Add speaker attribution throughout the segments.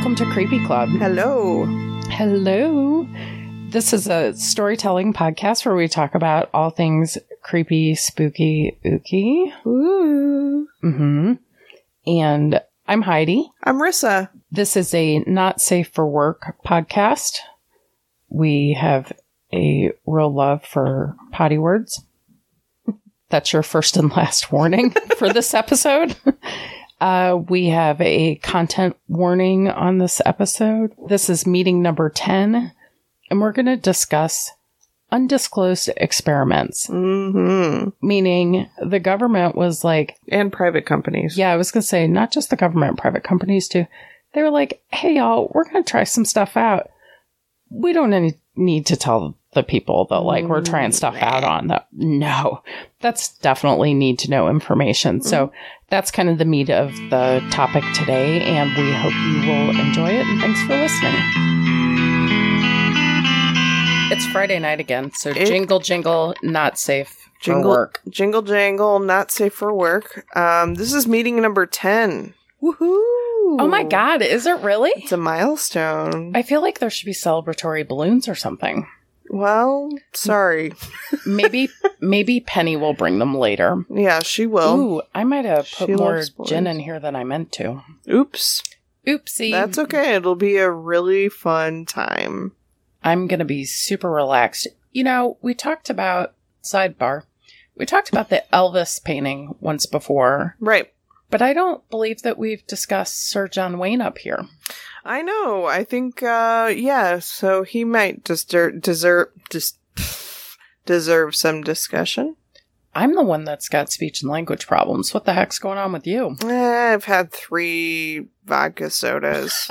Speaker 1: Welcome to Creepy Club.
Speaker 2: Hello.
Speaker 1: Hello. This is a storytelling podcast where we talk about all things creepy, spooky, ooky.
Speaker 2: Ooh.
Speaker 1: hmm And I'm Heidi.
Speaker 2: I'm Rissa.
Speaker 1: This is a not safe for work podcast. We have a real love for potty words. That's your first and last warning for this episode. Uh, we have a content warning on this episode. This is meeting number 10, and we're going to discuss undisclosed experiments,
Speaker 2: hmm
Speaker 1: meaning the government was like,
Speaker 2: And private companies.
Speaker 1: yeah, I was going to say, not just the government, private companies too. They were like, hey, y'all, we're going to try some stuff out. We don't any- need to tell the people that, like, we're trying stuff out on that. No, that's definitely need to know information. So that's kind of the meat of the topic today. And we hope you will enjoy it. And thanks for listening. It's Friday night again. So
Speaker 2: It-
Speaker 1: jingle, jingle, not safe
Speaker 2: Jingle,
Speaker 1: for work.
Speaker 2: jingle jangle, not safe for work. Um, this is meeting number 10. Woohoo!
Speaker 1: Oh my God, is it really?
Speaker 2: It's a milestone.
Speaker 1: I feel like there should be celebratory balloons or something.
Speaker 2: well, sorry.
Speaker 1: Maybe maybe Penny will bring them later.
Speaker 2: Yeah, she will.
Speaker 1: Ooh, I might have put
Speaker 2: she
Speaker 1: more gin in here than I meant to.
Speaker 2: Oops.
Speaker 1: Oopsie.
Speaker 2: That's okay. It'll be a really fun time.
Speaker 1: I'm gonna be super relaxed. You know, we talked about sidebar. We talked about the Elvis painting once before,
Speaker 2: Right.
Speaker 1: But I don't believe that we've discussed Sir John Wayne up here.
Speaker 2: I know. I think, uh, yeah, so he might deserve, deserve, just deserve some discussion.
Speaker 1: I'm the one that's got speech and language problems. What the heck's going on with you?
Speaker 2: Eh, I've had three vodka sodas.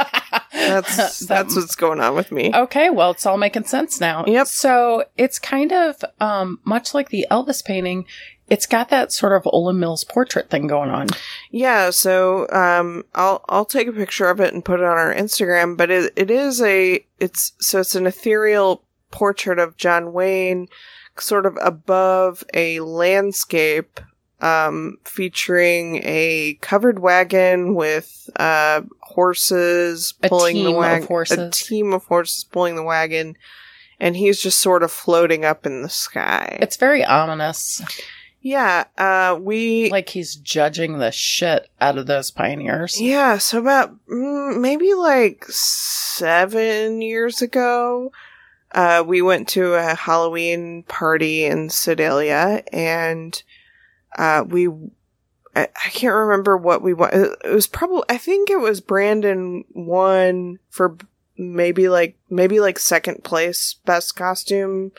Speaker 2: That's that's what's going on with me.
Speaker 1: Okay, well, it's all making sense now.
Speaker 2: Yep.
Speaker 1: So it's kind of um, much like the Elvis painting. It's got that sort of Olan Mills portrait thing going on.
Speaker 2: Yeah, so um, I'll I'll take a picture of it and put it on our Instagram. But it it is a it's so it's an ethereal portrait of John Wayne, sort of above a landscape, um, featuring a covered wagon with uh horses
Speaker 1: A
Speaker 2: pulling the wagon, a team of horses pulling the wagon, and he's just sort of floating up in the sky.
Speaker 1: It's very ominous,
Speaker 2: yeah, uh, we
Speaker 1: like he's judging the shit out of those pioneers.
Speaker 2: Yeah, so about mm, maybe like seven years ago, uh, we went to a Halloween party in Sedalia, and uh, we. I, I can't remember what we won. It it was probably. I think it was Brandon won for maybe like maybe like second place best costume.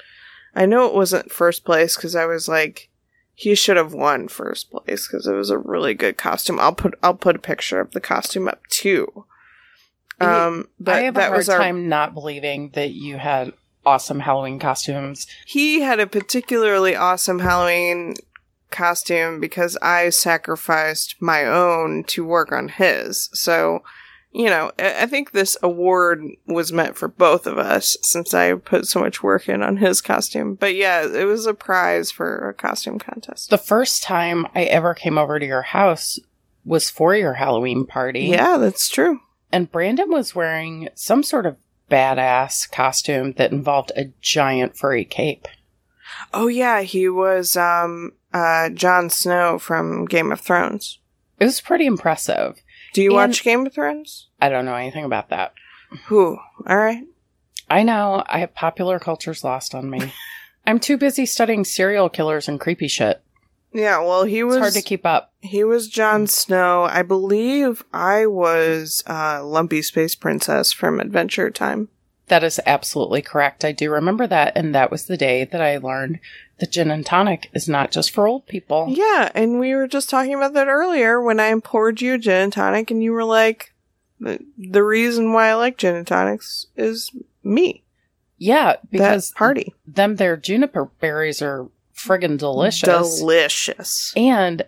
Speaker 2: I know it wasn't first place because I was like, he should have won first place because it was a really good costume. I'll put I'll put a picture of the costume up too. Um, but
Speaker 1: I have a hard
Speaker 2: was our.
Speaker 1: time not believing that you had awesome Halloween costumes.
Speaker 2: He had a particularly awesome Halloween costume because I sacrificed my own to work on his. So, you know, I think this award was meant for both of us since I put so much work in on his costume. But yeah, it was a prize for a costume contest.
Speaker 1: The first time I ever came over to your house was for your Halloween party.
Speaker 2: Yeah, that's true.
Speaker 1: And Brandon was wearing some sort of badass costume that involved a giant furry cape.
Speaker 2: Oh yeah, he was um uh Jon Snow from Game of Thrones.
Speaker 1: It was pretty impressive.
Speaker 2: Do you
Speaker 1: And-
Speaker 2: watch Game of Thrones?
Speaker 1: I don't know anything about that.
Speaker 2: Who? All right.
Speaker 1: I know I have popular culture's lost on me. I'm too busy studying serial killers and creepy shit.
Speaker 2: Yeah, well, he was
Speaker 1: It's hard to keep up.
Speaker 2: he was Jon Snow. I believe I was uh Lumpy Space Princess from Adventure Time.
Speaker 1: That is absolutely correct. I do remember that, and that was the day that I learned that gin and tonic is not just for old people.
Speaker 2: Yeah, and we were just talking about that earlier when I poured you a gin and tonic and you were like the, the reason why I like gin and tonics is me.
Speaker 1: Yeah, because
Speaker 2: that party.
Speaker 1: them their juniper berries are friggin' delicious.
Speaker 2: Delicious.
Speaker 1: and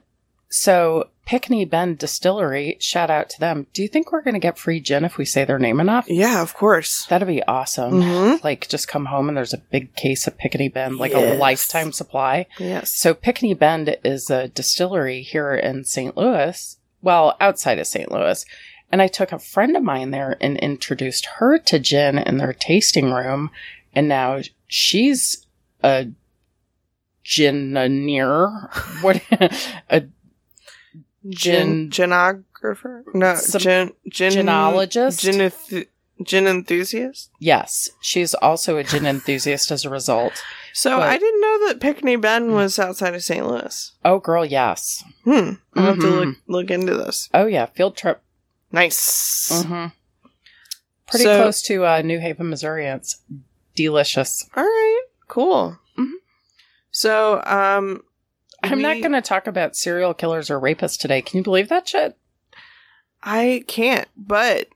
Speaker 1: so Pinckney Bend Distillery, shout out to them. Do you think we're going to get free gin if we say their name enough?
Speaker 2: Yeah, of course.
Speaker 1: That'd be awesome.
Speaker 2: Mhm.
Speaker 1: Like, just come home and there's a big case of Pinckney Bend, like a lifetime supply.
Speaker 2: Yes.
Speaker 1: So, Pinckney Bend is a distillery here in St. Louis, well, outside of St. Louis. And I took a friend of mine there and introduced her to gin in their tasting room. And now she's a ginaneer. What? a
Speaker 2: Gin ginographer? No,
Speaker 1: Some-
Speaker 2: gin, gin,
Speaker 1: ginologist?
Speaker 2: Gin, enth- gin enthusiast?
Speaker 1: Yes, she's also a gin enthusiast as a result.
Speaker 2: So
Speaker 1: But-
Speaker 2: I didn't know that Pinckney Bend was outside of St. Louis.
Speaker 1: Oh, girl, yes.
Speaker 2: Hmm. I'll have to look, look into this.
Speaker 1: Oh, yeah. Field trip.
Speaker 2: Nice.
Speaker 1: hmm Pretty
Speaker 2: So-
Speaker 1: close to uh, New Haven, Missouri. It's delicious.
Speaker 2: All right. Cool.
Speaker 1: Mhm.
Speaker 2: So, um,
Speaker 1: I'm not going to talk about serial killers or rapists today. Can you believe that shit?
Speaker 2: I can't, but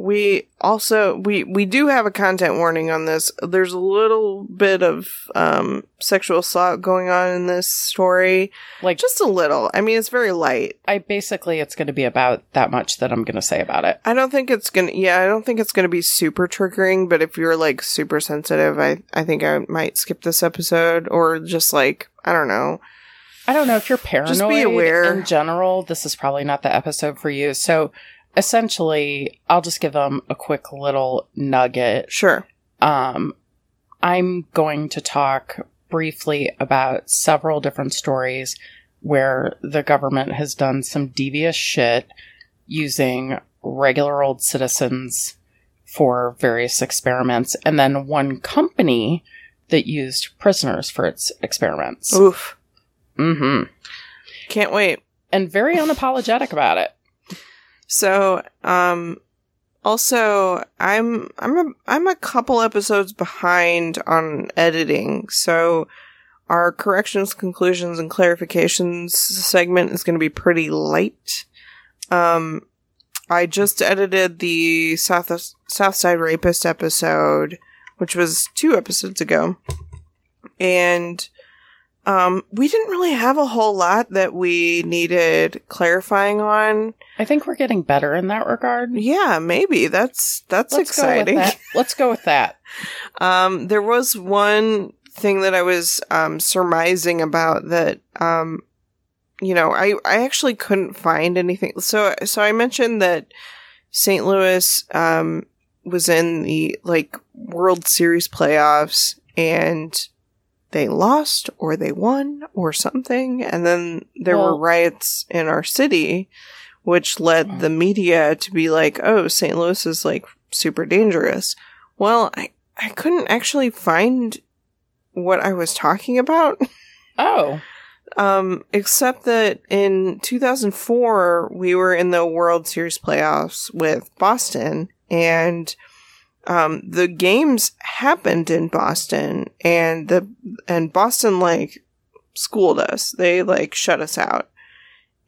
Speaker 2: we also we we do have a content warning on this. There's a little bit of um sexual assault going on in this story.
Speaker 1: Like,
Speaker 2: Just a little. I mean, it's very light.
Speaker 1: I basically, it's going to be about that much that I'm going to say about it.
Speaker 2: I don't think it's gonna. Yeah, I don't think it's gonna be super triggering. But if you're like super sensitive, I I think I might skip this episode or just like I don't know.
Speaker 1: I don't know if you're paranoid
Speaker 2: Just be aware.
Speaker 1: in general. This is probably not the episode for you. So, essentially, I'll just give them a quick little nugget.
Speaker 2: Sure.
Speaker 1: Um, I'm going to talk briefly about several different stories where the government has done some devious shit using regular old citizens for various experiments, and then one company that used prisoners for its experiments.
Speaker 2: Oof.
Speaker 1: Hmm
Speaker 2: Can't wait.
Speaker 1: And very unapologetic about it.
Speaker 2: So, um, also, I'm I'm a I'm a couple episodes behind on editing. So, our corrections, conclusions, and clarifications segment is going to be pretty light. Um, I just edited the South Southside Rapist episode, which was two episodes ago, and um, we didn't really have a whole lot that we needed clarifying on.
Speaker 1: I think we're getting better in that regard.
Speaker 2: Yeah, maybe that's that's
Speaker 1: Let's
Speaker 2: exciting.
Speaker 1: go that. Let's go with that.
Speaker 2: Um, there was one thing that I was um, surmising about that. Um, you know, I I actually couldn't find anything. So so I mentioned that St. Louis um, was in the like World Series playoffs and they lost or they won or something, and then there were riots in our city, which led the media to be like, "Oh, St. Louis is like super dangerous." Well, I I couldn't actually find what I was talking about.
Speaker 1: Oh,
Speaker 2: Um, except that in 2004, we were in the World Series playoffs with Boston, and um, the games happened in Boston, and the and Boston like schooled us. They like shut us out,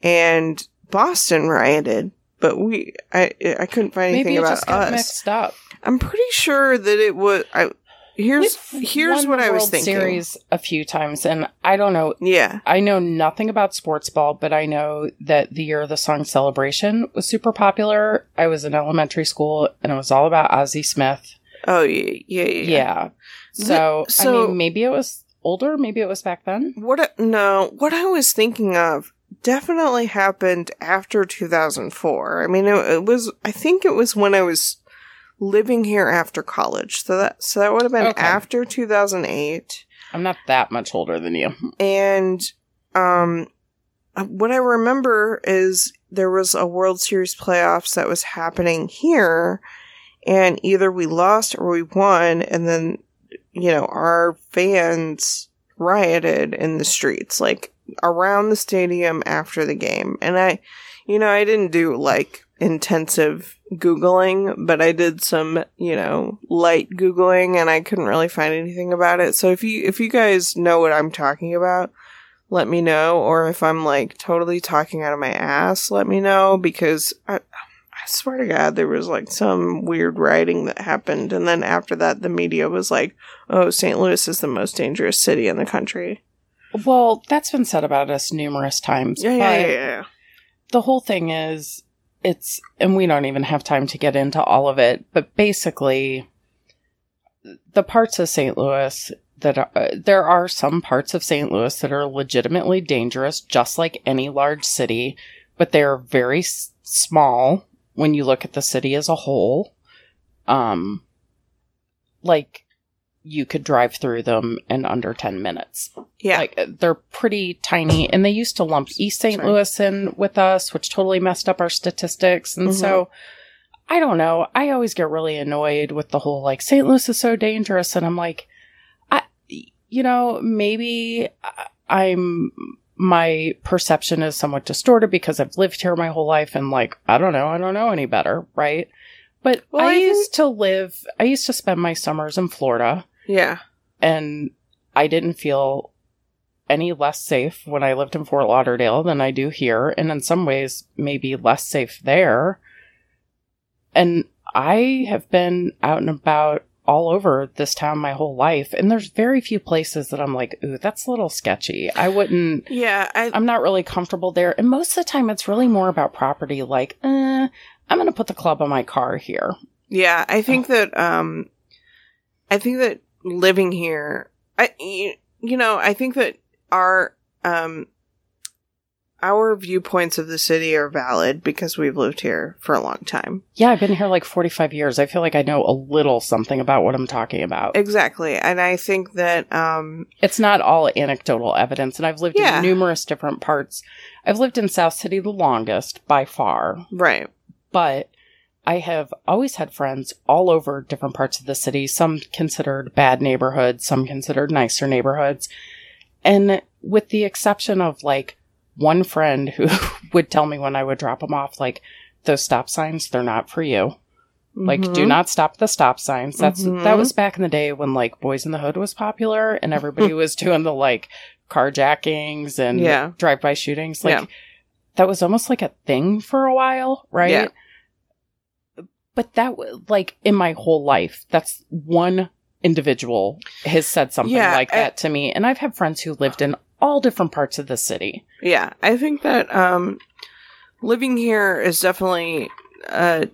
Speaker 2: and Boston rioted. But we, I, I couldn't find anything
Speaker 1: maybe
Speaker 2: about
Speaker 1: just got
Speaker 2: us.
Speaker 1: mixed up.
Speaker 2: I'm pretty sure that it was. I here's
Speaker 1: We've
Speaker 2: here's what
Speaker 1: the
Speaker 2: I was
Speaker 1: World
Speaker 2: thinking.
Speaker 1: Series a few times, and I don't know.
Speaker 2: Yeah,
Speaker 1: I know nothing about sports ball, but I know that the year of the song "Celebration" was super popular. I was in elementary school, and it was all about Ozzie Smith.
Speaker 2: Oh yeah, yeah, yeah.
Speaker 1: Yeah. So,
Speaker 2: so-
Speaker 1: I mean, maybe it was older. Maybe it was back then.
Speaker 2: What? I- no, what I was thinking of definitely happened after 2004. I mean, it, it was. I think it was when I was living here after college. So that so that would have been
Speaker 1: Okay.
Speaker 2: after 2008.
Speaker 1: I'm not that much older than you.
Speaker 2: And um, what I remember is there was a World Series playoffs that was happening here, and either we lost or we won, and then you know our fans rioted in the streets, like around the stadium after the game. And I, you know, I didn't do like intensive googling but i did some you know light googling and i couldn't really find anything about it so if you if you guys know what i'm talking about let me know or if i'm like totally talking out of my ass let me know because i i swear to god there was like some weird writing that happened and then after that the media was like oh st louis is the most dangerous city in the country
Speaker 1: Well, that's been said about us numerous times.
Speaker 2: yeah yeah yeah, yeah.
Speaker 1: the whole thing is it's and we don't even have time to get into all of it but basically the parts of st louis that are, uh, there are some parts of st louis that are legitimately dangerous just like any large city but they're very s- small when you look at the city as a whole, um, like you could drive through them in under 10 minutes.
Speaker 2: Yeah.
Speaker 1: Like they're pretty tiny and they used to lump East St.
Speaker 2: Sorry.
Speaker 1: Louis in with us, which totally messed up our statistics. And so mm-hmm. I don't know. I always get really annoyed with the whole like St. Louis is so dangerous and I'm like I you know, maybe I'm my perception is somewhat distorted because I've lived here my whole life and like I don't know, I don't know any better, right? But
Speaker 2: Well,
Speaker 1: I,
Speaker 2: I think-
Speaker 1: used to live I used to spend my summers in Florida
Speaker 2: yeah.
Speaker 1: and I didn't feel any less safe when I lived in Fort Lauderdale than I do here, and in some ways, maybe less safe there. And I have been out and about all over this town my whole life, and there's very few places that I'm like, ooh, that's a little sketchy. I wouldn't.
Speaker 2: Yeah. I,
Speaker 1: I'm not really comfortable there, and most of the time, it's really more about property. Like, eh, I'm going to put the club on my car here.
Speaker 2: Yeah, I think that um I think that living here I you, you know, I think that our um our viewpoints of the city are valid because we've lived here for a long time.
Speaker 1: Yeah, I've been here like 45 years. I feel like I know a little something about what I'm talking about.
Speaker 2: Exactly. And I think that um
Speaker 1: It's not all anecdotal evidence, and I've lived
Speaker 2: Yeah.
Speaker 1: in numerous different parts. I've lived in South City the longest by far,
Speaker 2: right.
Speaker 1: but I have always had friends all over different parts of the city, some considered bad neighborhoods, some considered nicer neighborhoods. And with the exception of like one friend who would tell me when I would drop them off, like, those stop signs, they're not for you. Like, do
Speaker 2: Mhm.
Speaker 1: not stop the stop signs. That's
Speaker 2: Mhm.
Speaker 1: that was back in the day when like Boys in the Hood was popular and everybody was doing the like carjackings and
Speaker 2: Yeah.
Speaker 1: drive-by shootings. Like
Speaker 2: Yeah.
Speaker 1: that was almost like a thing for a while, right?
Speaker 2: Yeah.
Speaker 1: But that like in my whole life, that's one individual has said something
Speaker 2: Yeah,
Speaker 1: like
Speaker 2: I-
Speaker 1: that to me, and I've had friends who lived in all different parts of the city.
Speaker 2: Yeah, I think that um, living here is definitely, uh,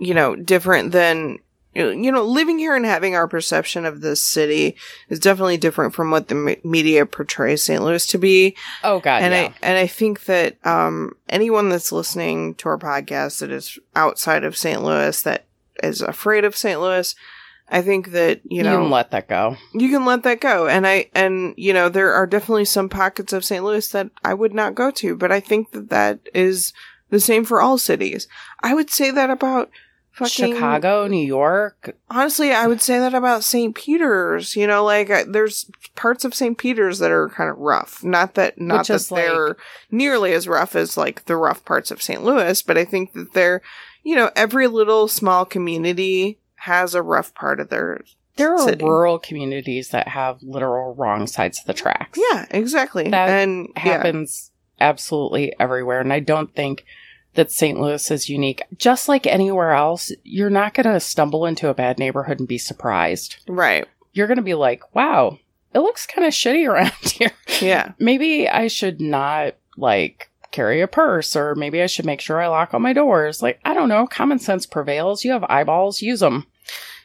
Speaker 2: you know, different than you know, living here and having our perception of this city is definitely different from what the me- media portrays St. Louis to be.
Speaker 1: Oh God,
Speaker 2: and
Speaker 1: yeah.
Speaker 2: I and I think that um, anyone that's listening to our podcast that is outside of St. Louis that is afraid of St. Louis. I think that you
Speaker 1: you
Speaker 2: know
Speaker 1: can let that go.
Speaker 2: you can let that go and i and you know there are definitely some pockets of st louis that i would not go to but i think that that is the same for all cities i would say that about fucking
Speaker 1: Chicago, New York,
Speaker 2: honestly i would say that about st peter's you know like I, there's parts of st peter's that are kind of rough not that not that they're nearly as rough as like the rough parts of st louis but i think that they're you know every little small community has a rough part of their
Speaker 1: There are
Speaker 2: city.
Speaker 1: rural communities that have literal wrong sides of the tracks.
Speaker 2: yeah exactly
Speaker 1: That
Speaker 2: and yeah.
Speaker 1: happens absolutely everywhere. And I don't think that St. Louis is unique. Just like anywhere else, you're not going to stumble into a bad neighborhood and be surprised.
Speaker 2: right
Speaker 1: You're going to be like, wow, it looks kind of shitty around here.
Speaker 2: yeah
Speaker 1: Maybe I should not like carry a purse or maybe I should make sure I lock all my doors. Like, I don't know. Common sense prevails. You have eyeballs, use them.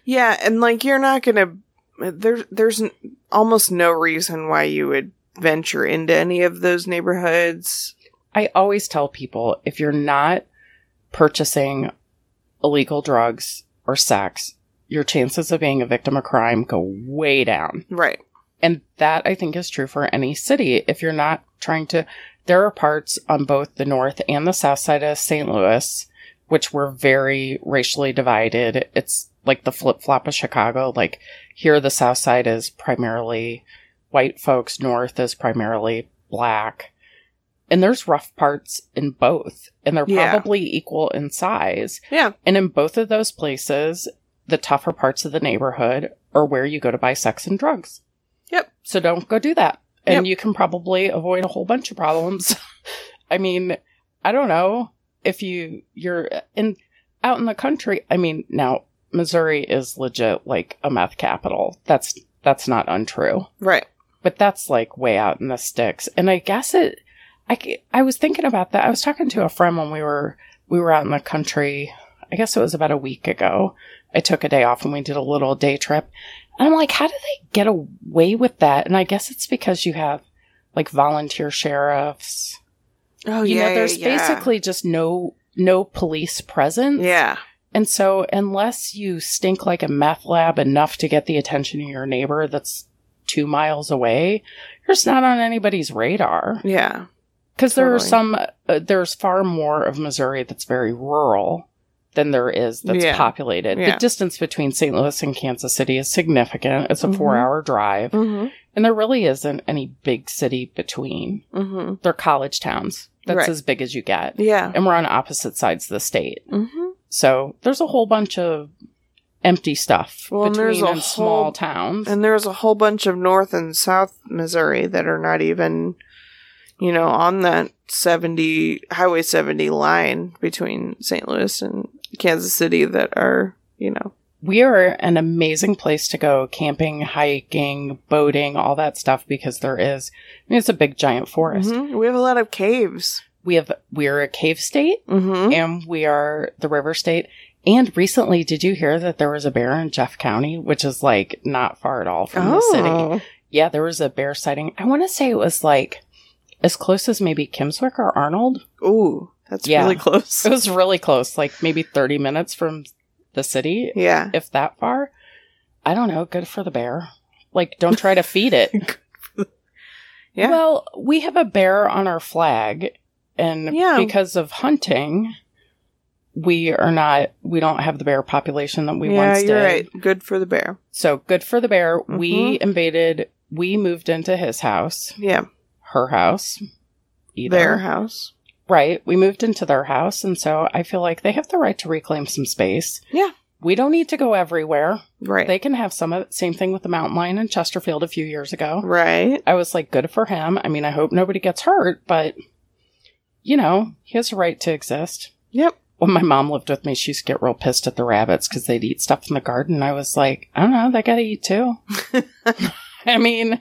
Speaker 2: Yeah, and like you're not gonna. There's there's n- almost no reason why you would venture into any of those neighborhoods.
Speaker 1: I always tell people if you're not purchasing illegal drugs or sex, your chances of being a victim of crime go way down.
Speaker 2: Right.
Speaker 1: And that I think is true for any city. If you're not trying to, there are parts on both the north and the south side of St. Louis, which were very racially divided. It's like the flip flop of Chicago. Like here, the south side is primarily white folks, north is primarily black. And there's rough parts in both, and they're
Speaker 2: Yeah.
Speaker 1: probably equal in size.
Speaker 2: Yeah.
Speaker 1: And in both of those places, the tougher parts of the neighborhood are where you go to buy sex and drugs.
Speaker 2: Yep.
Speaker 1: So don't go do that. And
Speaker 2: Yep.
Speaker 1: you can probably avoid a whole bunch of problems. I mean, I don't know if you you're in out in the country. I mean, now Missouri is legit like a meth capital. That's that's not untrue.
Speaker 2: Right.
Speaker 1: But that's like way out in the sticks. And I guess it I I was thinking about that. I was talking to a friend when we were we were out in the country. I guess it was about a week ago. I took a day off and we did a little day trip. And I'm like, how do they get away with that? And I guess it's because you have like volunteer sheriffs.
Speaker 2: Oh
Speaker 1: you
Speaker 2: yeah.
Speaker 1: know, there's
Speaker 2: yeah.
Speaker 1: basically just no no police presence.
Speaker 2: Yeah.
Speaker 1: And so, unless you stink like a meth lab enough to get the attention of your neighbor that's two miles away, you're just not on anybody's radar.
Speaker 2: Yeah.
Speaker 1: Because there are some, uh, there's far more of Missouri that's very rural than there is that's
Speaker 2: Yeah.
Speaker 1: populated.
Speaker 2: Yeah.
Speaker 1: The distance between St. Louis and Kansas City is significant. It's a
Speaker 2: Mhm.
Speaker 1: four hour drive,
Speaker 2: Mm-hmm.
Speaker 1: and there really isn't any big city between.
Speaker 2: Mm-hmm.
Speaker 1: They're college towns. That's
Speaker 2: Right.
Speaker 1: as big as you get.
Speaker 2: Yeah.
Speaker 1: And we're on opposite sides of the state.
Speaker 2: Mm-hmm.
Speaker 1: So there's a whole bunch of empty stuff
Speaker 2: Well, and
Speaker 1: between
Speaker 2: a
Speaker 1: in small
Speaker 2: whole-
Speaker 1: towns.
Speaker 2: And there's a whole bunch of North and South Missouri that are not even, you know, on that 70, Highway 70 line between St. Louis and Kansas City that are, you know,
Speaker 1: we are an amazing place to go camping, hiking, boating, all that stuff because there is, I mean, it's a big giant forest.
Speaker 2: Mhm. we have a lot of caves.
Speaker 1: We have, we're a cave state
Speaker 2: Mm-hmm.
Speaker 1: and we are the river state. And recently, did you hear that there was a bear in Jeff County, which is like not far at all from the city?
Speaker 2: Oh.
Speaker 1: Yeah, there was a bear sighting. I want to say it was like as close as maybe Kimmswick or Arnold.
Speaker 2: Ooh, that's
Speaker 1: Yeah.
Speaker 2: really close.
Speaker 1: It was really close, like maybe 30 minutes from the city,
Speaker 2: Yeah.
Speaker 1: if that far. I don't know. Good for the bear. Like, don't try to feed it.
Speaker 2: Yeah.
Speaker 1: Well, we have a bear on our flag, and
Speaker 2: Yeah.
Speaker 1: because of hunting, we are not, we don't have the bear population that we
Speaker 2: yeah,
Speaker 1: once
Speaker 2: you're
Speaker 1: did.
Speaker 2: right. Good for the bear.
Speaker 1: So good for the bear. We
Speaker 2: Mhm.
Speaker 1: invaded, we moved into his house,
Speaker 2: Yeah.
Speaker 1: Her house, either.
Speaker 2: Their house.
Speaker 1: Right. We moved into their house. And so I feel like they have the right to reclaim some space.
Speaker 2: Yeah.
Speaker 1: We don't need to go everywhere.
Speaker 2: Right.
Speaker 1: They can have some of it. Same thing with the mountain lion in Chesterfield a few years ago.
Speaker 2: right.
Speaker 1: I was like, good for him. I mean, I hope nobody gets hurt, but you know, he has a right to exist.
Speaker 2: Yep.
Speaker 1: When my mom lived with me, she used to get real pissed at the rabbits because they'd eat stuff in the garden. I was like, I don't know, they gotta eat too. I mean,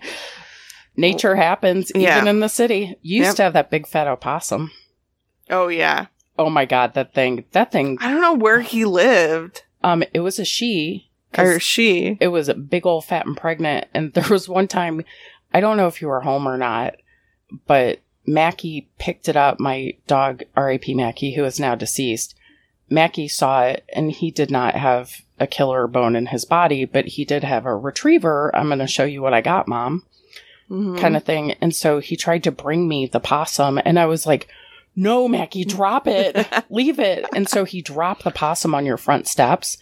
Speaker 1: nature happens even
Speaker 2: Yeah.
Speaker 1: in the city. You used
Speaker 2: Yep.
Speaker 1: to have that big fat opossum.
Speaker 2: Oh, yeah.
Speaker 1: Oh my god, that thing! That thing!
Speaker 2: I don't know where he lived.
Speaker 1: Um, it was a she.
Speaker 2: Or she.
Speaker 1: it was a big old fat and pregnant. And there was one time, I don't know if you were home or not, but Mackie picked it up. My dog, R.A.P. Mackie, who is now deceased. Mackie saw it, and he did not have a killer bone in his body, but he did have a retriever. I'm going to show you what I got, mom.
Speaker 2: Mhm.
Speaker 1: kind of thing. And so he tried to bring me the possum, and I was like, no, Mackie, drop it, leave it. And so he dropped the possum on your front steps,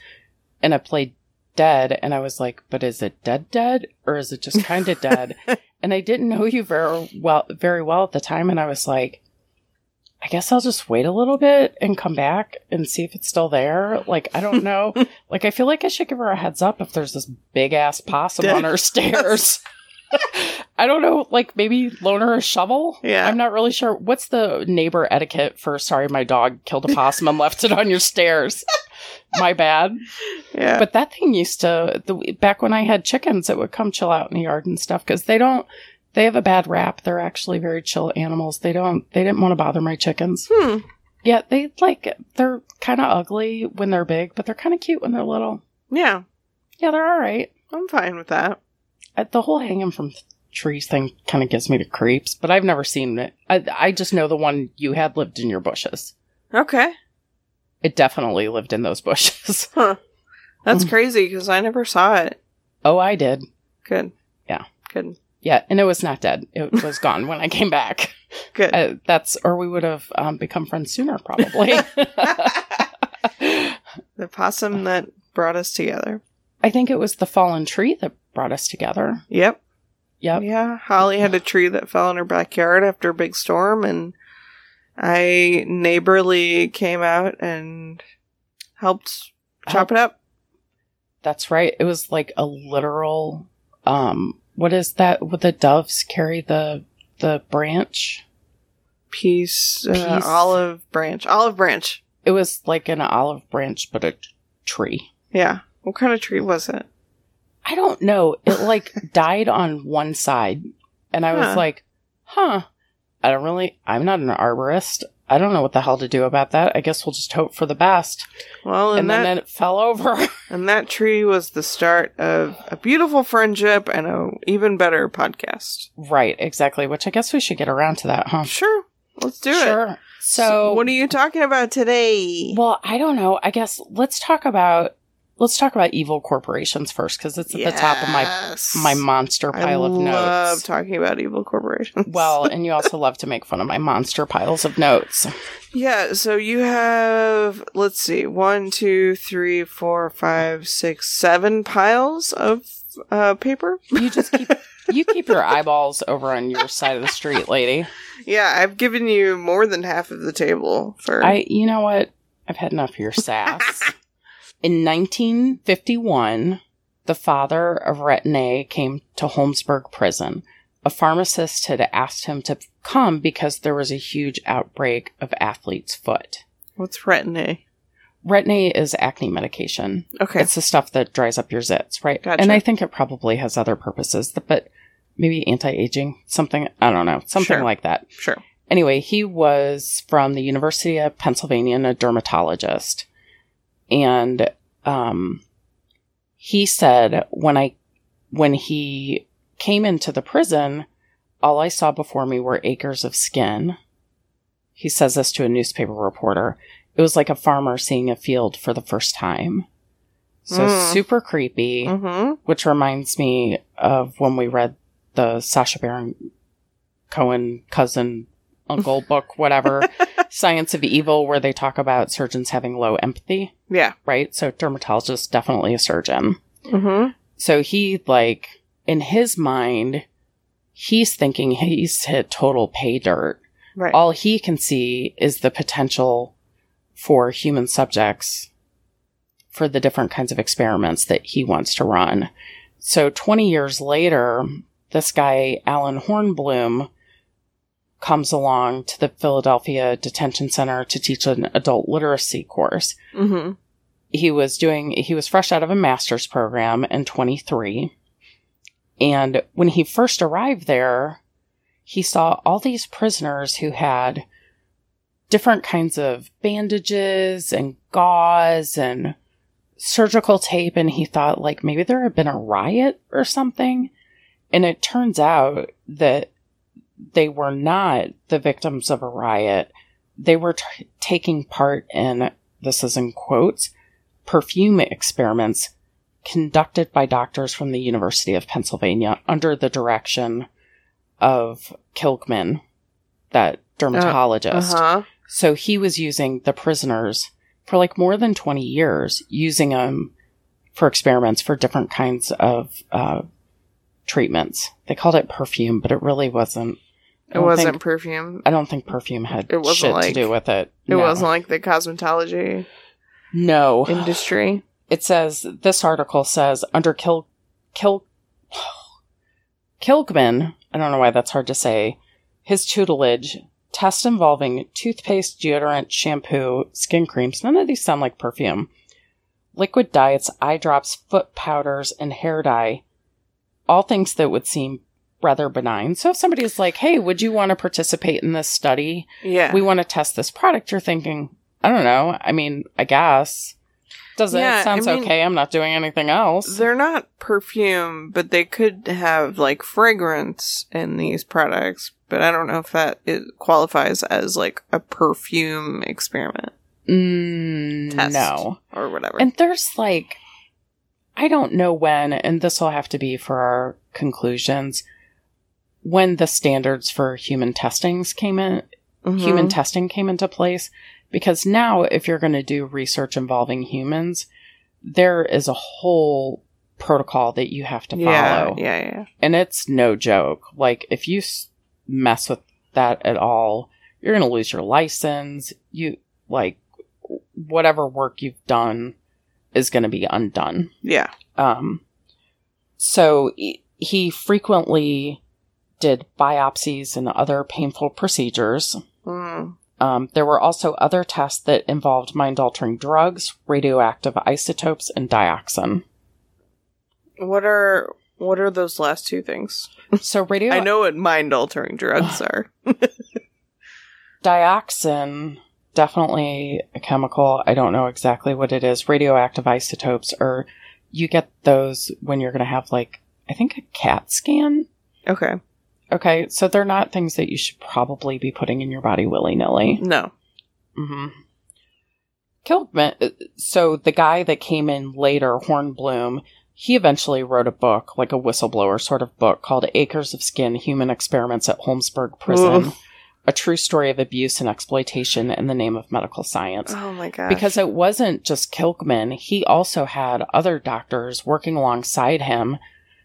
Speaker 1: and I played dead. And I was like, but is it dead, dead, or is it just kind of dead? and I didn't know you very well, very well at the time. And I was like, I guess I'll just wait a little bit and come back and see if it's still there. Like, I don't know. like, I feel like I should give her a heads up if there's this big ass possum on her stairs. I don't know, like maybe loan her a shovel?
Speaker 2: Yeah.
Speaker 1: I'm not really sure. What's the neighbor etiquette for sorry my dog killed a possum and left it on your stairs? my bad.
Speaker 2: yeah.
Speaker 1: But that thing used to the back when I had chickens, it would come chill out in the yard and stuff because they don't they have a bad rap. They're actually very chill animals. They don't they didn't want to bother my chickens.
Speaker 2: hmm.
Speaker 1: Yeah, they like they're kind of ugly when they're big, but they're kind of cute when they're little.
Speaker 2: Yeah.
Speaker 1: Yeah, they're all right.
Speaker 2: I'm fine with that.
Speaker 1: The whole hanging from trees thing kind of gives me the creeps, but I've never seen it. I, I just know the one you had lived in your bushes.
Speaker 2: Okay.
Speaker 1: It definitely lived in those bushes.
Speaker 2: Huh. That's
Speaker 1: Mm.
Speaker 2: crazy because I never saw it.
Speaker 1: oh, I did.
Speaker 2: Good.
Speaker 1: Yeah.
Speaker 2: Good.
Speaker 1: Yeah, and it was not dead. It was gone when I came back.
Speaker 2: Good.
Speaker 1: Uh, that's, or we would have um, become friends sooner, probably.
Speaker 2: the possum that brought us together.
Speaker 1: I think it was the fallen tree that brought us together.
Speaker 2: Yep.
Speaker 1: Yep.
Speaker 2: Yeah. Holly had a tree that fell in her backyard after a big storm, and I neighborly came out and helped chop it up.
Speaker 1: That's right. It was like a literal, um, what is that? Would the doves carry the the branch?
Speaker 2: Piece, uh,
Speaker 1: Piece.
Speaker 2: olive branch. Olive branch.
Speaker 1: It was like an olive branch, but a tree.
Speaker 2: Yeah. What kind of tree was it?
Speaker 1: I don't know. It like died on one side, and I was like, "Huh." I don't really. I'm not an arborist. I don't know what the hell to do about that. I guess we'll just hope for the best.
Speaker 2: Well, and,
Speaker 1: and
Speaker 2: that
Speaker 1: then it fell over.
Speaker 2: and that tree was the start of a beautiful friendship and a even better podcast.
Speaker 1: right, exactly. Which I guess we should get around to that, huh?
Speaker 2: Sure. Let's do it.
Speaker 1: sure. So,
Speaker 2: what are you talking about today?
Speaker 1: well, I don't know. I guess let's talk about let's talk about evil corporations first because it's at the top of my my monster pile
Speaker 2: I
Speaker 1: of notes.
Speaker 2: I love talking about evil corporations.
Speaker 1: well, and you also love to make fun of my monster piles of notes.
Speaker 2: yeah. So you have let's see, one, two, three, four, five, six, seven piles of uh, paper.
Speaker 1: You just keep you keep your eyeballs over on your side of the street, lady.
Speaker 2: Yeah, I've given you more than half of the table for.
Speaker 1: I, you know what? I've had enough of your sass. In 1951, the father of Retin A came to Holmesburg prison. A pharmacist had asked him to come because there was a huge outbreak of athlete's foot.
Speaker 2: What's retin-A?
Speaker 1: Retin A is acne medication.
Speaker 2: Okay.
Speaker 1: It's the stuff that dries up your zits, right?
Speaker 2: Gotcha.
Speaker 1: And I think it probably has other purposes, but maybe anti-aging, something, I don't know, something
Speaker 2: Sure.
Speaker 1: like that.
Speaker 2: Sure.
Speaker 1: Anyway, he was from the University of Pennsylvania and a dermatologist. And um, he said when I when he came into the prison, all I saw before me were acres of skin. He says this to a newspaper reporter. It was like a farmer seeing a field for the first time. So
Speaker 2: Mm.
Speaker 1: super creepy
Speaker 2: Mm-hmm.
Speaker 1: which reminds me of when we read the Sacha Baron Cohen cousin uncle book, whatever, Science of Evil, where they talk about surgeons having low empathy,
Speaker 2: Yeah.
Speaker 1: right? So dermatologist definitely a surgeon.
Speaker 2: Mm-hmm.
Speaker 1: So he like in his mind, he's thinking he's hit total pay dirt.
Speaker 2: Right.
Speaker 1: All he can see is the potential for human subjects for the different kinds of experiments that he wants to run. So 20 years later, this guy, Allen Hornblum, comes along to the Philadelphia Detention Center to teach an adult literacy course.
Speaker 2: mm-hmm.
Speaker 1: He was doing, he was fresh out of a master's program in 23. And when he first arrived there, he saw all these prisoners who had different kinds of bandages and gauze and surgical tape. And he thought, like, maybe there had been a riot or something. And it turns out that they were not the victims of a riot. They were t- taking part in, this is in quotes, perfume experiments conducted by doctors from the University of Pennsylvania under the direction of Kilkman, that dermatologist.
Speaker 2: Uh-huh.
Speaker 1: So he was using the prisoners for like more than 20 years, using them for experiments for different kinds of uh, treatments. They called it perfume, but it really wasn't.
Speaker 2: It wasn't
Speaker 1: think-
Speaker 2: perfume.
Speaker 1: I don't think perfume had
Speaker 2: It wasn't
Speaker 1: shit to do with it.
Speaker 2: It wasn't like the cosmetology
Speaker 1: No.
Speaker 2: industry.
Speaker 1: it says this article says under Kil Kil Kilkman, I don't know why that's hard to say, his tutelage, test involving toothpaste, deodorant, shampoo, skin creams, none of these sound like perfume. Liquid diets, eye drops, foot powders, and hair dye. All things that would seem rather benign. So if somebody is like, hey, would you want to participate in this study?
Speaker 2: Yeah.
Speaker 1: We want to test this product. You're thinking, I don't know. I mean, I guess. Does
Speaker 2: Yeah,
Speaker 1: it sounds
Speaker 2: I mean-
Speaker 1: okay? I'm not doing anything else.
Speaker 2: They're not perfume, but they could have like fragrance in these products. But I don't know if that it qualifies as like a perfume experiment
Speaker 1: Mm,
Speaker 2: Test.
Speaker 1: no.
Speaker 2: or whatever.
Speaker 1: And there's like, I don't know when, and this will have to be for our conclusions, when the standards for human testings came in,
Speaker 2: Mhm.
Speaker 1: human testing came into place. Because now, if you're going to do research involving humans, there is a whole protocol that you have to follow.
Speaker 2: yeah, yeah.
Speaker 1: And it's no joke. Like, if you s- mess with that at all, you're going to lose your license. You, like, whatever work you've done is going to be undone.
Speaker 2: Yeah.
Speaker 1: Um, so he frequently did biopsies and other painful procedures.
Speaker 2: Mm.
Speaker 1: Um, there were also other tests that involved mind altering drugs, radioactive isotopes, and dioxin.
Speaker 2: What are what are those last two things?
Speaker 1: So radio
Speaker 2: I know what mind altering drugs are.
Speaker 1: dioxin definitely a chemical i don't know exactly what it is radioactive isotopes or you get those when you're going to have like i think a cat scan
Speaker 2: Okay.
Speaker 1: Okay, so they're not things that you should probably be putting in your body willy nilly.
Speaker 2: No.
Speaker 1: Mm-hmm. Kilkman, so the guy that came in later, Hornblum, he eventually wrote a book, like a whistleblower sort of book, called Acres of Skin Human Experiments at Holmesburg Prison.
Speaker 2: Oof.
Speaker 1: A true story of abuse and exploitation in the name of medical science.
Speaker 2: Oh my gosh.
Speaker 1: Because it wasn't just Kilkman, he also had other doctors working alongside him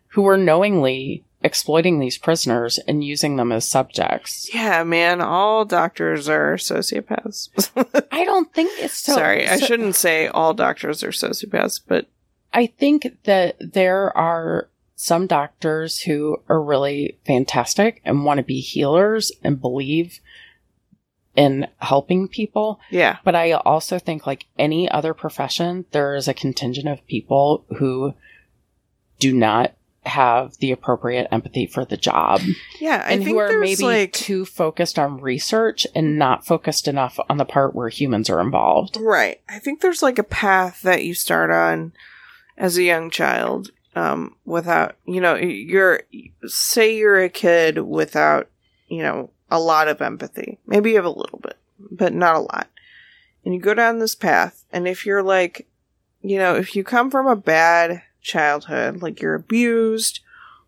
Speaker 1: who were knowingly exploiting these prisoners and using them as subjects.
Speaker 2: yeah, man, all doctors are sociopaths.
Speaker 1: I don't think it's so.
Speaker 2: Sorry, I shouldn't say all doctors are sociopaths, but
Speaker 1: I think that there are some doctors who are really fantastic and want to be healers and believe in helping people.
Speaker 2: yeah.
Speaker 1: But I also think, like any other profession, there is a contingent of people who do not have the appropriate empathy for the job
Speaker 2: Yeah, I
Speaker 1: and
Speaker 2: think
Speaker 1: who are maybe
Speaker 2: like
Speaker 1: too focused on research and not focused enough on the part where humans are involved.
Speaker 2: Right. I think there's like a path that you start on as a young child um without, you know, you're say you're a kid without, you know, a lot of empathy. Maybe you have a little bit, but not a lot. And you go down this path and if you're like, you know, if you come from a bad childhood, like you're abused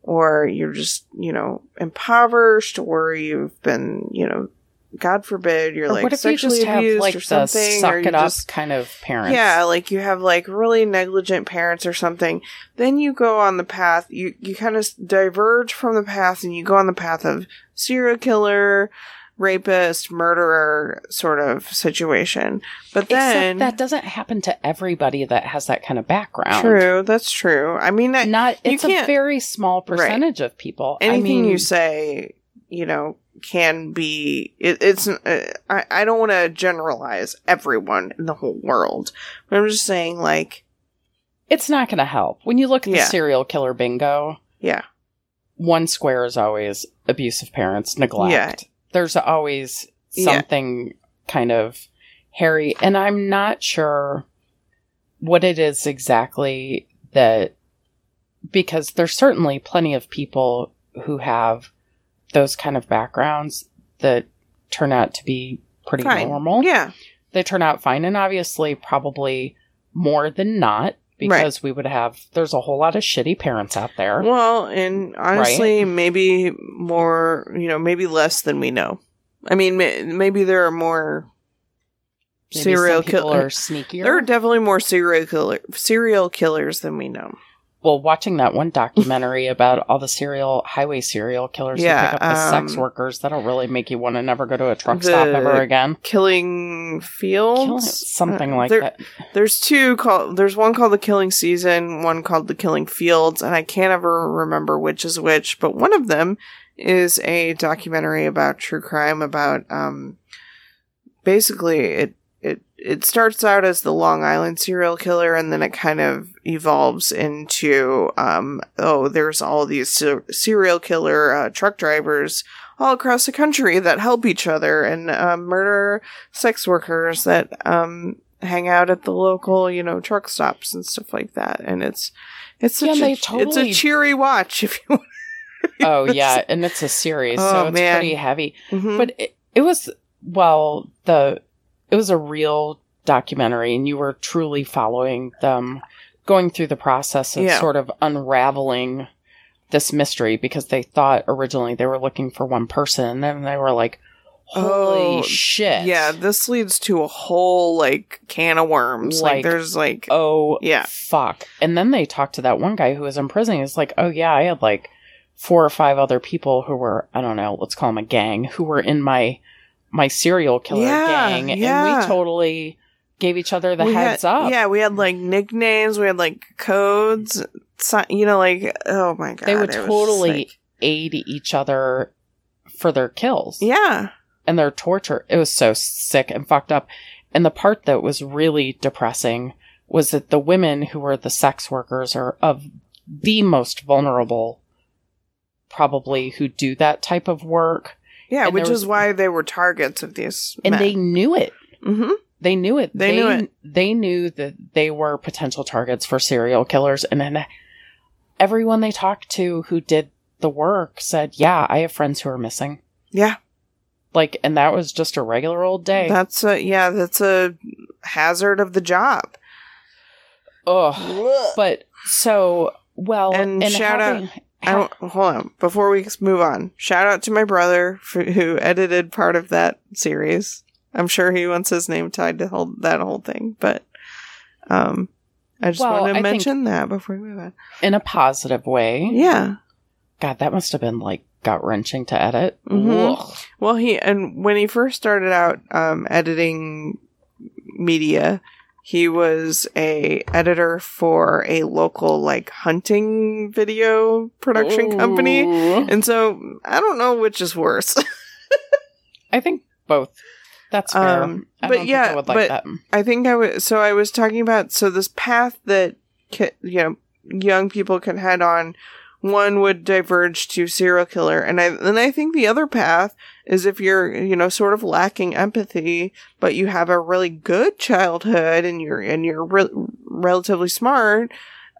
Speaker 2: or you're just, you know, impoverished or you've been, you know, God forbid, you're
Speaker 1: Or
Speaker 2: like
Speaker 1: what if you
Speaker 2: sexually
Speaker 1: just have
Speaker 2: abused
Speaker 1: like
Speaker 2: or something,
Speaker 1: suck
Speaker 2: or you
Speaker 1: it up
Speaker 2: just
Speaker 1: kind of parents?
Speaker 2: yeah, like you have like really negligent parents or something. Then you go on the path. You you kind of diverge from the path, and you go on the path of serial killer, rapist, murderer sort of situation. But then
Speaker 1: Except that doesn't happen to everybody that has that kind of background.
Speaker 2: true, that's true. I mean, I,
Speaker 1: Not it's a very small percentage of people. I
Speaker 2: anything
Speaker 1: mean,
Speaker 2: you say, you know, can be. It, it's. Uh, I I don't want to generalize everyone in the whole world, but I'm just saying, like,
Speaker 1: it's not going to help. When you look at
Speaker 2: Yeah.
Speaker 1: the serial killer bingo,
Speaker 2: yeah,
Speaker 1: one square is always abusive parents, neglect. There's always
Speaker 2: Yeah.
Speaker 1: something kind of hairy, and I'm not sure what it is exactly that because there's certainly plenty of people who have those kind of backgrounds that turn out to be pretty
Speaker 2: fine.
Speaker 1: normal.
Speaker 2: Yeah,
Speaker 1: They turn out fine and obviously probably more than not because we would have there's a whole lot of shitty parents out there.
Speaker 2: Well, and honestly, maybe more, you know, maybe less than we know. I mean, ma- maybe there are more
Speaker 1: Maybe
Speaker 2: serial
Speaker 1: are
Speaker 2: killers.
Speaker 1: sneakier.
Speaker 2: There are definitely more serial killer serial killers than we know.
Speaker 1: Well, watching that one documentary about all the serial highway serial killers
Speaker 2: Yeah,
Speaker 1: who pick up the sex
Speaker 2: um,
Speaker 1: workers, that'll really make you want to never go to a truck stop ever again.
Speaker 2: Killing
Speaker 1: Killing-
Speaker 2: Fields,
Speaker 1: something
Speaker 2: Uh,
Speaker 1: like
Speaker 2: there-
Speaker 1: that.
Speaker 2: There's two called. There's one called the Killing Season, one called the Killing Fields, and I can't ever remember which is which. But one of them is a documentary about true crime about um, basically it it starts out as the Long Island serial killer, and then it kind of evolves into um, oh, there's all these ser- serial killer uh, truck drivers all across the country that help each other and uh, murder sex workers that um, hang out at the local, you know, truck stops and stuff like that. And it's it's such
Speaker 1: they
Speaker 2: a,
Speaker 1: totally-
Speaker 2: it's a cheery watch if you.
Speaker 1: Oh yeah, and it's a series,
Speaker 2: Oh,
Speaker 1: so it's
Speaker 2: man.
Speaker 1: pretty heavy.
Speaker 2: Mhm.
Speaker 1: But it, it was well, the it was a real documentary, and you were truly following them going through the process of
Speaker 2: Yeah.
Speaker 1: sort of unraveling this mystery because they thought originally they were looking for one person, and then they were like, "Holy
Speaker 2: Oh,
Speaker 1: shit!"
Speaker 2: yeah, this leads to a whole like can of worms. Like,
Speaker 1: Like,
Speaker 2: there's like
Speaker 1: Oh
Speaker 2: Yeah.
Speaker 1: fuck! And then they talked to that one guy who was in prison. He's like, "Oh yeah, I had like." Four or five other people who were, I don't know, let's call them a gang, who were in my my serial killer
Speaker 2: Yeah,
Speaker 1: gang, and we totally gave each other the
Speaker 2: we
Speaker 1: heads
Speaker 2: had,
Speaker 1: up.
Speaker 2: Yeah, we had like nicknames. We had like codes. You know, like oh my god,
Speaker 1: They would
Speaker 2: it was just,
Speaker 1: totally
Speaker 2: like-
Speaker 1: aid each other for their kills
Speaker 2: yeah,
Speaker 1: and their torture. It was so sick and fucked up. And the part that was really depressing was that the women who were the sex workers are of the most vulnerable, probably who do that type of work.
Speaker 2: Yeah,
Speaker 1: And
Speaker 2: which
Speaker 1: there
Speaker 2: is
Speaker 1: was-
Speaker 2: why they were targets of these.
Speaker 1: And they knew it.
Speaker 2: hmm
Speaker 1: They knew it.
Speaker 2: They knew it.
Speaker 1: They knew that they were potential targets for serial killers. And then everyone they talked to who did the work said, "Yeah, I have friends who are missing."
Speaker 2: Yeah,
Speaker 1: Like, and that was just a regular old day.
Speaker 2: that's a yeah, that's a hazard of the job.
Speaker 1: Ugh. But so well,
Speaker 2: And shout out-
Speaker 1: having-
Speaker 2: I hold on before we move on. Shout out to my brother for, who edited part of that series. I'm sure he wants his name tied to whole, that whole thing, but um, I just
Speaker 1: Well,
Speaker 2: wanted to
Speaker 1: I
Speaker 2: mention that before we move on.
Speaker 1: in a positive way.
Speaker 2: Yeah.
Speaker 1: God, that must have been like gut wrenching to edit.
Speaker 2: Mhm. Well, he and when he first started out um, editing media, he was a editor for a local like hunting video production company, and so I don't know which is worse.
Speaker 1: I think both. That's fair.
Speaker 2: Um,
Speaker 1: I
Speaker 2: but
Speaker 1: don't think
Speaker 2: yeah,
Speaker 1: I would like
Speaker 2: but-
Speaker 1: that.
Speaker 2: I think I was so I was talking about so this path that ki- you know young people can head on. One would diverge to serial killer, and I I think the other path is if you're you know sort of lacking empathy, but you have a really good childhood and you're and you're re- relatively smart,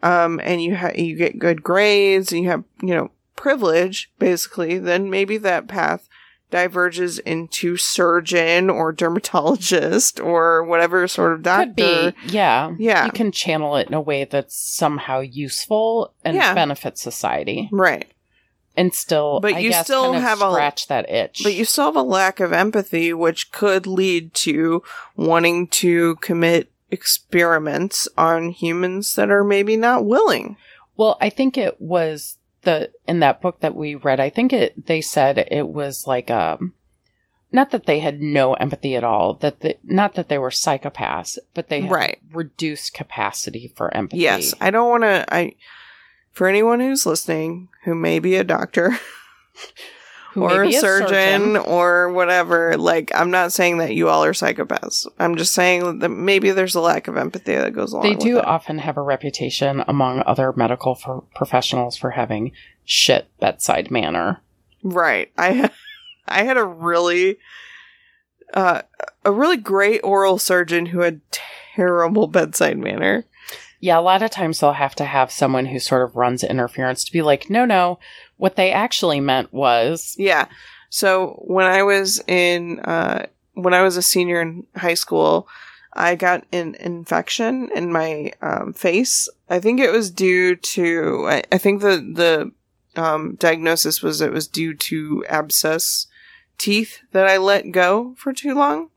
Speaker 2: um, and you ha- you get good grades and you have you know privilege basically, then maybe that path diverges into surgeon or dermatologist or whatever sort of doctor.
Speaker 1: Could be, yeah.
Speaker 2: Yeah.
Speaker 1: You can channel it in a way that's somehow useful and
Speaker 2: Yeah.
Speaker 1: benefits society,
Speaker 2: Right.
Speaker 1: and still,
Speaker 2: But
Speaker 1: I
Speaker 2: you
Speaker 1: guess,
Speaker 2: still
Speaker 1: kind of
Speaker 2: have a-
Speaker 1: scratch that itch.
Speaker 2: But you still have a lack of empathy, which could lead to wanting to commit experiments on humans that are maybe not willing.
Speaker 1: Well, I think it was the in that book that we read. I think it they said it was like um, not that they had no empathy at all. That the, not that they were psychopaths, but they had
Speaker 2: Right.
Speaker 1: reduced capacity for empathy.
Speaker 2: Yes, I don't want to. I for anyone who's listening who may be a doctor or a
Speaker 1: be
Speaker 2: surgeon, or whatever, like I'm not saying that you all are psychopaths. I'm just saying that maybe there's a lack of empathy that goes along.
Speaker 1: They do often have a reputation among other medical for professionals for having shit bedside manner.
Speaker 2: Right. I I had a really uh a really great oral surgeon who had terrible bedside manner.
Speaker 1: Yeah, a lot of times they'll have to have someone who sort of runs interference to be like, no, no, what they actually meant was,
Speaker 2: Yeah. So when I was in uh when I was a senior in high school, I got an infection in my um, face. I think it was due to I, I think the the um, diagnosis was it was due to abscess teeth that I let go for too long.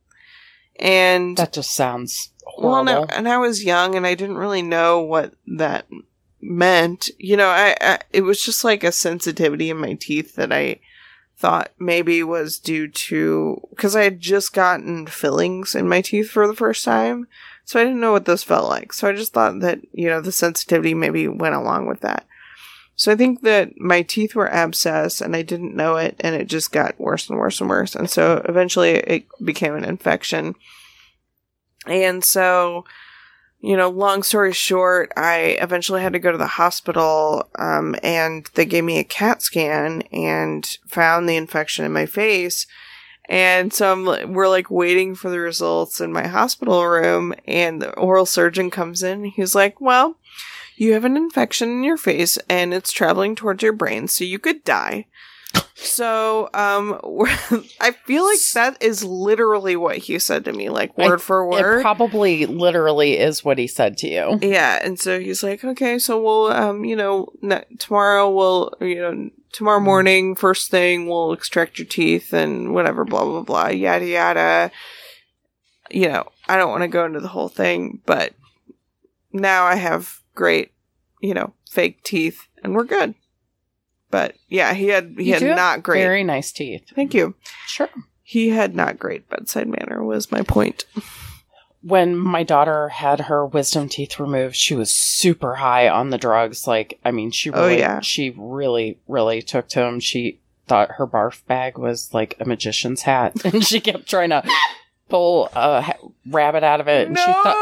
Speaker 2: And
Speaker 1: that just sounds
Speaker 2: Well, no, and I was young and I didn't really know what that meant. You know, I, I it was just like a sensitivity in my teeth that I thought maybe was due to because I had just gotten fillings in my teeth for the first time, so I didn't know what this felt like. So I just thought that you know the sensitivity maybe went along with that. So I think that my teeth were abscessed and I didn't know it, and it just got worse and worse and worse, and so eventually it became an infection. And so, you know, long story short, I eventually had to go to the hospital, um, and they gave me a CAT scan and found the infection in my face. And so I'm, we're like waiting for the results in my hospital room, and the oral surgeon comes in. He's like, "Well, you have an infection in your face, and it's traveling towards your brain, so you could die." So, um, I feel like that is literally what he said to me, like
Speaker 1: I-
Speaker 2: word for
Speaker 1: it
Speaker 2: word.
Speaker 1: probably literally is what he said to you.
Speaker 2: Yeah, and so he's like, okay, so we'll, um, you know, ne- tomorrow we'll, you know, tomorrow morning, first thing, we'll extract your teeth and whatever, blah, blah, blah, yada, yada. You know, I don't want to go into the whole thing, but now I have great, you know, fake teeth and we're good. But yeah, he had, he
Speaker 1: You
Speaker 2: had not great.
Speaker 1: Very nice teeth.
Speaker 2: Thank you.
Speaker 1: Sure.
Speaker 2: He had not great bedside manner was my point.
Speaker 1: When my daughter had her wisdom teeth removed, she was super high on the drugs. Like, I mean, she
Speaker 2: Oh,
Speaker 1: really,
Speaker 2: yeah.
Speaker 1: she really, really took to them. She thought her barf bag was like a magician's hat, and she kept trying to pull a ha- rabbit out of it. And she thought,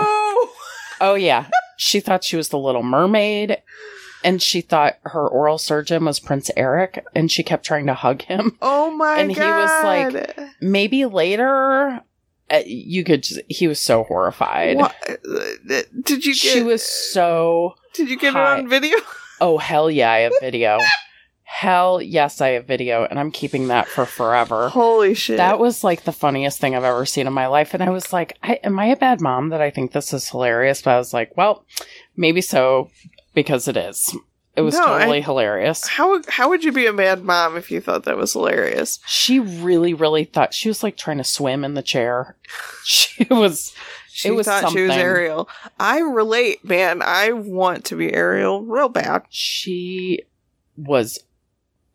Speaker 1: oh yeah, she thought she was the Little Mermaid, and she thought her oral surgeon was Prince Eric, and she kept trying to hug him.
Speaker 2: Oh my god.
Speaker 1: And he was like, Maybe later, uh, you could. Just, he was so horrified.
Speaker 2: What? Did you get?
Speaker 1: She was so.
Speaker 2: Did you get
Speaker 1: high.
Speaker 2: it on video?
Speaker 1: Oh hell yeah! I have video. Hell yes, I have video, and I'm keeping that for forever.
Speaker 2: Holy shit.
Speaker 1: That was like the funniest thing I've ever seen in my life. And I was like, I, Am I a bad mom that I think this is hilarious? But I was like, Well, maybe so because it is. It was
Speaker 2: No, I-
Speaker 1: totally hilarious.
Speaker 2: how how would you be a mad mom if you thought that was hilarious?
Speaker 1: She really, really thought she was like trying to swim in the chair. She was,
Speaker 2: She
Speaker 1: It was
Speaker 2: thought she was
Speaker 1: something.
Speaker 2: Ariel. I relate, man. I want to be Ariel real bad.
Speaker 1: she was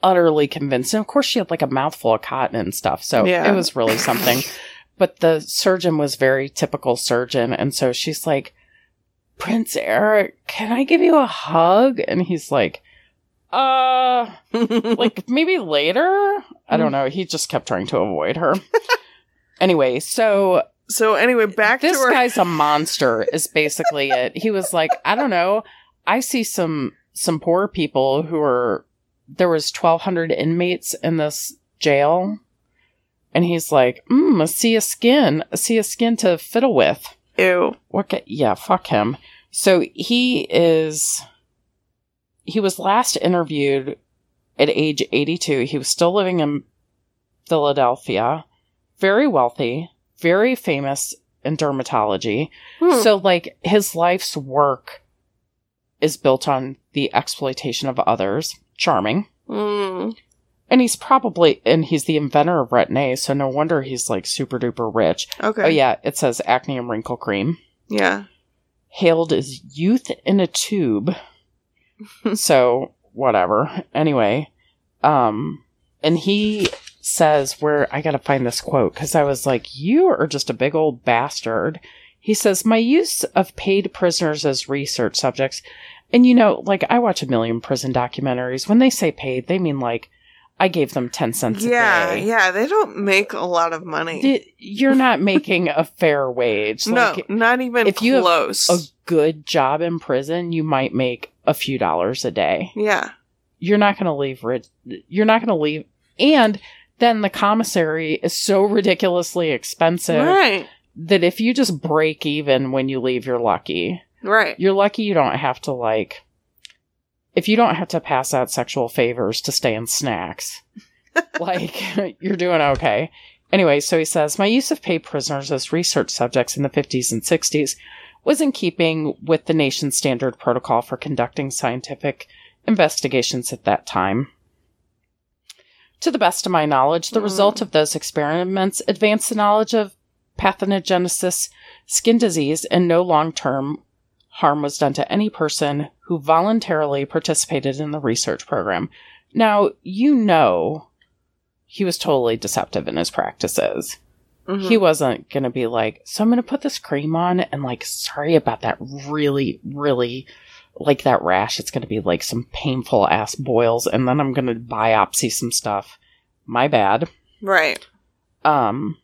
Speaker 1: utterly convinced. And of course, she had like a mouthful of cotton and stuff. So
Speaker 2: Yeah.
Speaker 1: it was really something. but the surgeon was very typical surgeon. And so she's like, Prince Eric, can I give you a hug? And he's like, uh, like maybe later? I don't know. He just kept trying to avoid her. anyway, so
Speaker 2: so anyway, back
Speaker 1: this
Speaker 2: to our
Speaker 1: guy's a monster is basically it he was like i don't know i see some some poor people who are there was 1200 inmates in this jail and he's like mm, see a skin skin a skin to fiddle with
Speaker 2: ew.
Speaker 1: what yeah fuck him so he is he was last interviewed at age 82 he was still living in philadelphia very wealthy very famous in dermatology
Speaker 2: Hmm.
Speaker 1: so like his life's work is built on the exploitation of others charming
Speaker 2: Mm.
Speaker 1: And he's probably and he's the inventor of retin-a so no wonder he's like super duper rich
Speaker 2: Okay.
Speaker 1: oh yeah it says acne and wrinkle cream
Speaker 2: Yeah.
Speaker 1: hailed as youth in a tube. so whatever. Anyway, um, and he says where I gotta find this quote because I was like, "You are just a big old bastard." He says, "My use of paid prisoners as research subjects." And you know, like I watch a million prison documentaries. When they say paid, they mean like I gave them ten cents
Speaker 2: Yeah,
Speaker 1: a day.
Speaker 2: yeah. They don't make a lot of money.
Speaker 1: You're not making a fair wage.
Speaker 2: no,
Speaker 1: Like,
Speaker 2: not even
Speaker 1: if you have
Speaker 2: close.
Speaker 1: a good job in prison, you might make a few dollars a day.
Speaker 2: yeah.
Speaker 1: You're not going to leave rich. You're not going to leave. And then the commissary is so ridiculously expensive
Speaker 2: Right.
Speaker 1: that if you just break even when you leave, you're lucky.
Speaker 2: Right.
Speaker 1: You're lucky you don't have to like, if you don't have to pass out sexual favors to stay in snacks, like you're doing okay. Anyway, so he says, my use of paid prisoners as research subjects in the 50s and 60s was in keeping with the nation's standard protocol for conducting scientific investigations at that time. To the best of my knowledge, the
Speaker 2: Mm.
Speaker 1: result of those experiments advanced the knowledge of pathogenesis, skin disease, and no long term harm was done to any person who voluntarily participated in the research program. Now, you know, he was totally deceptive in his practices.
Speaker 2: Mhm.
Speaker 1: He wasn't going to be like, so I'm going to put this cream on and like, sorry about that really, really like that rash. It's going to be like some painful ass boils and then I'm going to biopsy some stuff. My bad.
Speaker 2: right.
Speaker 1: Um,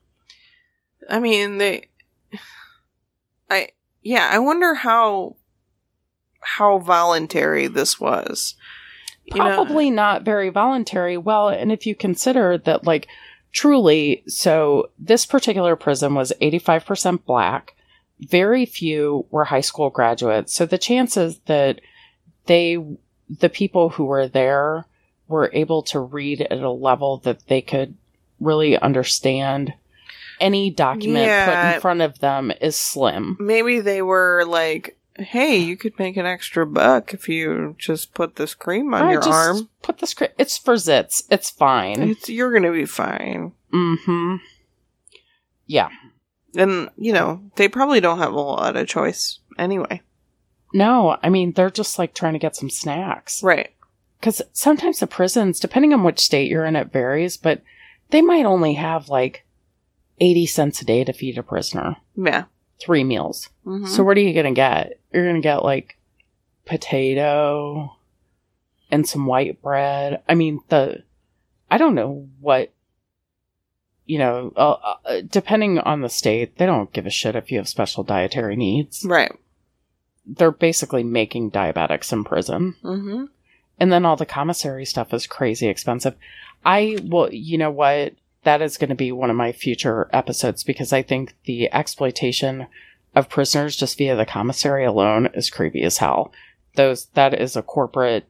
Speaker 2: I mean, they. I yeah. I wonder how how voluntary this was. You know-
Speaker 1: probably not very voluntary. Well, and if you consider that, like, truly, so this particular prison was 85% black, very few were high school graduates. So the chances that they, the people who were there, were able to read at a level that they could really understand any document put in front of them is slim.
Speaker 2: maybe they were like, "Hey, you could make an extra buck if you just put this cream on
Speaker 1: Right,
Speaker 2: your
Speaker 1: just
Speaker 2: arm.
Speaker 1: Put the script. It's for zits. It's fine.
Speaker 2: It's, you're gonna be fine."
Speaker 1: Mm-hmm. Yeah.
Speaker 2: And you know, they probably don't have a lot of choice anyway.
Speaker 1: No, I mean they're just like trying to get some snacks.
Speaker 2: Right.
Speaker 1: Because sometimes the prisons, depending on which state you're in, it varies, but they might only have like 80 cents a day to feed a prisoner.
Speaker 2: Yeah.
Speaker 1: Three meals.
Speaker 2: Mhm.
Speaker 1: So what are you going to get? You're going to get like potato and some white bread. I mean, the, I don't know what, you know, uh, uh, depending on the state, they don't give a shit if you have special dietary needs.
Speaker 2: right.
Speaker 1: They're basically making diabetics in prison.
Speaker 2: Mm-hmm.
Speaker 1: And then all the commissary stuff is crazy expensive. I will, you know what? That is going to be one of my future episodes because I think the exploitation of prisoners just via the commissary alone is creepy as hell. Those, that is a corporate,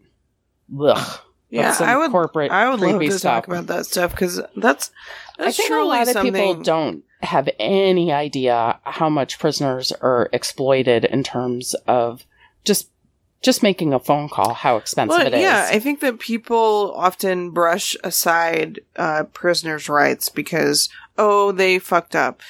Speaker 1: ugh.
Speaker 2: Yeah, I would.
Speaker 1: corporate
Speaker 2: I would love to
Speaker 1: stuff.
Speaker 2: talk about that stuff because that's that's
Speaker 1: I think a lot of
Speaker 2: something.
Speaker 1: people don't have any idea how much prisoners are exploited in terms of just just making a phone call, how expensive
Speaker 2: Well,
Speaker 1: it is.
Speaker 2: yeah, I think that people often brush aside uh, prisoners' rights because oh they fucked up,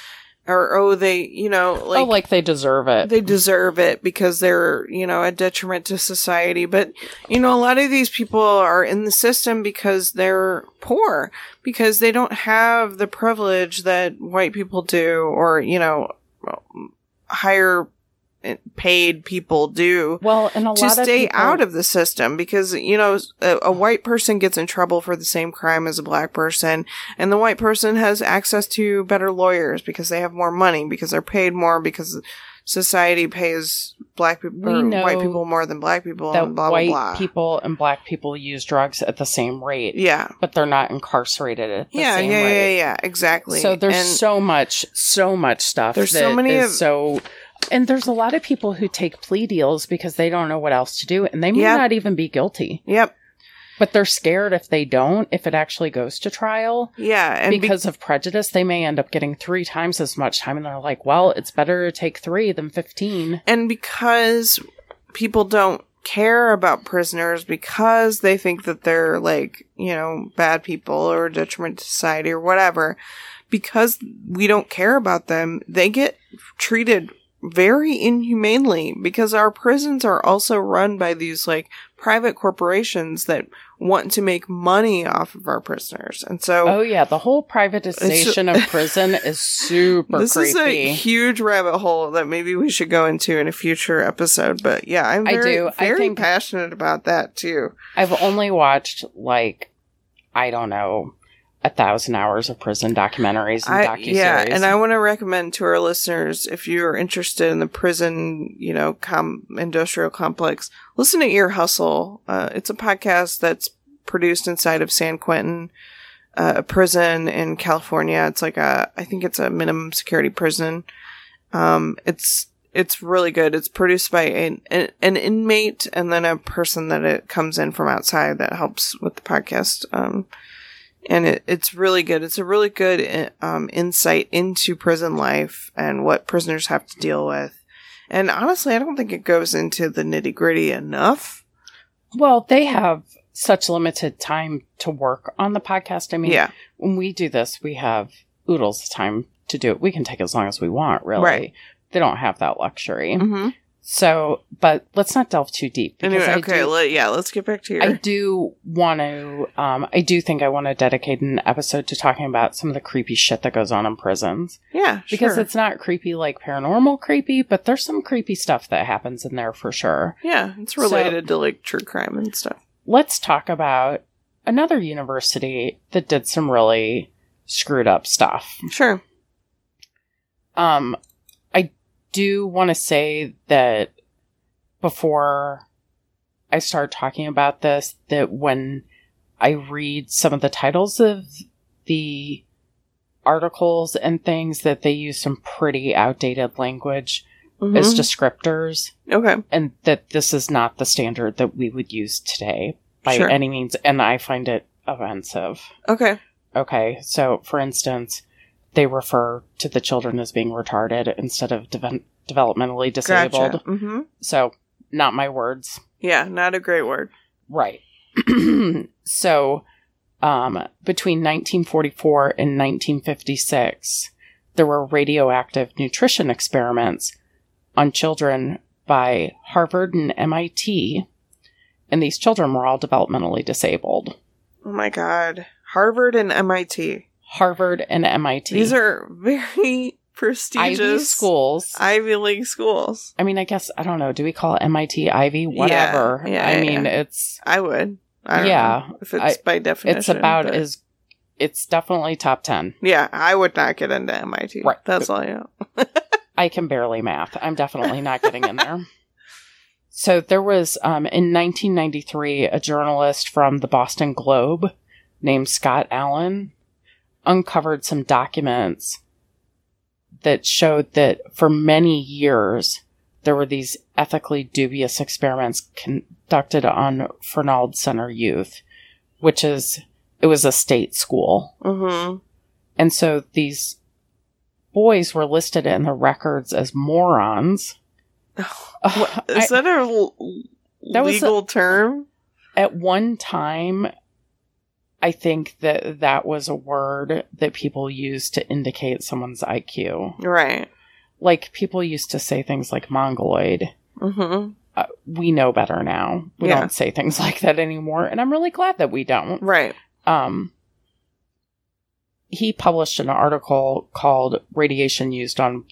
Speaker 2: or oh they you know like
Speaker 1: oh, like they deserve it.
Speaker 2: they deserve it because they're you know a detriment to society but you know a lot of these people are in the system because they're poor because they don't have the privilege that white people do or you know higher paid people do
Speaker 1: well, and a
Speaker 2: to stay
Speaker 1: people,
Speaker 2: out of the system because you know a, a white person gets in trouble for the same crime as a black person and the white person has access to better lawyers because they have more money because they're paid more because society pays black people
Speaker 1: We
Speaker 2: or
Speaker 1: know
Speaker 2: white people more than black people
Speaker 1: that
Speaker 2: and blah
Speaker 1: white
Speaker 2: blah blah
Speaker 1: people and black people use drugs at the same rate,
Speaker 2: yeah
Speaker 1: but they're not incarcerated at the
Speaker 2: yeah
Speaker 1: same
Speaker 2: yeah,
Speaker 1: rate.
Speaker 2: yeah yeah exactly
Speaker 1: So there's
Speaker 2: And-
Speaker 1: so much, so much stuff.
Speaker 2: There's
Speaker 1: that
Speaker 2: so many of-
Speaker 1: so, and there's a lot of people who take plea deals because they don't know what else to do, and they may
Speaker 2: Yeah.
Speaker 1: not even be guilty,
Speaker 2: yep
Speaker 1: but they're scared if they don't, if it actually goes to trial,
Speaker 2: yeah and be-
Speaker 1: because of prejudice, they may end up getting three times as much time, and they're like, well, it's better to take three than fifteen.
Speaker 2: and because people don't care about prisoners because they think that they're like you know bad people or a detriment to society or whatever because we don't care about them they get treated very inhumanely because our prisons are also run by these like private corporations that want to make money off of our prisoners and so
Speaker 1: Oh yeah, the whole privatization of prison is super
Speaker 2: this
Speaker 1: creepy.
Speaker 2: is a huge rabbit hole that maybe we should go into in a future episode. But yeah, I'm
Speaker 1: I
Speaker 2: very.
Speaker 1: I
Speaker 2: very
Speaker 1: think-
Speaker 2: passionate about that too.
Speaker 1: I've only watched like I don't know a thousand hours of prison documentaries and docuseries.
Speaker 2: yeah, and I want to recommend to our listeners if you're interested in the prison, you know, com- industrial complex, listen to Ear Hustle. Uh, it's a podcast that's produced inside of San Quentin, uh, a prison in California. It's like a, I think it's a minimum security prison. Um, it's it's really good. It's produced by an, an an inmate and then a person that it comes in from outside that helps with the podcast. Um, and it, it's really good. It's a really good um, insight into prison life and what prisoners have to deal with. And honestly, I don't think it goes into the nitty gritty enough.
Speaker 1: well, they have such limited time to work on the podcast. I mean,
Speaker 2: Yeah,
Speaker 1: when we do this, we have oodles of time to do it. We can take as long as we want, really.
Speaker 2: Right.
Speaker 1: They don't have that luxury.
Speaker 2: mm-hmm.
Speaker 1: So, but let's not delve too deep.
Speaker 2: Anyway, okay,
Speaker 1: do-
Speaker 2: let, yeah, let's get back to your.
Speaker 1: I do want to, um, I do think I want to dedicate an episode to talking about some of the creepy shit that goes on in prisons.
Speaker 2: yeah,
Speaker 1: Because
Speaker 2: sure.
Speaker 1: it's not creepy like paranormal creepy, but there's some creepy stuff that happens in there for sure.
Speaker 2: yeah, it's related to like true crime and stuff.
Speaker 1: Let's talk about another university that did some really screwed up stuff.
Speaker 2: Sure.
Speaker 1: Um, do want to say that before I start talking about this, that when I read some of the titles of the articles and things, that they use some pretty outdated language as
Speaker 2: Mhm.
Speaker 1: descriptors,
Speaker 2: okay.
Speaker 1: and that this is not the standard that we would use today by
Speaker 2: Sure.
Speaker 1: any means, and I find it offensive.
Speaker 2: Okay.
Speaker 1: Okay, so for instance, they refer to the children as being retarded instead of deve- developmentally disabled.
Speaker 2: Gotcha. Mm-hmm.
Speaker 1: So, not my words.
Speaker 2: Yeah, not a great word.
Speaker 1: Right. so, um, between 1944 and 1956, there were radioactive nutrition experiments on children by Harvard and MIT, and these children were all developmentally disabled.
Speaker 2: Oh my god. Harvard and MIT.
Speaker 1: Harvard and MIT.
Speaker 2: These are very prestigious
Speaker 1: Ivy schools.
Speaker 2: Ivy League schools.
Speaker 1: I mean, I guess I don't know. Do we call it MIT Ivy? Whatever.
Speaker 2: yeah,
Speaker 1: I
Speaker 2: yeah,
Speaker 1: mean,
Speaker 2: yeah.
Speaker 1: it's
Speaker 2: I would. I don't
Speaker 1: Yeah,
Speaker 2: know if it's
Speaker 1: I-
Speaker 2: by definition.
Speaker 1: it's about
Speaker 2: but-
Speaker 1: as it's definitely top ten.
Speaker 2: Yeah, I would not get into MIT.
Speaker 1: Right.
Speaker 2: That's all I know.
Speaker 1: I can barely math. I'm definitely not getting in there. So there was um, in 1993 a journalist from the Boston Globe named Scott Allen uncovered some documents that showed that for many years there were these ethically dubious experiments conducted on Fernald Center youth which is it was a state school.
Speaker 2: Mm-hmm.
Speaker 1: And so these boys were listed in the records as morons.
Speaker 2: What, is
Speaker 1: I-
Speaker 2: that a l-
Speaker 1: That was
Speaker 2: legal term?
Speaker 1: at one time, I think that that was a word that people used to indicate someone's IQ.
Speaker 2: Right.
Speaker 1: Like people used to say things like mongoloid.
Speaker 2: Mm-hmm.
Speaker 1: Uh, we know better now. We
Speaker 2: Yeah.
Speaker 1: don't say things like that anymore, and I'm really glad that we don't.
Speaker 2: Right.
Speaker 1: um, he published an article called Radiation Used on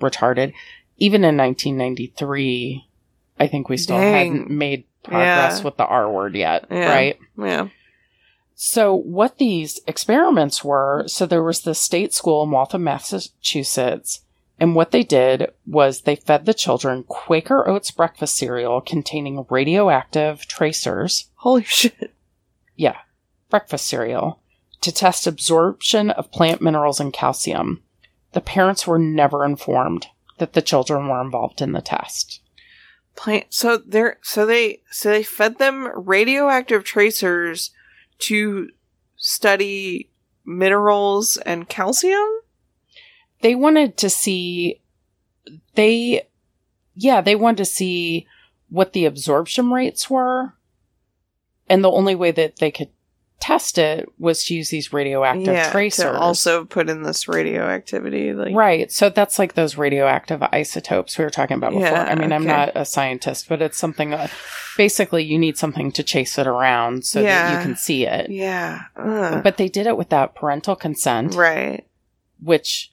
Speaker 1: Retarded. Even in 1993, I think we still
Speaker 2: Dang.
Speaker 1: hadn't made progress
Speaker 2: Yeah.
Speaker 1: with the R word yet,
Speaker 2: Yeah.
Speaker 1: right?
Speaker 2: Yeah.
Speaker 1: So, what these experiments were so there was the state school in Waltham, Massachusetts, and what they did was they fed the children Quaker Oats breakfast cereal containing radioactive tracers
Speaker 2: Holy shit.
Speaker 1: Yeah, breakfast cereal to test absorption of plant minerals and calcium. The parents were never informed that the children were involved in the test.
Speaker 2: Plant. So they're so they so they fed them radioactive tracers to study minerals and calcium.
Speaker 1: They wanted to see, they, yeah, they wanted to see what the absorption rates were. And the only way that they could test it was to use these radioactive
Speaker 2: yeah.
Speaker 1: tracers.
Speaker 2: To also put in this radioactivity. Like.
Speaker 1: Right. So that's like those radioactive isotopes we were talking about before.
Speaker 2: Yeah,
Speaker 1: I mean, I'm not a scientist, but it's something uh, basically you need something to chase it around so that you can see it.
Speaker 2: Yeah. Ugh.
Speaker 1: But they did it without parental consent,
Speaker 2: right.
Speaker 1: which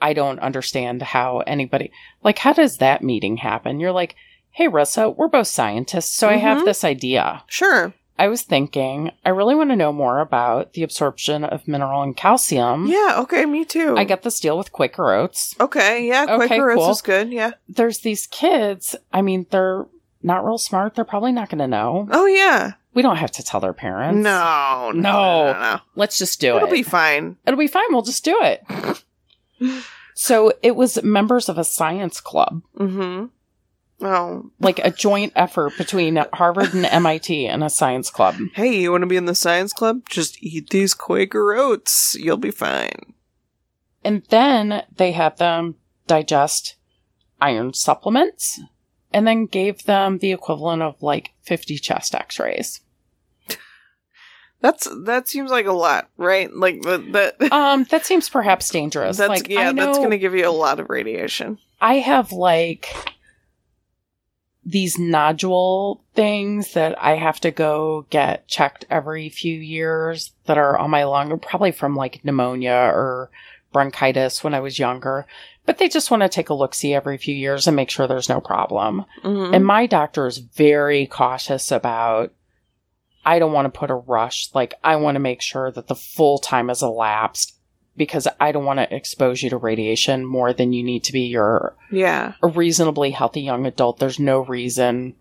Speaker 1: I don't understand how anybody, like, how does that meeting happen? You're like, hey, Rissa, we're both scientists, so I have
Speaker 2: Mhm.
Speaker 1: this idea.
Speaker 2: Sure.
Speaker 1: I was thinking, I really want to know more about the absorption of mineral and calcium.
Speaker 2: Yeah. Okay. Me too.
Speaker 1: I get this deal with Quaker Oats.
Speaker 2: Okay. Yeah.
Speaker 1: Okay,
Speaker 2: Quaker Oats
Speaker 1: cool.
Speaker 2: is good. Yeah.
Speaker 1: there's these kids. I mean, they're not real smart. They're probably not going to know.
Speaker 2: Oh yeah.
Speaker 1: We don't have to tell their parents.
Speaker 2: No. No.
Speaker 1: No.
Speaker 2: No. no.
Speaker 1: Let's just do
Speaker 2: It'll
Speaker 1: it.
Speaker 2: be fine.
Speaker 1: It'll be fine. We'll just do it. so it was members of a science club,
Speaker 2: Mm-hmm. Oh.
Speaker 1: like a joint effort between Harvard and MIT and a science club.
Speaker 2: Hey, you want to be in the science club? Just eat these Quaker oats. You'll be fine.
Speaker 1: And then they had them digest iron supplements and then gave them the equivalent of like 50 chest x rays.
Speaker 2: That's that seems like a lot, right? Like that. that
Speaker 1: Um, that seems perhaps dangerous.
Speaker 2: that's
Speaker 1: like,
Speaker 2: yeah.
Speaker 1: I know
Speaker 2: That's going to give you a lot of radiation.
Speaker 1: I have like these nodule things that I have to go get checked every few years that are on my lung, probably from like pneumonia or bronchitis when I was younger. But they just want to take a look see every few years and make sure there's no problem.
Speaker 2: Mhm.
Speaker 1: And my doctor is very cautious about I don't want to put a rush. Like, I want to make sure that the full time has elapsed because I don't want to expose you to radiation more than you need to be. You're
Speaker 2: yeah.
Speaker 1: a reasonably healthy young adult. There's no reason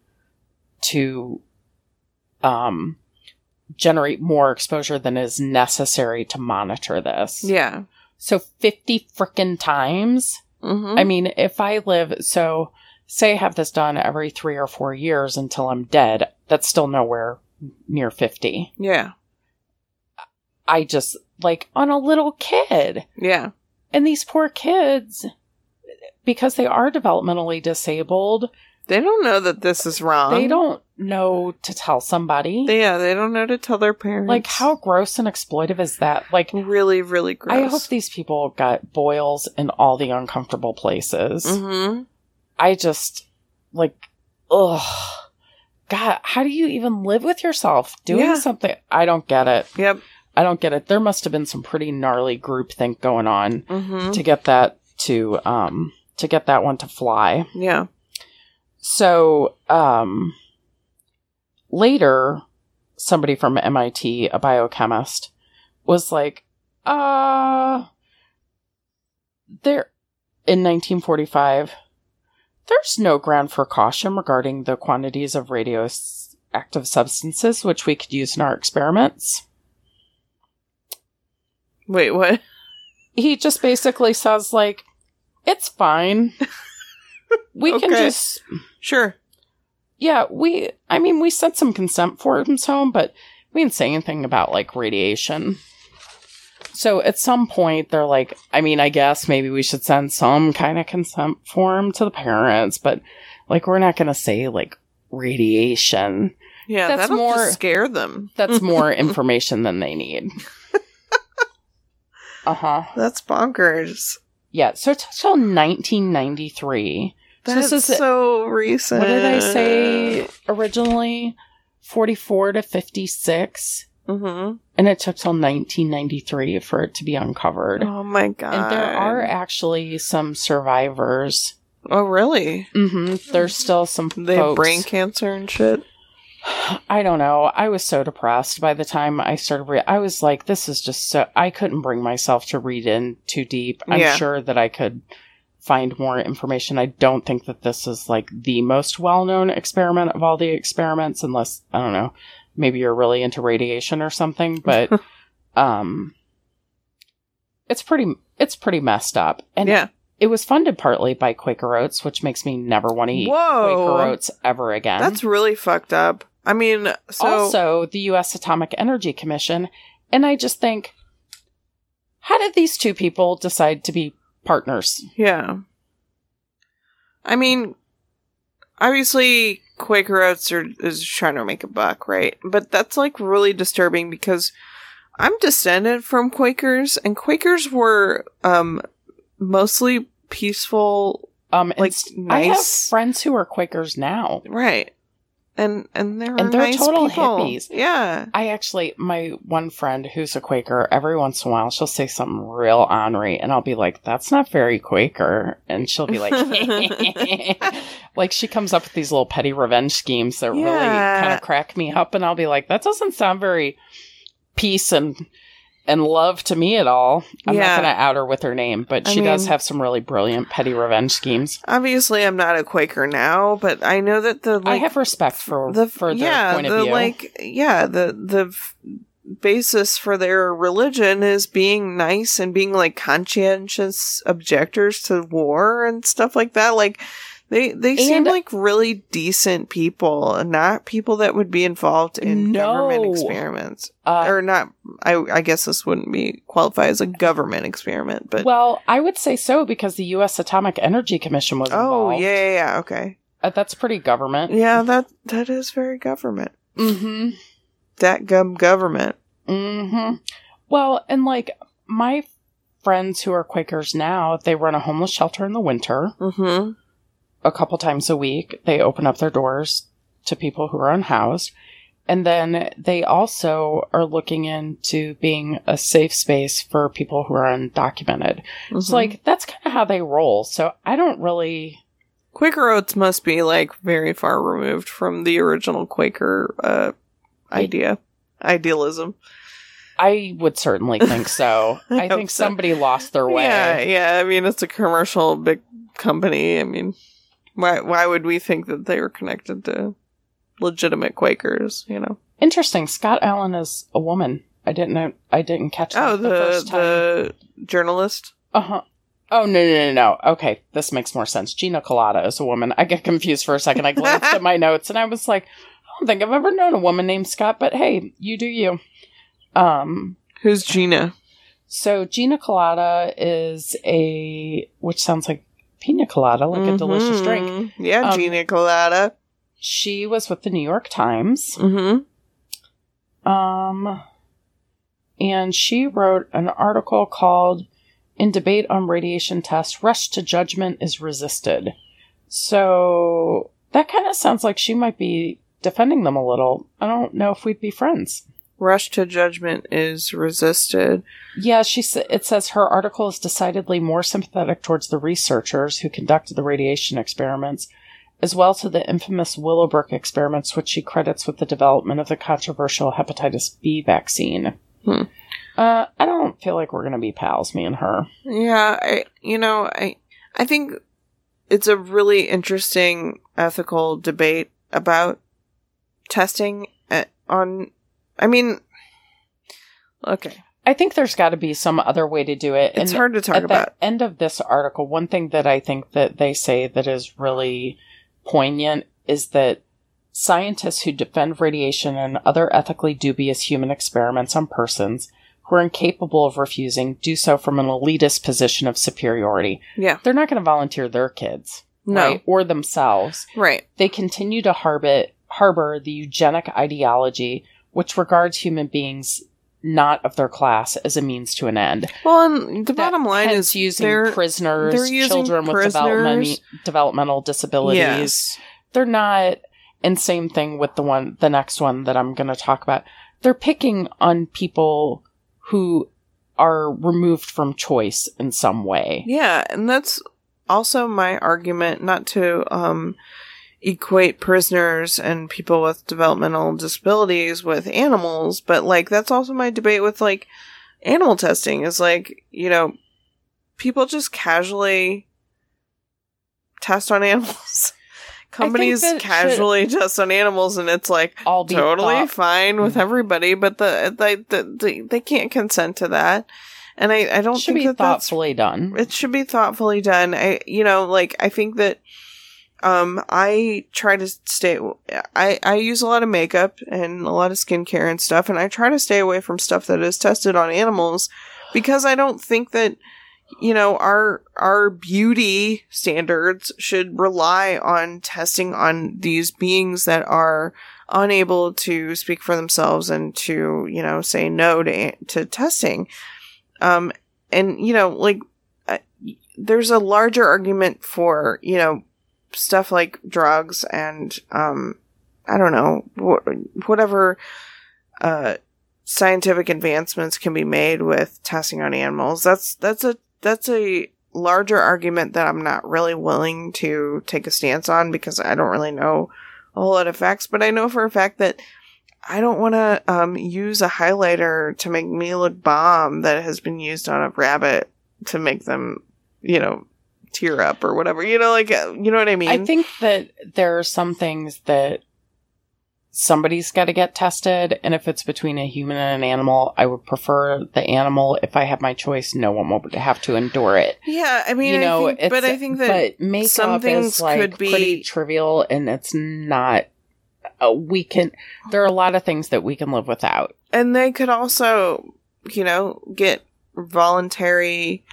Speaker 1: to um, generate more exposure than is necessary to monitor this.
Speaker 2: Yeah.
Speaker 1: So 50 frickin' times.
Speaker 2: Mm-hmm.
Speaker 1: I mean, if I live, so say I have this done every three or four years until I'm dead, that's still nowhere near 50.
Speaker 2: yeah.
Speaker 1: I just, like, on a little kid.
Speaker 2: Yeah.
Speaker 1: And these poor kids, because they are developmentally disabled,
Speaker 2: They don't know that this is wrong.
Speaker 1: they don't know to tell somebody.
Speaker 2: Yeah, they don't know to tell their parents.
Speaker 1: like, how gross and exploitive is that? Like,
Speaker 2: really, really gross.
Speaker 1: I hope these people got boils in all the uncomfortable places.
Speaker 2: Mm-hmm.
Speaker 1: I just like, ugh, God, how do you even live with yourself doing
Speaker 2: Yeah.
Speaker 1: something? I don't get it.
Speaker 2: Yep.
Speaker 1: I don't get it. There must have been some pretty gnarly groupthink going on
Speaker 2: Mm-hmm.
Speaker 1: to get that to um to get that one to fly.
Speaker 2: Yeah.
Speaker 1: So um later, somebody from MIT, a biochemist, was like, uh there in 1945 there's no ground for caution regarding the quantities of radioactive substances which we could use in our experiments.
Speaker 2: Wait, what?
Speaker 1: He just basically says like it's fine. We can just
Speaker 2: Sure.
Speaker 1: yeah, we I mean we sent some consent forms home, but we didn't say anything about like radiation. So at some point, they're like, I mean, I guess maybe we should send some kind of consent form to the parents, but like, we're not going to say like radiation.
Speaker 2: Yeah,
Speaker 1: That's more-
Speaker 2: scare them.
Speaker 1: That's more information than they need. Uh huh.
Speaker 2: That's bonkers.
Speaker 1: Yeah. So it's until 1993. So
Speaker 2: That's
Speaker 1: this is-
Speaker 2: so recent.
Speaker 1: What did I say originally? 44 to 56.
Speaker 2: Mm-hmm.
Speaker 1: And it took till 1993 for it to be uncovered.
Speaker 2: Oh my god.
Speaker 1: And there are actually some survivors.
Speaker 2: Oh really?
Speaker 1: hmm There's still some
Speaker 2: They have
Speaker 1: folks.
Speaker 2: brain cancer and shit.
Speaker 1: I don't know. I was so depressed by the time I started. I was like, this is just so. I couldn't bring myself to read in too deep. I'm
Speaker 2: Yeah.
Speaker 1: sure that I could find more information. I don't think that this is like the most well known experiment of all the experiments, unless, I don't know, maybe you're really into radiation or something. But, um, it's pretty, it's pretty messed up. And
Speaker 2: yeah.
Speaker 1: it was funded partly by Quaker Oats, which makes me never want to eat
Speaker 2: Whoa.
Speaker 1: Quaker Oats ever again.
Speaker 2: That's really fucked up. I mean, so
Speaker 1: also the U.S. Atomic Energy Commission. And I just think, how did these two people decide to be partners?
Speaker 2: yeah. I mean, obviously Quaker Oats are, is trying to make a buck, right? But that's like really disturbing because I'm descended from Quakers, and Quakers were um mostly peaceful,
Speaker 1: Um,
Speaker 2: Like,
Speaker 1: s- I have
Speaker 2: nice-
Speaker 1: friends who are Quakers now.
Speaker 2: right? And and they're
Speaker 1: And they're
Speaker 2: nice
Speaker 1: total
Speaker 2: people.
Speaker 1: hippies.
Speaker 2: Yeah.
Speaker 1: I actually, my one friend who's a Quaker, every once in a while she'll say something real ornery, and I'll be like, "That's not very Quaker," and she'll be like, like she comes up with these little petty revenge schemes that really kind of crack me up, and I'll be like, "That doesn't sound very peace and and love to me at all." I'm
Speaker 2: Yeah.
Speaker 1: not going to out her with her name, but
Speaker 2: I
Speaker 1: she does have some really brilliant petty revenge schemes.
Speaker 2: Obviously, I'm not a Quaker now, but I know that the
Speaker 1: I
Speaker 2: like
Speaker 1: have respect for
Speaker 2: the
Speaker 1: for their
Speaker 2: yeah
Speaker 1: point
Speaker 2: the
Speaker 1: of view.
Speaker 2: like yeah the the basis for their religion is being nice and being like conscientious objectors to war and stuff like that like they they seem like really decent people not people that would be involved in government experiments
Speaker 1: Uh,
Speaker 2: or not I I guess this wouldn't be qualify as a government experiment but
Speaker 1: well, I would say so because the U.S. Atomic Energy Commission was
Speaker 2: oh
Speaker 1: involved.
Speaker 2: yeah, yeah yeah okay
Speaker 1: Uh, that's pretty government.
Speaker 2: yeah that that is very government
Speaker 1: Mm-hmm.
Speaker 2: that gum government
Speaker 1: Mm-hmm. Well, and like my friends who are Quakers now, they run a homeless shelter in the winter
Speaker 2: mm-hmm
Speaker 1: a couple times a week. They open up their doors to people who are unhoused. And then they also are looking into being a safe space for people who are undocumented. It's
Speaker 2: Mhm.
Speaker 1: like that's kind of how they roll. So I don't really
Speaker 2: Quaker Oats must be like very far removed from the original Quaker uh, idea, idealism.
Speaker 1: I would certainly think so.
Speaker 2: I
Speaker 1: I think
Speaker 2: so.
Speaker 1: somebody lost their way.
Speaker 2: Yeah, yeah. I mean, it's a commercial big company. I mean, why why would we think that they were connected to legitimate Quakers? You know?
Speaker 1: Interesting. Scott Allen is a woman. I didn't know. I didn't catch that
Speaker 2: Oh,
Speaker 1: the,
Speaker 2: the
Speaker 1: first time.
Speaker 2: the journalist.
Speaker 1: Uh huh. Oh no no no no. Okay, this makes more sense. Gina Kolata is a woman. I get confused for a second. I glanced at my notes and I was like, I don't think I've ever known a woman named Scott. But hey, you do you. Um.
Speaker 2: Who's Gina?
Speaker 1: So Gina Kolata is a which sounds like pina colada, like a delicious drink.
Speaker 2: Mhm. Yeah,
Speaker 1: Um,
Speaker 2: Gina Kolata.
Speaker 1: She was with the New York Times.
Speaker 2: Mm-hmm.
Speaker 1: Um, and she wrote an article called In Debate on Radiation Tests, Rush to Judgment is Resisted. So that kind of sounds like she might be defending them a little. I don't know if we'd be friends.
Speaker 2: Rush to judgment is resisted.
Speaker 1: Yeah, she sa- it says her article is decidedly more sympathetic towards the researchers who conducted the radiation experiments, as well to the infamous Willowbrook experiments, which she credits with the development of the controversial hepatitis B vaccine.
Speaker 2: Hmm.
Speaker 1: Uh, I don't feel like we're gonna be pals, me and her.
Speaker 2: Yeah, I you know, I I think it's a really interesting ethical debate about testing at, on I mean okay.
Speaker 1: I think there's got to be some other way to do it.
Speaker 2: It's
Speaker 1: And
Speaker 2: hard to talk
Speaker 1: at
Speaker 2: about.
Speaker 1: the end of this article, one thing that I think that they say that is really poignant is that Scientists who defend radiation and other ethically dubious human experiments on persons who are incapable of refusing do so from an elitist position of superiority.
Speaker 2: Yeah.
Speaker 1: They're not going to volunteer their kids,
Speaker 2: No.
Speaker 1: right? Or themselves.
Speaker 2: Right.
Speaker 1: They continue to harbor, harbor the eugenic ideology, which regards human beings not of their class as a means to an end.
Speaker 2: Well, and the
Speaker 1: That
Speaker 2: bottom line is
Speaker 1: using
Speaker 2: they're
Speaker 1: prisoners,
Speaker 2: they're using
Speaker 1: children with development, developmental disabilities.
Speaker 2: Yes.
Speaker 1: They're not, and same thing with the one, the next one that I'm going to talk about. They're picking on people who are removed from choice in some way.
Speaker 2: Yeah, and that's also my argument not to um equate prisoners and people with developmental disabilities with animals, but like that's also my debate with like animal testing is like, you know, people just casually test on animals. Companies
Speaker 1: that it should-
Speaker 2: casually test on animals and it's like
Speaker 1: All
Speaker 2: totally
Speaker 1: thought-
Speaker 2: fine with
Speaker 1: Mhm.
Speaker 2: everybody, but the, they, the, the, they can't consent to that. And I, I don't
Speaker 1: should
Speaker 2: think
Speaker 1: be
Speaker 2: that that's
Speaker 1: thoughtfully done.
Speaker 2: it should be thoughtfully done. I, you know, like I think that, um, I try to stay. I I use a lot of makeup and a lot of skincare and stuff, and I try to stay away from stuff that is tested on animals because I don't think that you know our our beauty standards should rely on testing on these beings that are unable to speak for themselves and to you know say no to to testing um and you know like uh, there's a larger argument for you know stuff like drugs and um i don't know wh- whatever uh scientific advancements can be made with testing on animals. That's that's a that's a larger argument that i'm not really willing to take a stance on because i don't really know a whole lot of facts but i know for a fact that I don't want to um, use a highlighter to make me look bomb that has been used on a rabbit to make them, you know, tear up or whatever. You know, like uh, you know what I mean?
Speaker 1: I think that there are some things that somebody's got to get tested, and if it's between a human and an animal, I would prefer the animal. If I have my choice, no one would have to endure it.
Speaker 2: yeah, I mean,
Speaker 1: you know,
Speaker 2: I think, but I think that
Speaker 1: but makeup
Speaker 2: some things
Speaker 1: is like
Speaker 2: could be-
Speaker 1: pretty trivial, and it's not. Uh, we can. There are a lot of things that we can live without.
Speaker 2: and they could also, you know, get voluntary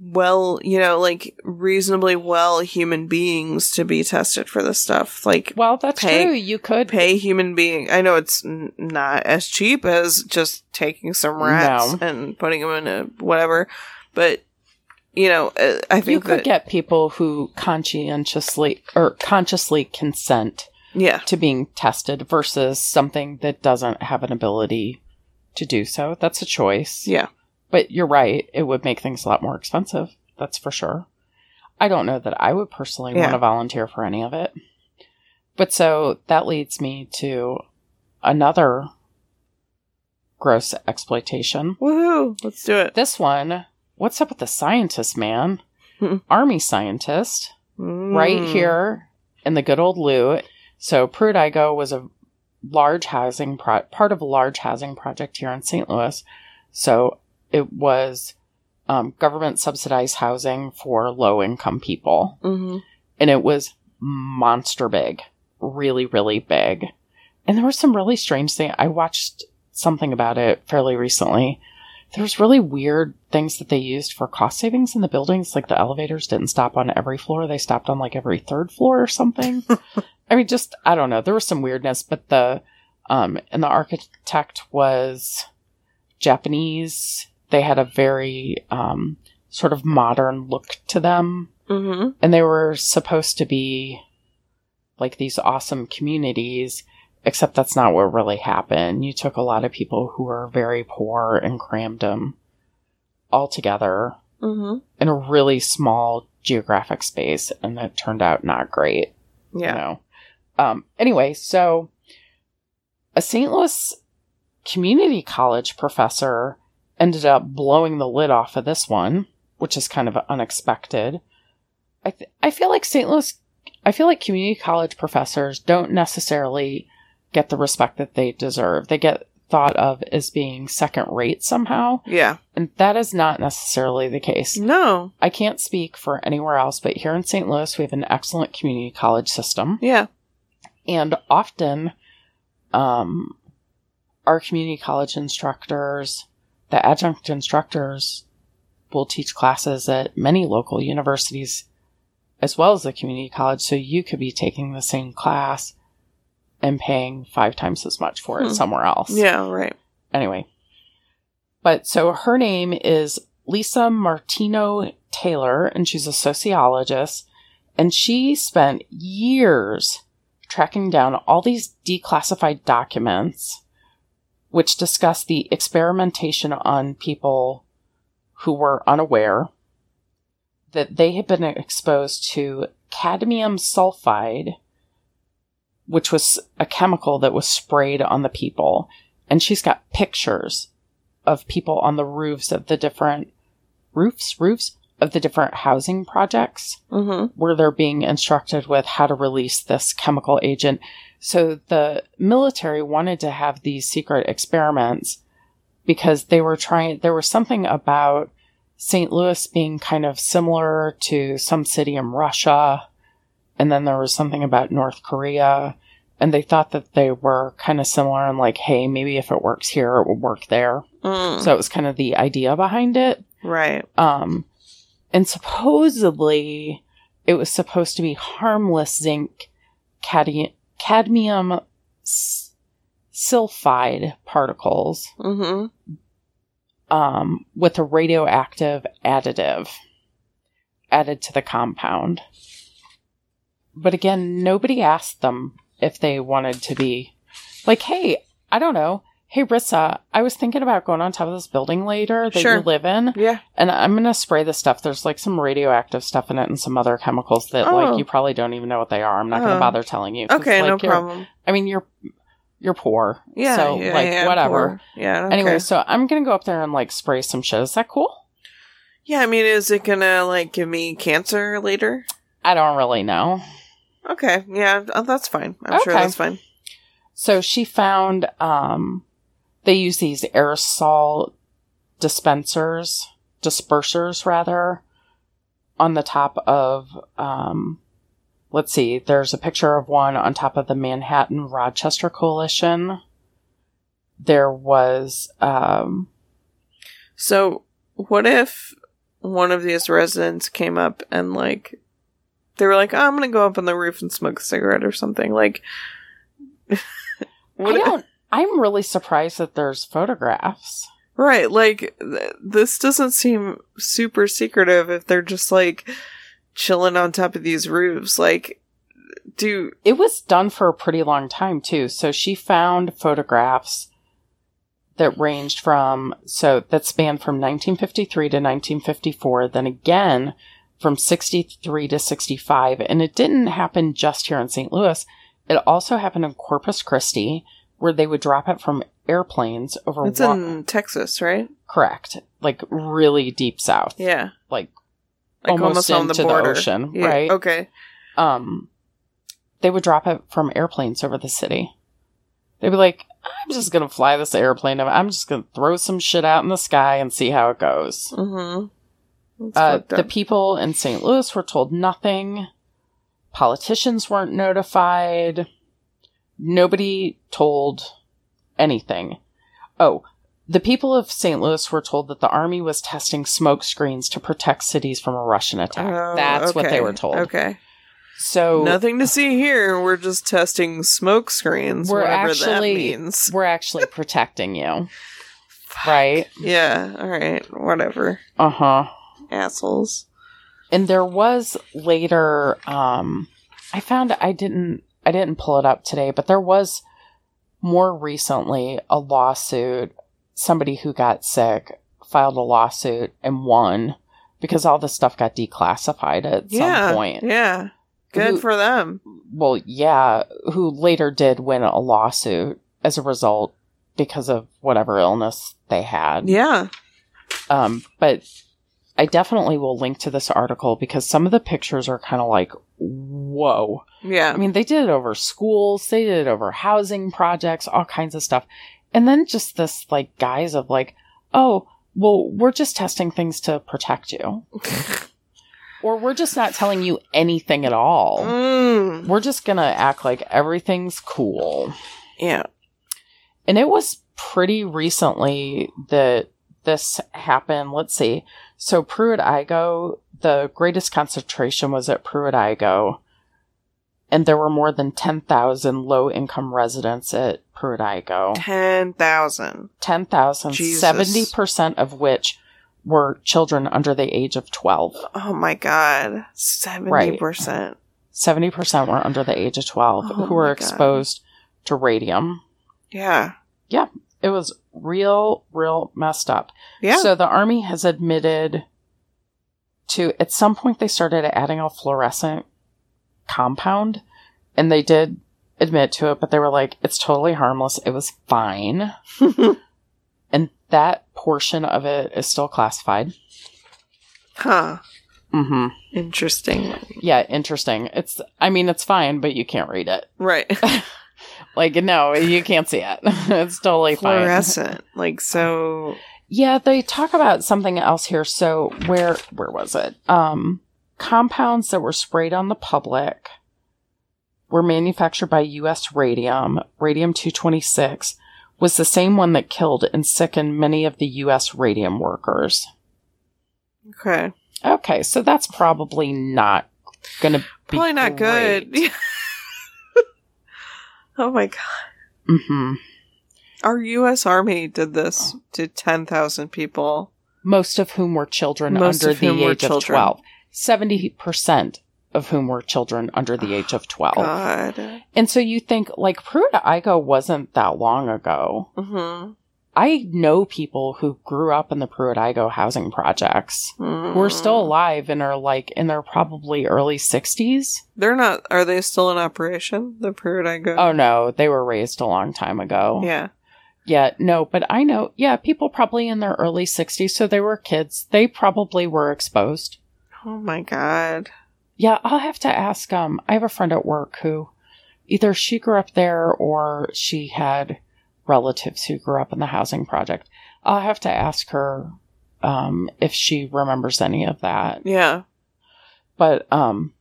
Speaker 2: well, you know, like reasonably well human beings to be tested for this stuff. Like
Speaker 1: Well, that's
Speaker 2: Pay-
Speaker 1: true. You could
Speaker 2: pay human being. I know it's n- not as cheap as just taking some rats
Speaker 1: No.
Speaker 2: and putting them in a whatever, but you know, uh, I think You
Speaker 1: could
Speaker 2: that
Speaker 1: get people who conscientiously or consciously consent
Speaker 2: yeah,
Speaker 1: to being tested versus something that doesn't have an ability to do so. That's a choice.
Speaker 2: yeah,
Speaker 1: But you're right, it would make things a lot more expensive. That's for sure. I don't know that I would personally
Speaker 2: Yeah.
Speaker 1: want to volunteer for any of it. But so that leads me to another gross exploitation.
Speaker 2: woohoo! Let's do it.
Speaker 1: This one, what's up with the scientist, man? Army scientist right
Speaker 2: Mm.
Speaker 1: here in the good old Lou. So Pruitt-Igoe was a large housing pro- part of a large housing project here in St. Louis. So it was um, government subsidized housing for low income people,
Speaker 2: Mhm.
Speaker 1: and it was monster big, really really big. And there were some really strange things. I watched something about it fairly recently. There was really weird things that they used for cost savings in the buildings. Like the elevators didn't stop on every floor; they stopped on like every third floor or something. I mean, just I don't know. There was some weirdness, but the um, and the architect was Japanese. They had a very um, sort of modern look to them
Speaker 2: Mhm.
Speaker 1: and they were supposed to be like these awesome communities except that's not what really happened you took a lot of people who were very poor and crammed them all together
Speaker 2: Mhm.
Speaker 1: in a really small geographic space and that turned out not great
Speaker 2: Yeah.
Speaker 1: you know um anyway so a st louis community college professor ended up blowing the lid off of this one which is kind of unexpected i th- i feel like st louis i feel like community college professors don't necessarily get the respect that they deserve they get thought of as being second rate somehow
Speaker 2: Yeah.
Speaker 1: and that is not necessarily the case
Speaker 2: No.
Speaker 1: I can't speak for anywhere else, but here in St. Louis, we have an excellent community college system.
Speaker 2: Yeah.
Speaker 1: And often, um, our community college instructors, the adjunct instructors, will teach classes at many local universities as well as the community college. So you could be taking the same class and paying five times as much for it
Speaker 2: Hmm.
Speaker 1: somewhere else.
Speaker 2: Yeah, right.
Speaker 1: Anyway. But so her name is Lisa Martino Taylor, and she's a sociologist. And she spent years tracking down all these declassified documents which discussed the experimentation on people who were unaware that they had been exposed to cadmium sulfide, which was a chemical that was sprayed on the people. And she's got pictures of people on the roofs of the different roofs, roofs of the different housing projects
Speaker 2: Mm-hmm.
Speaker 1: where they're being instructed with how to release this chemical agent. So the military wanted to have these secret experiments because they were trying, there was something about St. Louis being kind of similar to some city in Russia. And then there was something about North Korea. And they thought that they were kind of similar and like, hey, maybe if it works here, it will work there.
Speaker 2: Mm.
Speaker 1: So it was kind of the idea behind it.
Speaker 2: right.
Speaker 1: Um, and supposedly it was supposed to be harmless zinc cadi- cadmium s- sulfide particles
Speaker 2: Mm-hmm.
Speaker 1: um, with a radioactive additive added to the compound. But again, nobody asked them if they wanted to be like, hey, I don't know. Hey, Rissa, I was thinking about going on top of this building later that
Speaker 2: Sure.
Speaker 1: you live in.
Speaker 2: Yeah.
Speaker 1: And I'm gonna spray this stuff. There's like some radioactive stuff in it and some other chemicals that
Speaker 2: Oh.
Speaker 1: like you probably don't even know what they are. I'm not
Speaker 2: Oh.
Speaker 1: gonna bother telling you.
Speaker 2: Okay, no
Speaker 1: like, you're-
Speaker 2: problem.
Speaker 1: I mean, you're you're poor.
Speaker 2: Yeah.
Speaker 1: So
Speaker 2: yeah,
Speaker 1: like
Speaker 2: yeah,
Speaker 1: whatever.
Speaker 2: Yeah. Okay.
Speaker 1: Anyway, so I'm gonna go up there and like spray some shit. Is that cool?
Speaker 2: Yeah, I mean, is it gonna like give me cancer later?
Speaker 1: I don't really know.
Speaker 2: Okay. Yeah, uh, that's fine. I'm sure that's fine.
Speaker 1: So she found um they use these aerosol dispensers, dispersers rather, on the top of um let's see, there's a picture of one on top of the Manhattan Rochester Coalition. There was um
Speaker 2: So, what if one of these residents came up and like they were like, oh, "I'm gonna go up on the roof and smoke a cigarette or something"? Like,
Speaker 1: I don't I'm really surprised that there's photographs.
Speaker 2: right? Like, th- this doesn't seem super secretive if they're just like chilling on top of these roofs. Like, do
Speaker 1: It was done for a pretty long time too. So she found photographs that ranged from so that spanned from 1953 to 1954, then again from 63 to 65, and it didn't happen just here in St. Louis. It also happened in Corpus Christi, where they would drop it from airplanes over.
Speaker 2: it's
Speaker 1: wa-
Speaker 2: in Texas, right?
Speaker 1: correct, like really deep south,
Speaker 2: Yeah,
Speaker 1: like
Speaker 2: like
Speaker 1: almost,
Speaker 2: almost, on the
Speaker 1: into
Speaker 2: border.
Speaker 1: ocean,
Speaker 2: Yeah,
Speaker 1: right?
Speaker 2: Okay.
Speaker 1: um, they would drop it from airplanes over the city. They'd be like, I'm just going to fly this airplane. I'm just going to throw some shit out in the sky and see how it goes.
Speaker 2: Mm-hmm.
Speaker 1: Uh, the people in St. Louis were told nothing. Politicians weren't notified. Nobody told anything. Oh, the people of St. Louis were told that the army was testing smoke screens to protect cities from a Russian attack.
Speaker 2: Oh,
Speaker 1: That's what they were told.
Speaker 2: Okay.
Speaker 1: So
Speaker 2: Nothing to see here. We're just testing smoke screens.
Speaker 1: We're
Speaker 2: whatever
Speaker 1: actually-
Speaker 2: that means.
Speaker 1: we're actually protecting you. Right?
Speaker 2: Yeah. All right. Whatever.
Speaker 1: Uh huh.
Speaker 2: Assholes.
Speaker 1: And there was later, um, I found I didn't, I didn't pull it up today, but there was more recently a lawsuit. Somebody who got sick filed a lawsuit and won because all this stuff got declassified at
Speaker 2: yeah.
Speaker 1: some point.
Speaker 2: Yeah. Good
Speaker 1: Who-
Speaker 2: for them.
Speaker 1: Well, yeah, who later did win a lawsuit as a result because of whatever illness they had.
Speaker 2: Yeah.
Speaker 1: Um, but I definitely will link to this article because some of the pictures are kind of like, whoa.
Speaker 2: Yeah.
Speaker 1: I mean, they did it over schools, they did it over housing projects, all kinds of stuff. And then just this like guise of like, oh, well, we're just testing things to protect you. or we're just not telling you anything at all.
Speaker 2: Mm.
Speaker 1: We're just going to act like everything's cool.
Speaker 2: Yeah.
Speaker 1: And it was pretty recently that this happened. Let's see. So Pruitt-Igoe, the greatest concentration was at Pruitt-Igoe. And there were more than 10,000 low income residents at Pruitt-Igoe.
Speaker 2: 10,000.
Speaker 1: 10,000, 70% of which were children under the age of 12.
Speaker 2: Oh my god. 70%.
Speaker 1: 70% were under the age of 12
Speaker 2: Oh
Speaker 1: who were
Speaker 2: God.
Speaker 1: exposed to radium.
Speaker 2: Yeah. Yeah.
Speaker 1: It was real, real messed up.
Speaker 2: Yeah.
Speaker 1: So the army has admitted to, at some point, they started adding a fluorescent compound and they did admit to it, but they were like, it's totally harmless. It was fine. And that portion of it is still classified.
Speaker 2: huh.
Speaker 1: hmm
Speaker 2: Interesting.
Speaker 1: Yeah, interesting. It's, I mean, it's fine, but you can't read it.
Speaker 2: Right.
Speaker 1: Like, no, you can't see it. it's totally fine.
Speaker 2: Fluorescent. Like, so.
Speaker 1: Yeah, they talk about something else here. So where where was it? Um compounds that were sprayed on the public were manufactured by US Radium. Radium 226 was the same one that killed and sickened many of the US radium workers.
Speaker 2: Okay.
Speaker 1: Okay, so that's probably not going to be
Speaker 2: Probably not good. oh my god.
Speaker 1: Mhm.
Speaker 2: Our U.S. Army did this to 10,000 people.
Speaker 1: Most of whom were children
Speaker 2: Most
Speaker 1: under the age of 12. 70% of whom were children under the age of 12.
Speaker 2: God.
Speaker 1: And so you think like Pruitt-Igoe wasn't that long ago.
Speaker 2: Mm-hmm.
Speaker 1: I know people who grew up in the Pruitt-Igoe housing projects
Speaker 2: Mm.
Speaker 1: who are still alive and are like in their probably early 60s.
Speaker 2: They're not. Are they still in operation? The Pruitt-Igoe.
Speaker 1: Oh no, they were razed a long time ago.
Speaker 2: yeah.
Speaker 1: Yeah, no, but I know, yeah, people probably in their early 60s, so they were kids. They probably were exposed.
Speaker 2: Oh my god.
Speaker 1: Yeah, I'll have to ask. Um, I have a friend at work who either she grew up there or she had relatives who grew up in the housing project. I'll have to ask her um, if she remembers any of that.
Speaker 2: Yeah.
Speaker 1: But um,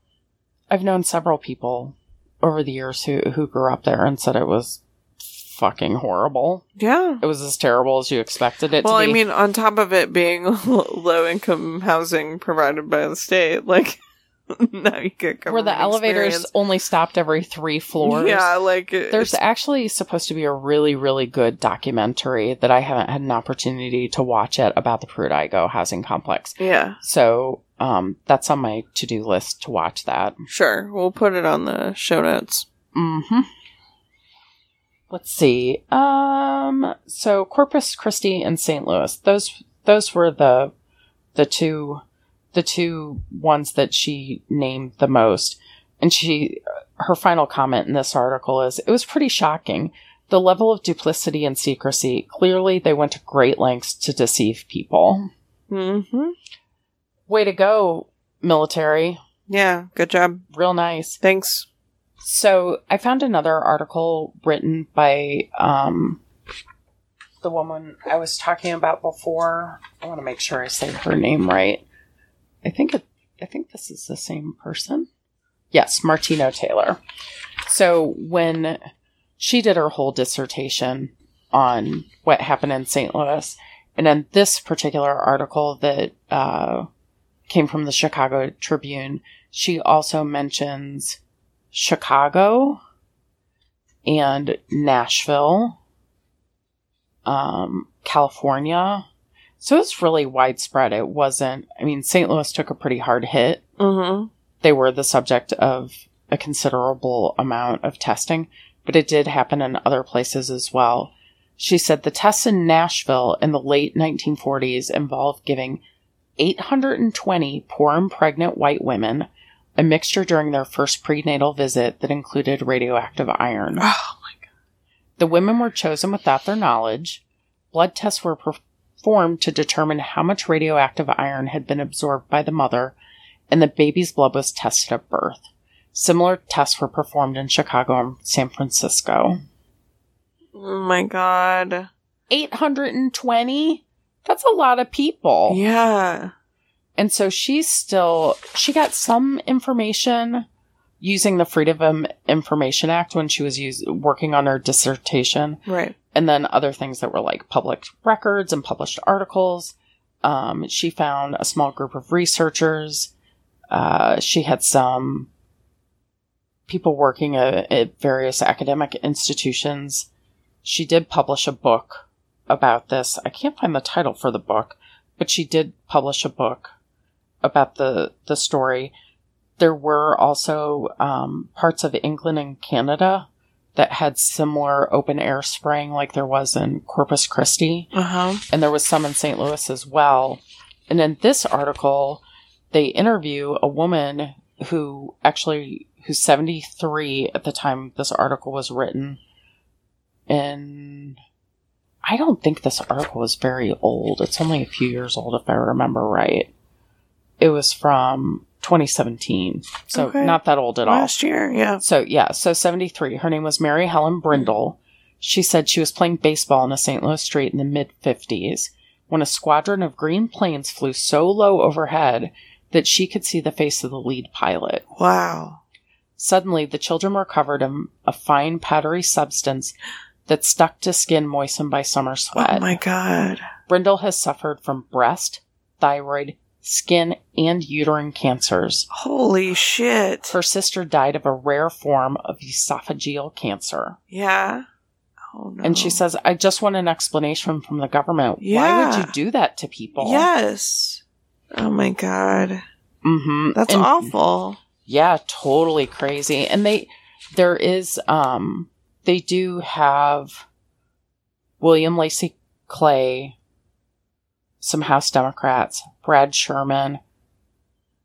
Speaker 1: I've known several people over the years who who grew up there and said it was fucking horrible.
Speaker 2: Yeah.
Speaker 1: It was as terrible as you expected it
Speaker 2: Well,
Speaker 1: to
Speaker 2: I mean, on top of it being low income housing provided by the state, like now you get
Speaker 1: where the elevators
Speaker 2: experience.
Speaker 1: only stopped every three floors.
Speaker 2: Yeah, like it-
Speaker 1: There's
Speaker 2: it's-
Speaker 1: actually supposed to be a really, really good documentary that I haven't had an opportunity to watch yet about the Pruitt-Igoe housing complex.
Speaker 2: yeah,
Speaker 1: So um, that's on my to-do list to watch that.
Speaker 2: sure. We'll put it on the show notes.
Speaker 1: hmm Let's see. Um, so Corpus Christi and St. Louis. Those those were the the two the two ones that she named the most. And she her final comment in this article is it was pretty shocking. The level of duplicity and secrecy. Clearly they went to great lengths to deceive people.
Speaker 2: Mm-hmm.
Speaker 1: Way to go, military.
Speaker 2: Yeah, good job.
Speaker 1: Real nice.
Speaker 2: Thanks.
Speaker 1: So I found another article written by um, the woman I was talking about before. I want to make sure I say her name right. I think it. I think this is the same person. Yes, Martino Taylor. So when she did her whole dissertation on what happened in St. Louis, and in this particular article that uh, came from the Chicago Tribune, she also mentions Chicago and Nashville, um, California. So it's really widespread. It wasn't, I mean, St. Louis took a pretty hard hit.
Speaker 2: Mm-hmm.
Speaker 1: They were the subject of a considerable amount of testing, but it did happen in other places as well. She said the tests in Nashville in the late 1940s involved giving 820 poor and pregnant white women a mixture during their first prenatal visit that included radioactive iron.
Speaker 2: Oh my God.
Speaker 1: The women were chosen without their knowledge. Blood tests were performed to determine how much radioactive iron had been absorbed by the mother, and the baby's blood was tested at birth. Similar tests were performed in Chicago and San Francisco.
Speaker 2: Oh my god.
Speaker 1: 820? That's a lot of people.
Speaker 2: Yeah.
Speaker 1: And so she's still, she got some information using the Freedom of Information Act when she was use, working on her dissertation.
Speaker 2: Right.
Speaker 1: And then other things that were like public records and published articles. Um, she found a small group of researchers. Uh, she had some people working at, at various academic institutions. She did publish a book about this. I can't find the title for the book, but she did publish a book about the the story. There were also um, parts of England and Canada that had similar open air spraying, like there was in Corpus Christi,
Speaker 2: Uh huh.
Speaker 1: and there was some in St. Louis as well. And in this article, they interview a woman who actually who's 73 at the time this article was written and i don't think this article is very old it's only a few years old if i remember right it was from 2017 so
Speaker 2: Okay.
Speaker 1: not that old at all
Speaker 2: Last year, yeah.
Speaker 1: so yeah, so 73. Her name was Mary Helen Brindle. She said she was playing baseball in a St. Louis street in the mid 50s when a squadron of green planes flew so low overhead that she could see the face of the lead pilot.
Speaker 2: Wow.
Speaker 1: Suddenly, the children were covered in a fine powdery substance that stuck to skin moistened by summer sweat.
Speaker 2: Oh my god.
Speaker 1: Brindle has suffered from breast, thyroid, skin, and uterine cancers.
Speaker 2: Holy shit.
Speaker 1: Her sister died of a rare form of esophageal cancer.
Speaker 2: yeah. Oh no.
Speaker 1: And she says, I just want an explanation from the government. Why would you do that to people?
Speaker 2: Yes. Oh my god.
Speaker 1: Mm-hmm.
Speaker 2: That's
Speaker 1: And-
Speaker 2: awful.
Speaker 1: Yeah, totally crazy. And they, there is, um, they do have William Lacey Clay, some House Democrats, Brad Sherman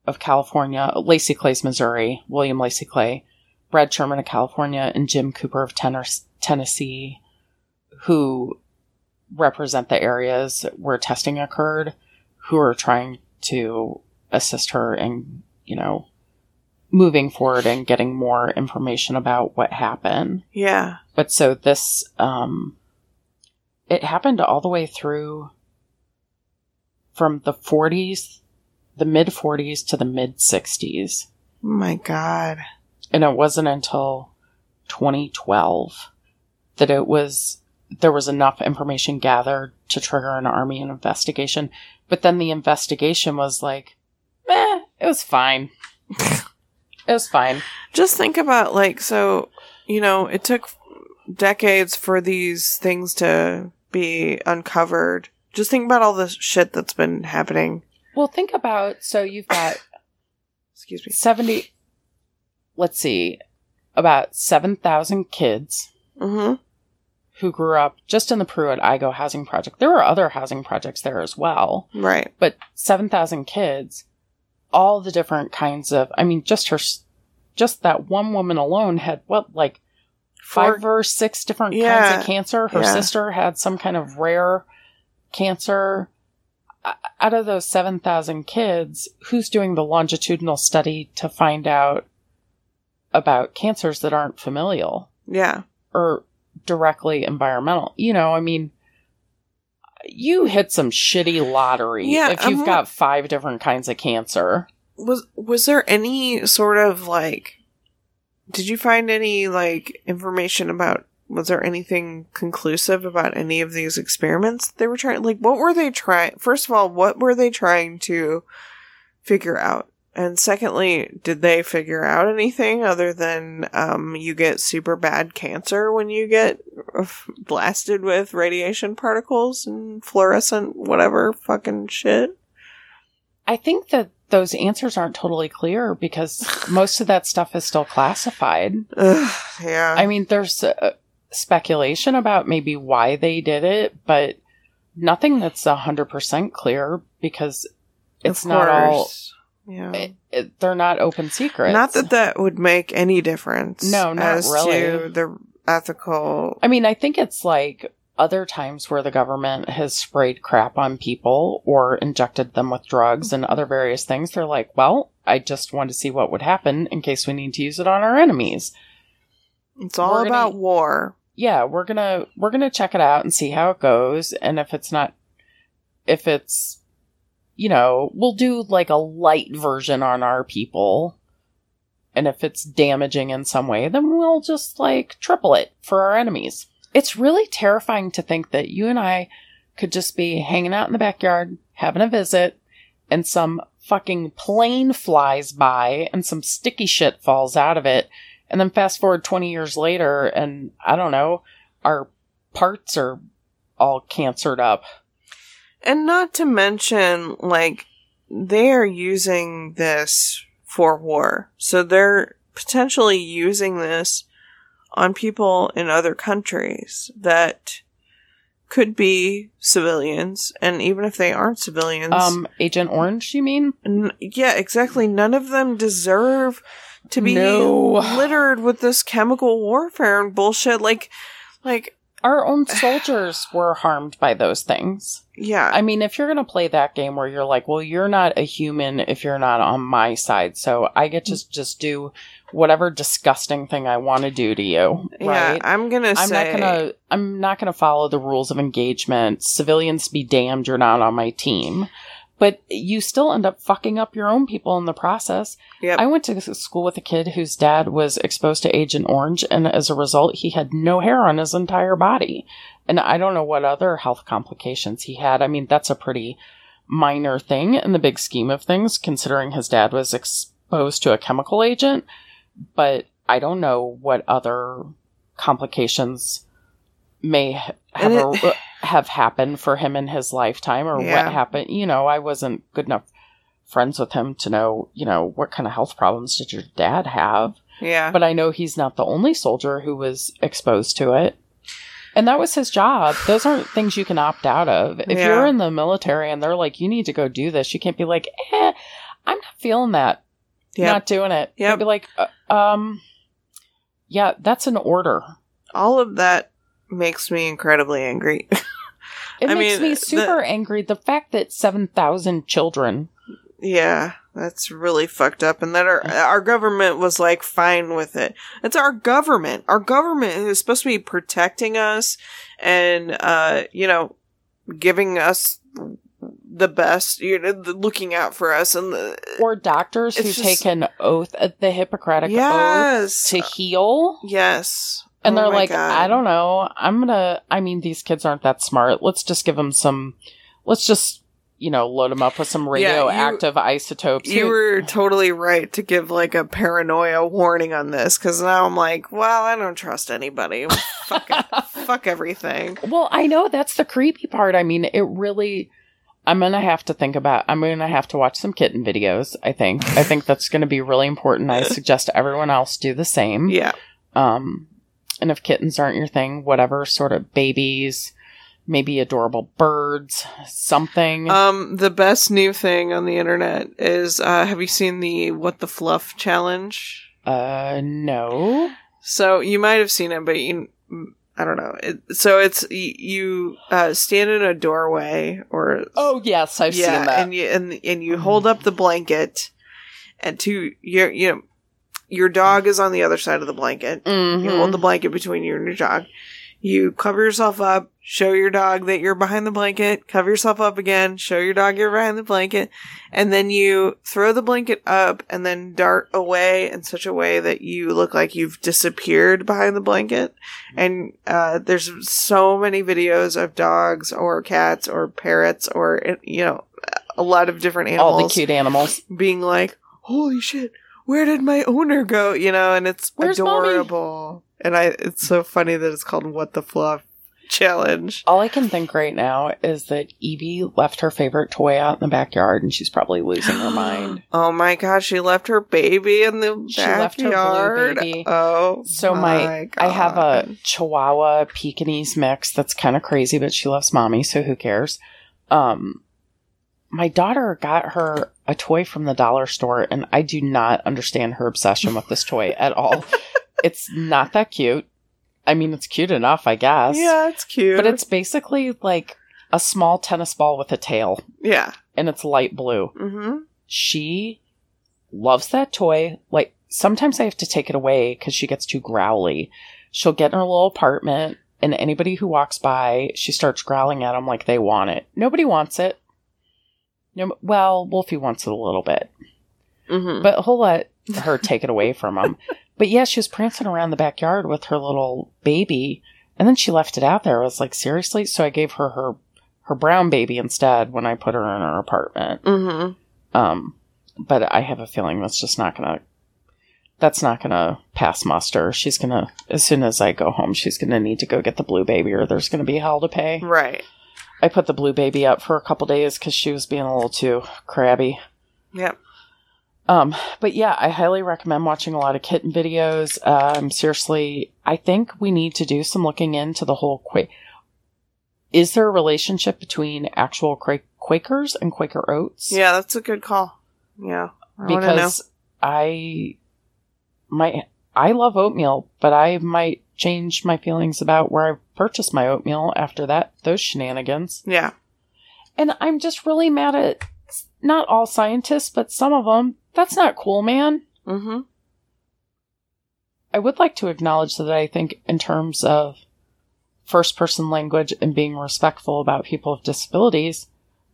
Speaker 1: of California, Lacey Clay's Missouri, William Lacey Clay, Brad Sherman of California, and Jim Cooper of Tennes- Tennessee, who represent the areas where testing occurred, who are trying to assist her in, you know, moving forward and getting more information about what happened.
Speaker 2: Yeah.
Speaker 1: But so this, um, it happened all the way through from the 40s, the mid 40s to the mid 60s.
Speaker 2: Oh my god.
Speaker 1: And it wasn't until 2012 that it was, there was enough information gathered to trigger an army investigation. But then the investigation was like, meh, it was fine. it was fine.
Speaker 2: Just think about like so, you know, it took decades for these things to be uncovered. Just think about all the shit that's been happening.
Speaker 1: Well, think about so you've got
Speaker 2: Excuse me.
Speaker 1: 70, let's see, about 7,000 kids
Speaker 2: Mm-hmm.
Speaker 1: who grew up just in the Pruitt Igoe housing project. There were other housing projects there as well,
Speaker 2: Right.
Speaker 1: but 7,000 kids, all the different kinds of, I mean, just her, just that one woman alone had what, like five or six different kinds of cancer. Her
Speaker 2: Yeah.
Speaker 1: sister had some kind of rare cancer. Out of those 7,000 kids, who's doing the longitudinal study to find out about cancers that aren't familial
Speaker 2: yeah.
Speaker 1: or directly environmental? You know, I mean, you hit some shitty lottery
Speaker 2: Yeah,
Speaker 1: if you've
Speaker 2: I'm
Speaker 1: got five different kinds of cancer.
Speaker 2: Was was there any sort of like did you find any like information about was there anything conclusive about any of these experiments they were trying like what were they trying first of all what were they trying to figure out? And secondly did they figure out anything other than um you get super bad cancer when you get blasted with radiation particles and fluorescent whatever fucking shit?
Speaker 1: I think that those answers aren't totally clear because most of that stuff is still classified.
Speaker 2: Ugh, yeah.
Speaker 1: I mean, there's uh, speculation about maybe why they did it, but nothing that's 100% clear because it's not all.
Speaker 2: Yeah.
Speaker 1: it, it, they're not open secrets.
Speaker 2: Not that that would make any difference.
Speaker 1: No, not
Speaker 2: as
Speaker 1: really.
Speaker 2: To the ethical.
Speaker 1: I mean, I think it's like other times where the government has sprayed crap on people or injected them with drugs and other various things. They're like, well, I just want to see what would happen in case we need to use it on our enemies.
Speaker 2: It's all
Speaker 1: we're gonna-
Speaker 2: about war.
Speaker 1: Yeah, we're gonna we're gonna check it out and see how it goes. And if it's not, if it's you know, we'll do like a light version on our people. And if it's damaging in some way, then we'll just like triple it for our enemies. It's really terrifying to think that you and I could just be hanging out in the backyard, having a visit, and some fucking plane flies by and some sticky shit falls out of it. And then fast forward 20 years later, and I don't know, our parts are all cancered up.
Speaker 2: And not to mention, like, they are using this for war. So they're potentially using this on people in other countries that could be civilians. And even if they aren't civilians.
Speaker 1: Um, Agent Orange, you mean?
Speaker 2: N- yeah, exactly. None of them deserve to be
Speaker 1: No.
Speaker 2: littered with this chemical warfare and bullshit. Like, like,
Speaker 1: Our own soldiers were harmed by those things.
Speaker 2: yeah.
Speaker 1: I mean, if you're going to play that game where you're like, well, you're not a human if you're not on my side, so I get to just do whatever disgusting thing I want to do to you,
Speaker 2: yeah,
Speaker 1: right?
Speaker 2: I'm gonna
Speaker 1: I'm
Speaker 2: say
Speaker 1: not gonna. I'm not gonna follow the rules of engagement. Civilians be damned, you're not on my team. But you still end up fucking up your own people in the process.
Speaker 2: Yep.
Speaker 1: I went to school with a kid whose dad was exposed to Agent Orange, and as a result, he had no hair on his entire body. And I don't know what other health complications he had. I mean, that's a pretty minor thing in the big scheme of things, considering his dad was exposed to a chemical agent. But I don't know what other complications may have
Speaker 2: it-
Speaker 1: a- have happened for him in his lifetime, or
Speaker 2: Yeah.
Speaker 1: what happened. You know, I wasn't good enough friends with him to know, you know, what kind of health problems did your dad have.
Speaker 2: yeah.
Speaker 1: But I know he's not the only soldier who was exposed to it. And that was his job. Those aren't things you can opt out of. If
Speaker 2: Yeah.
Speaker 1: you're in the military and they're like, you need to go do this, you can't be like, eh, I'm not feeling that.
Speaker 2: Yep.
Speaker 1: Not doing it. Yeah. Be like, uh, um, yeah, that's an order.
Speaker 2: all of that makes me incredibly angry.
Speaker 1: It
Speaker 2: I
Speaker 1: makes
Speaker 2: mean,
Speaker 1: me
Speaker 2: the-
Speaker 1: super angry. The fact that 7,000 children,
Speaker 2: yeah, that's really fucked up, and that our our government was like fine with it. It's our government. Our government is supposed to be protecting us, and uh, you know, giving us the best. You know, the- looking out for us, and the,
Speaker 1: or doctors who
Speaker 2: just-
Speaker 1: take an oath, uh, the Hippocratic oath, to heal.
Speaker 2: yes,
Speaker 1: And
Speaker 2: Oh
Speaker 1: they're like,
Speaker 2: God.
Speaker 1: I don't know. I'm gonna. I mean, these kids aren't that smart. Let's just give them some. Let's just, you know, load them up with some radioactive isotopes.
Speaker 2: You were totally right to give like a paranoia warning on this because now I'm like, well, I don't trust anybody. fuck, fuck everything.
Speaker 1: Well, I know that's the creepy part. I mean, it really. I'm gonna have to think about. I'm gonna have to watch some kitten videos. I think. I think that's gonna be really important. I suggest everyone else do the same.
Speaker 2: Yeah,
Speaker 1: Um, and if kittens aren't your thing, whatever sort of babies, maybe adorable birds, something.
Speaker 2: Um, the best new thing on the internet is uh have you seen the what the fluff challenge?
Speaker 1: uh, no.
Speaker 2: So you might have seen it, but you I don't know. It, so it's you uh stand in a doorway or
Speaker 1: Oh yes, I've
Speaker 2: yeah,
Speaker 1: seen that.
Speaker 2: and you and and you hold up the blanket and to your you know your dog is on the other side of the blanket.
Speaker 1: Mhm.
Speaker 2: You hold the blanket between you and your dog. You cover yourself up, show your dog that you're behind the blanket, cover yourself up again, show your dog you're behind the blanket, and then you throw the blanket up and then dart away in such a way that you look like you've disappeared behind the blanket. And uh, there's so many videos of dogs or cats or parrots or, you know, a lot of different animals
Speaker 1: All the cute animals.
Speaker 2: being like, "Holy shit, where did my owner go?" You know, and it's
Speaker 1: Where's mommy?
Speaker 2: adorable. And I, it's so funny that it's called "What the Fluff" challenge.
Speaker 1: All I can think right now is that Evie left her favorite toy out in the backyard, and she's probably losing her mind.
Speaker 2: Oh my gosh, she left her baby in the
Speaker 1: She left her blue
Speaker 2: backyard.
Speaker 1: baby.
Speaker 2: Oh,
Speaker 1: So my, I have a Chihuahua Pekingese mix that's kind of crazy, but she loves mommy, so who cares? Um, my daughter got her a toy from the dollar store, and I do not understand her obsession with this toy at all. it's not that cute. I mean, it's cute enough, I guess.
Speaker 2: Yeah, it's cute,
Speaker 1: But it's basically like a small tennis ball with a tail,
Speaker 2: yeah.
Speaker 1: and it's light blue.
Speaker 2: Mm-hmm.
Speaker 1: She loves that toy. Like, sometimes I have to take it away because she gets too growly. She'll get in her little apartment, and anybody who walks by, she starts growling at them like they want it. Nobody wants it. No, well, Wolfie wants it a little bit,
Speaker 2: Mm-hmm.
Speaker 1: but he'll let her take it away from him. But yeah, she was prancing around the backyard with her little baby, and then she left it out there. I was like, seriously? So I gave her her her brown baby instead when I put her in her apartment.
Speaker 2: mm-hmm.
Speaker 1: Um, but I have a feeling that's just not gonna. That's not gonna pass muster. She's gonna, as soon as I go home, she's gonna need to go get the blue baby, or there's gonna be hell to pay.
Speaker 2: Right.
Speaker 1: I put the blue baby up for a couple days because she was being a little too crabby.
Speaker 2: Yep.
Speaker 1: Um, but yeah, I highly recommend watching a lot of kitten videos. Um, seriously, I think we need to do some looking into the whole Quaker. Is there a relationship between actual Quak- Quakers and Quaker oats?
Speaker 2: Yeah, that's a good call. Yeah. I want to know.
Speaker 1: because I might I love oatmeal, but I might change my feelings about where I purchased my oatmeal after that those shenanigans.
Speaker 2: Yeah.
Speaker 1: And I'm just really mad at not all scientists, but some of them. That's not cool, man.
Speaker 2: Mm-hmm.
Speaker 1: I would like to acknowledge that I think, in terms of first person language and being respectful about people with disabilities,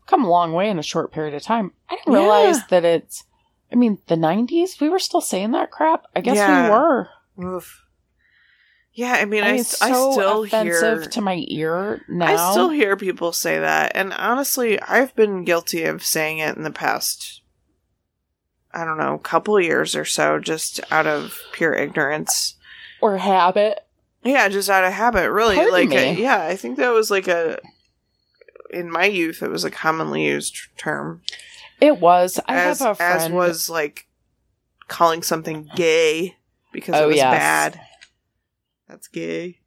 Speaker 1: come a long way in a short period of time. I didn't realize
Speaker 2: Yeah.
Speaker 1: that it's, I mean, the 90s, we were still saying that crap. I guess
Speaker 2: Yeah.
Speaker 1: we were.
Speaker 2: Oof. Yeah, I mean,
Speaker 1: I
Speaker 2: I,
Speaker 1: mean,
Speaker 2: s-
Speaker 1: it's
Speaker 2: I still
Speaker 1: offensive
Speaker 2: hear
Speaker 1: to my ear now.
Speaker 2: I still hear people say that, and honestly, I've been guilty of saying it in the past. I don't know, couple years or so, just out of pure ignorance.
Speaker 1: or habit.
Speaker 2: Yeah, just out of habit, really.
Speaker 1: Pardon
Speaker 2: like, a- yeah, I think that was like a. In my youth, it was a commonly used term,
Speaker 1: It was. I
Speaker 2: as
Speaker 1: have a friend.
Speaker 2: as was like calling something gay because
Speaker 1: Oh,
Speaker 2: it was
Speaker 1: yes.
Speaker 2: bad. That's gay.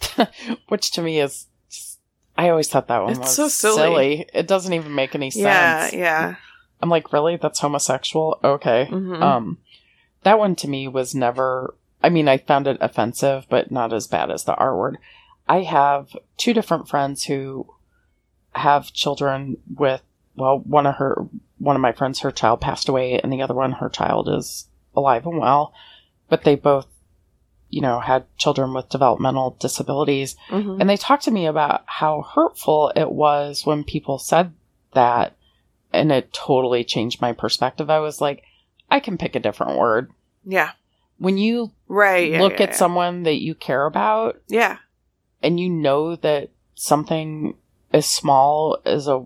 Speaker 1: which to me is. just- I always thought that one
Speaker 2: It's
Speaker 1: was
Speaker 2: so silly.
Speaker 1: It doesn't even make any sense.
Speaker 2: Yeah, yeah.
Speaker 1: I'm like, really? That's homosexual? Okay.
Speaker 2: Mhm.
Speaker 1: Um, that one to me was never. I mean, I found it offensive, but not as bad as the R word. I have two different friends who have children with. Well, one of her, one of my friends, her child passed away, and the other one, her child is alive and well. But they both, you know, had children with developmental disabilities,
Speaker 2: Mhm.
Speaker 1: and they talked to me about how hurtful it was when people said that. And it totally changed my perspective. I was like, I can pick a different word.
Speaker 2: Yeah.
Speaker 1: When you
Speaker 2: Right. yeah,
Speaker 1: look
Speaker 2: yeah,
Speaker 1: at
Speaker 2: yeah.
Speaker 1: someone that you care about
Speaker 2: Yeah.
Speaker 1: and you know that something as small as a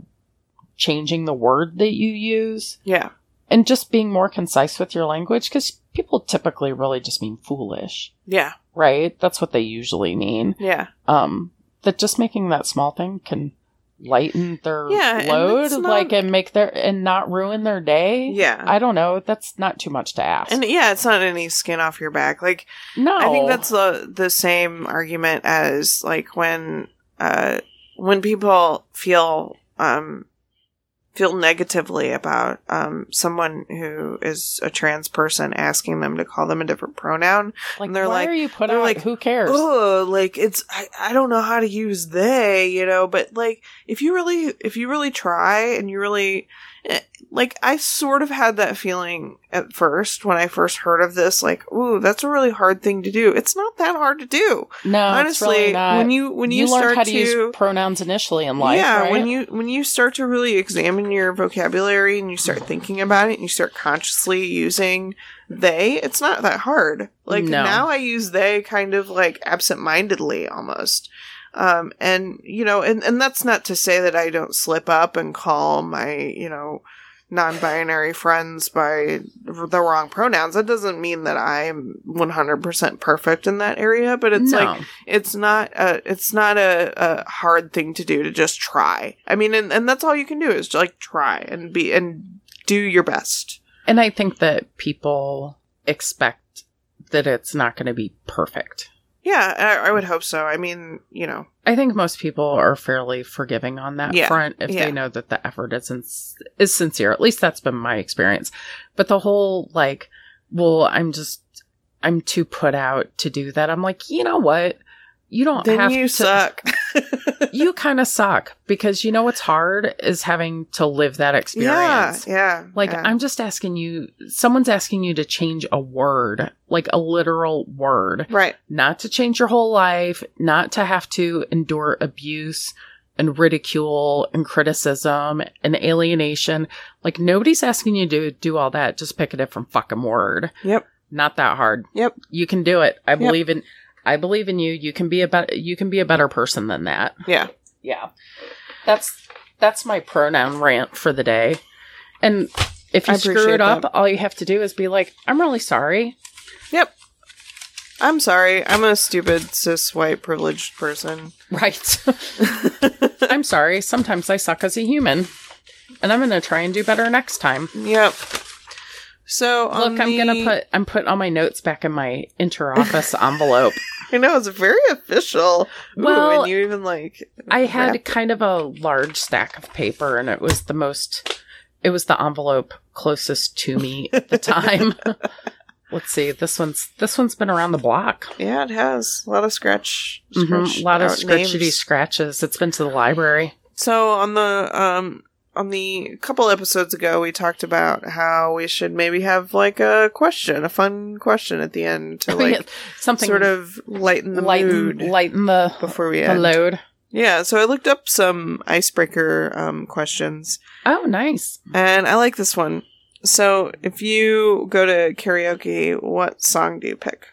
Speaker 1: changing the word that you use
Speaker 2: Yeah.
Speaker 1: and just being more concise with your language, because people typically really just mean foolish,
Speaker 2: Yeah.
Speaker 1: right? That's what they usually mean.
Speaker 2: Yeah.
Speaker 1: um that just making that small thing can lighten their
Speaker 2: Yeah,
Speaker 1: load
Speaker 2: it's not-
Speaker 1: like and make their and not ruin their day
Speaker 2: Yeah.
Speaker 1: i don't know that's not too much to ask
Speaker 2: And yeah, it's not any skin off your back. Like
Speaker 1: no
Speaker 2: I think that's the the same argument as like when uh when people feel um feel negatively about um someone who is a trans person asking them to call them a different pronoun.
Speaker 1: like
Speaker 2: they're
Speaker 1: why
Speaker 2: like-
Speaker 1: are you put
Speaker 2: they're
Speaker 1: out?
Speaker 2: like,
Speaker 1: who cares?
Speaker 2: Oh, like it's I, I don't know how to use they, you know, but like if you really if you really try and you really eh, like I sort of had that feeling at first when I first heard of this like, ooh, that's a really hard thing to do. It's not that hard to do.
Speaker 1: no
Speaker 2: Honestly,
Speaker 1: really not.
Speaker 2: when you when you,
Speaker 1: you,
Speaker 2: start
Speaker 1: how to,
Speaker 2: to,
Speaker 1: use pronouns initially in life
Speaker 2: yeah,
Speaker 1: right?
Speaker 2: when you when you start to really examine your vocabulary and you start thinking about it and you start consciously using they, it's not that hard. Like
Speaker 1: No.
Speaker 2: now I use they kind of like absent-mindedly almost. Um and you know, and and that's not to say that I don't slip up and call my, you know, non-binary friends by the wrong pronouns. That doesn't mean that I'm 100% perfect in that area, but it's
Speaker 1: no.
Speaker 2: like it's not a it's not a, a hard thing to do to just try i mean and, and that's all you can do is like try and be and do your best
Speaker 1: and i think that people expect that it's not going to be perfect
Speaker 2: yeah I, I would mm. hope so i mean you know
Speaker 1: I think most people are fairly forgiving on that
Speaker 2: Yeah,
Speaker 1: front if
Speaker 2: yeah.
Speaker 1: they know that the effort is is is sincere. At least that's been my experience. But the whole like, well, I'm just I'm too put out to do that. I'm like, you know what? You don't
Speaker 2: then
Speaker 1: have
Speaker 2: you
Speaker 1: to.
Speaker 2: suck
Speaker 1: You kind of suck because you know what's hard is having to live that experience.
Speaker 2: yeah yeah
Speaker 1: Like
Speaker 2: yeah.
Speaker 1: I'm just asking you. Someone's asking you to change a word, like a literal word
Speaker 2: right
Speaker 1: not to change your whole life, not to have to endure abuse and ridicule and criticism and alienation. Like nobody's asking you to do all that. Just pick a different fucking word.
Speaker 2: Yep.
Speaker 1: Not that hard.
Speaker 2: Yep.
Speaker 1: You can do it. I believe in I believe in you. You can be a better you can be a better person than that.
Speaker 2: Yeah.
Speaker 1: Yeah. That's that's my pronoun rant for the day. And if you
Speaker 2: I
Speaker 1: screw it up,
Speaker 2: that.
Speaker 1: all you have to do is be like, I'm really sorry.
Speaker 2: Yep. I'm sorry. I'm a stupid cis white privileged person.
Speaker 1: Right. I'm sorry. Sometimes I suck as a human. And I'm gonna try and do better next time.
Speaker 2: Yep. So
Speaker 1: Look, I'm
Speaker 2: the-
Speaker 1: gonna put I'm putting all my notes back in my inter-office envelope.
Speaker 2: I know it's very official. Ooh,
Speaker 1: Well,
Speaker 2: and you even like.
Speaker 1: I had kind of a large stack of paper and it was the most it was the envelope closest to me at the time. Let's see. This one's this one's been around the block.
Speaker 2: Yeah, it has a lot of scratch.
Speaker 1: Mhm, A lot of
Speaker 2: out
Speaker 1: scratchity
Speaker 2: names.
Speaker 1: scratches. It's been to the library.
Speaker 2: So on the um on the couple episodes ago, we talked about how we should maybe have like a question, a fun question at the end to like
Speaker 1: something
Speaker 2: sort of lighten the
Speaker 1: lighten
Speaker 2: mood
Speaker 1: lighten the,
Speaker 2: before we
Speaker 1: the
Speaker 2: end.
Speaker 1: load.
Speaker 2: Yeah, so I looked up some icebreaker um, questions,
Speaker 1: Oh, nice.
Speaker 2: and I like this one. So, if you go to karaoke, what song do you pick?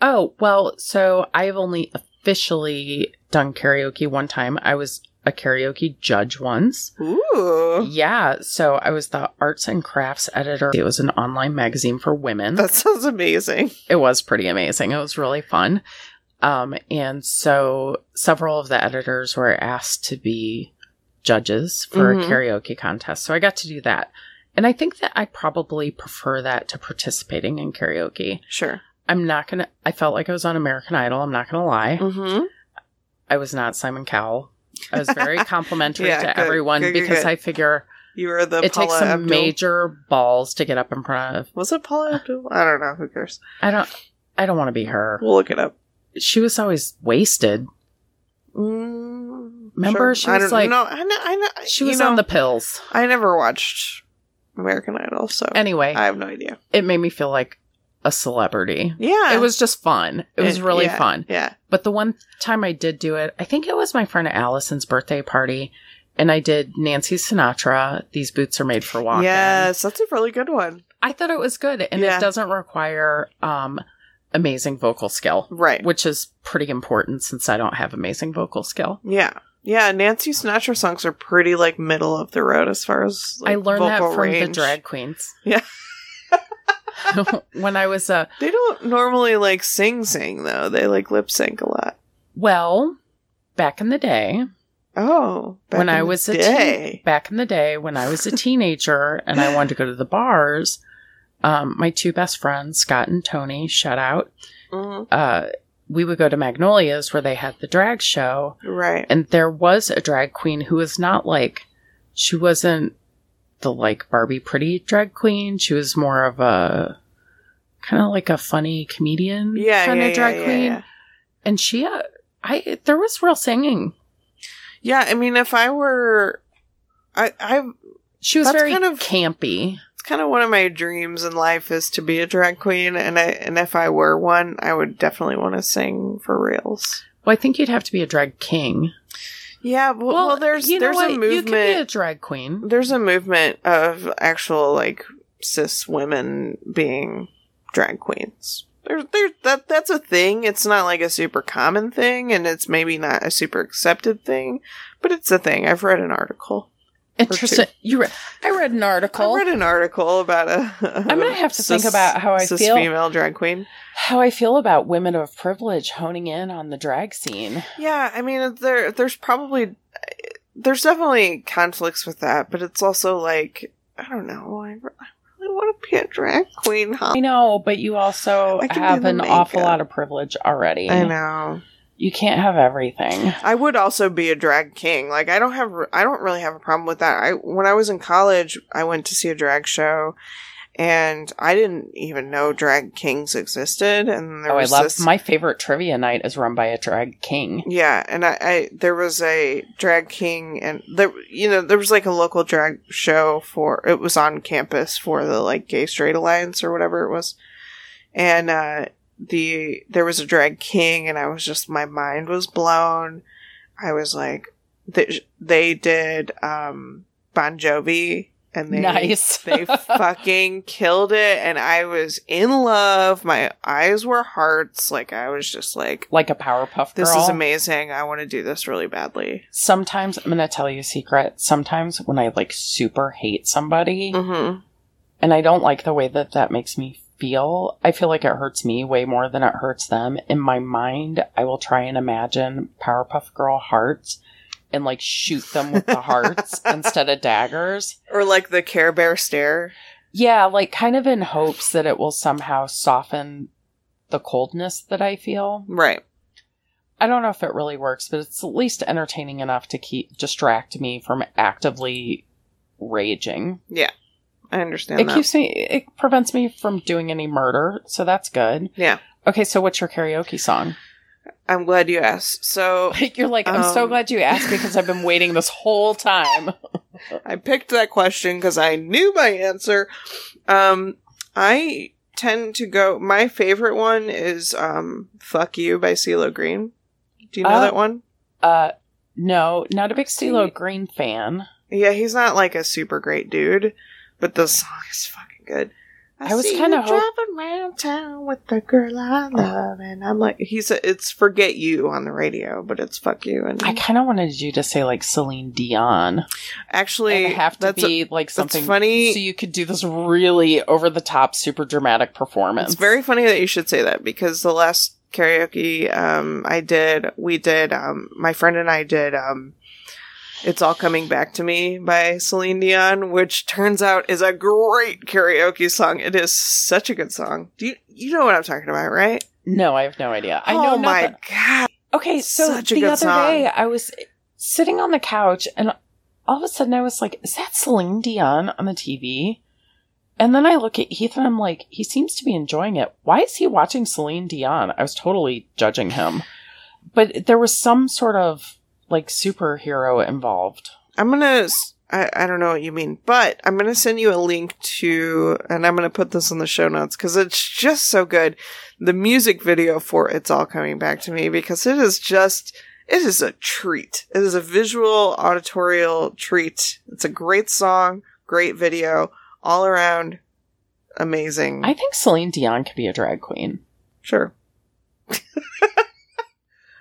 Speaker 1: Oh, well, so I've only officially done karaoke one time. I was a karaoke judge once.
Speaker 2: Ooh,
Speaker 1: Yeah, so I was the arts and crafts editor. It was an online magazine for women.
Speaker 2: that sounds amazing.
Speaker 1: it was pretty amazing. It was really fun. Um, and so several of the editors were asked to be judges for
Speaker 2: Mhm.
Speaker 1: a karaoke contest. So I got to do that. And I think that I probably prefer that to participating in karaoke.
Speaker 2: Sure.
Speaker 1: I'm not going to, I felt like I was on American Idol. I'm not going to lie.
Speaker 2: Mm-hmm.
Speaker 1: I was not Simon Cowell. I was very complimentary
Speaker 2: Yeah,
Speaker 1: to
Speaker 2: good,
Speaker 1: everyone
Speaker 2: good,
Speaker 1: because
Speaker 2: good.
Speaker 1: I figure
Speaker 2: You were the
Speaker 1: it
Speaker 2: Paula
Speaker 1: takes some
Speaker 2: Abdul.
Speaker 1: major balls to get up in front of.
Speaker 2: Was it Paula Abdul? I don't know. Who cares?
Speaker 1: I don't, I don't want to be her.
Speaker 2: We'll look it up.
Speaker 1: She was always wasted.
Speaker 2: Mm,
Speaker 1: Remember, she
Speaker 2: I
Speaker 1: was like-
Speaker 2: no, I know. I know.
Speaker 1: She was
Speaker 2: know,
Speaker 1: on the pills.
Speaker 2: I never watched American Idol, so
Speaker 1: Anyway,
Speaker 2: I have no idea.
Speaker 1: it made me feel like a celebrity.
Speaker 2: Yeah,
Speaker 1: It was just fun. It was really
Speaker 2: yeah,
Speaker 1: fun.
Speaker 2: Yeah.
Speaker 1: But the one time I did do it, I think it was my friend Allison's birthday party, and I did Nancy Sinatra. These boots are made for walking.
Speaker 2: Yes, that's a really good one.
Speaker 1: I thought it was good, and
Speaker 2: Yeah.
Speaker 1: it doesn't require um, amazing vocal skill,
Speaker 2: Right.
Speaker 1: which is pretty important since I don't have amazing vocal skill.
Speaker 2: Yeah. Yeah, Nancy Sinatra songs are pretty like middle of the road as far as like,
Speaker 1: I learned that from the drag queens.
Speaker 2: Yeah.
Speaker 1: when I was uh,
Speaker 2: They don't normally like sing sing though. They like lip sync a lot.
Speaker 1: well, back in the day,
Speaker 2: Oh, back
Speaker 1: when
Speaker 2: in
Speaker 1: I
Speaker 2: the
Speaker 1: was a
Speaker 2: day.
Speaker 1: teen, back in the day when I was a teenager and I wanted to go to the bars, um, my two best friends, Scott and Tony, shout out,
Speaker 2: Mhm.
Speaker 1: uh, we would go to Magnolias where they had the drag show,
Speaker 2: Right.
Speaker 1: and there was a drag queen who was not like, she wasn't the like Barbie pretty drag queen. She was more of a kind of like a funny comedian
Speaker 2: Yeah,
Speaker 1: kind
Speaker 2: yeah,
Speaker 1: of drag
Speaker 2: yeah,
Speaker 1: queen, and she, uh, I there was real singing.
Speaker 2: Yeah, I mean, if I were, I, I,
Speaker 1: She was very
Speaker 2: kind of-
Speaker 1: campy.
Speaker 2: it's kind of one of my dreams in life is to be a drag queen, and I, and if I were one, I would definitely want to sing for reals.
Speaker 1: Well, I think you'd have to be a drag king.
Speaker 2: Yeah, well, well, there's
Speaker 1: you know
Speaker 2: there's
Speaker 1: what?
Speaker 2: a
Speaker 1: You could be
Speaker 2: movement.
Speaker 1: a drag queen.
Speaker 2: there's a movement of actual like cis women being drag queens. There's there that that's a thing. It's not like a super common thing, and it's maybe not a super accepted thing, but it's a thing. I've read an article.
Speaker 1: Interesting. You re- I read an article.
Speaker 2: I read an article about a.
Speaker 1: I'm gonna have to think about how I
Speaker 2: cis
Speaker 1: feel.
Speaker 2: female drag queen.
Speaker 1: how I feel about women of privilege honing in on the drag scene.
Speaker 2: Yeah, I mean, there there's probably there's definitely conflicts with that, but it's also like I don't know. I, re- I really want to be a drag queen. Huh?
Speaker 1: I know, but you also
Speaker 2: I can do
Speaker 1: have an awful lot of privilege already.
Speaker 2: I know.
Speaker 1: You can't have everything.
Speaker 2: I would also be a drag king. Like I don't have I don't really have a problem with that. I when I was in college, I went to see a drag show and I didn't even know drag kings existed and there
Speaker 1: Oh, I love
Speaker 2: this
Speaker 1: my favorite trivia night is run by a drag king.
Speaker 2: yeah, and I, I there was a drag king and there you know, there was like a local drag show for it was on campus for the like gay straight alliance or whatever it was. And uh the there was a drag king and I was just my mind was blown. I was like they, they did um Bon Jovi and they
Speaker 1: Nice.
Speaker 2: they fucking killed it and I was in love. My eyes were hearts. Like I was just like
Speaker 1: like a Powerpuff Girl.
Speaker 2: this is amazing. I want to do this really badly.
Speaker 1: Sometimes I'm gonna tell you a secret. Sometimes when I like super hate somebody
Speaker 2: Mhm.
Speaker 1: and I don't like the way that that makes me feel, I feel like it hurts me way more than it hurts them. In my mind, I will try and imagine Powerpuff Girl hearts and like shoot them with the hearts instead of daggers.
Speaker 2: Or like the Care Bear stare.
Speaker 1: Yeah, like kind of in hopes that it will somehow soften the coldness that I feel.
Speaker 2: Right.
Speaker 1: I don't know if it really works, but it's at least entertaining enough to keep distract me from actively raging.
Speaker 2: I understand
Speaker 1: It
Speaker 2: that.
Speaker 1: keeps me it prevents me from doing any murder, so that's good.
Speaker 2: yeah.
Speaker 1: Okay, so what's your karaoke song?
Speaker 2: I'm glad you asked. So
Speaker 1: You're like, I'm so
Speaker 2: Um,
Speaker 1: glad you asked because I've been waiting this whole time.
Speaker 2: I picked that question because I knew my answer. Um, I tend to go. My favorite one is um, "Fuck You" by CeeLo Green. Do you know
Speaker 1: Uh,
Speaker 2: that one?
Speaker 1: Uh no, not a big CeeLo Green fan.
Speaker 2: Yeah, he's not like a super great dude, but the song is fucking good.
Speaker 1: I was kinda
Speaker 2: you
Speaker 1: hope-
Speaker 2: driving around town with the girl I love, and I'm like, he's a, it's "Forget You" on the radio, but it's "Fuck You." And
Speaker 1: I kind of wanted you to say like Celine Dion.
Speaker 2: actually,
Speaker 1: and have to
Speaker 2: that's a-
Speaker 1: be like something
Speaker 2: funny.
Speaker 1: so you could do this really over the top, super dramatic performance.
Speaker 2: It's very funny that you should say that because the last karaoke um I did, we did um my friend and I did um It's All Coming Back to Me by Celine Dion, which turns out is a great karaoke song. It is such a good song. Do you you know what I'm talking about, right?
Speaker 1: no, I have no idea. I know
Speaker 2: oh my
Speaker 1: nothing.
Speaker 2: god.
Speaker 1: Okay, so
Speaker 2: Such
Speaker 1: the other
Speaker 2: song.
Speaker 1: day I was sitting on the couch and all of a sudden I was like, is that Celine Dion on the TV? And then I look at Heath and I'm like, he seems to be enjoying it. Why is he watching Celine Dion? I was totally judging him. But there was some sort of like superhero involved.
Speaker 2: I'm gonna. I don't know what you mean, but I'm gonna send you a link to, and I'm gonna put this in the show notes because it's just so good. The music video for "It's All Coming Back to Me" because it is just, it is a treat. It is a visual, auditorial treat. It's a great song, great video, all around, amazing.
Speaker 1: I think Celine Dion could be a drag queen.
Speaker 2: sure.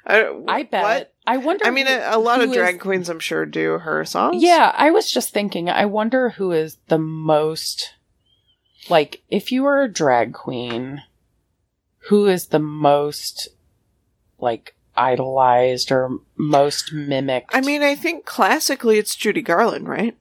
Speaker 2: I,
Speaker 1: I bet.
Speaker 2: What?
Speaker 1: I wonder.
Speaker 2: I mean,
Speaker 1: who-
Speaker 2: a, a lot of drag
Speaker 1: is-
Speaker 2: queens, I'm sure, do her songs.
Speaker 1: Yeah, I was just thinking, I wonder who is the most like if you were a drag queen, who is the most like idolized or most mimicked?
Speaker 2: I mean, I think classically it's Judy Garland, right?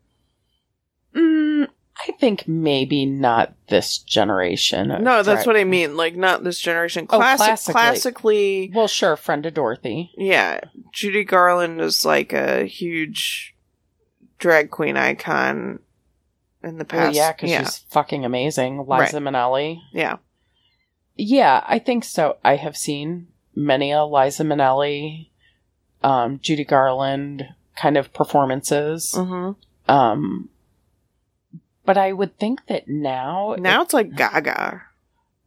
Speaker 1: mm, I think maybe not this generation.
Speaker 2: No, that's what I mean. Like, not this generation.
Speaker 1: Oh,
Speaker 2: Classic,
Speaker 1: classically.
Speaker 2: classically,
Speaker 1: Well, sure, friend of Dorothy.
Speaker 2: yeah. Judy Garland is like a huge drag queen icon in the
Speaker 1: Well,
Speaker 2: past.
Speaker 1: yeah, because
Speaker 2: yeah,
Speaker 1: she's fucking amazing. Liza Minnelli.
Speaker 2: yeah.
Speaker 1: Yeah, I think so. I have seen many a Liza Minnelli, um, Judy Garland kind of performances.
Speaker 2: hmm
Speaker 1: Um, but I would think that now,
Speaker 2: Now it's like Gaga.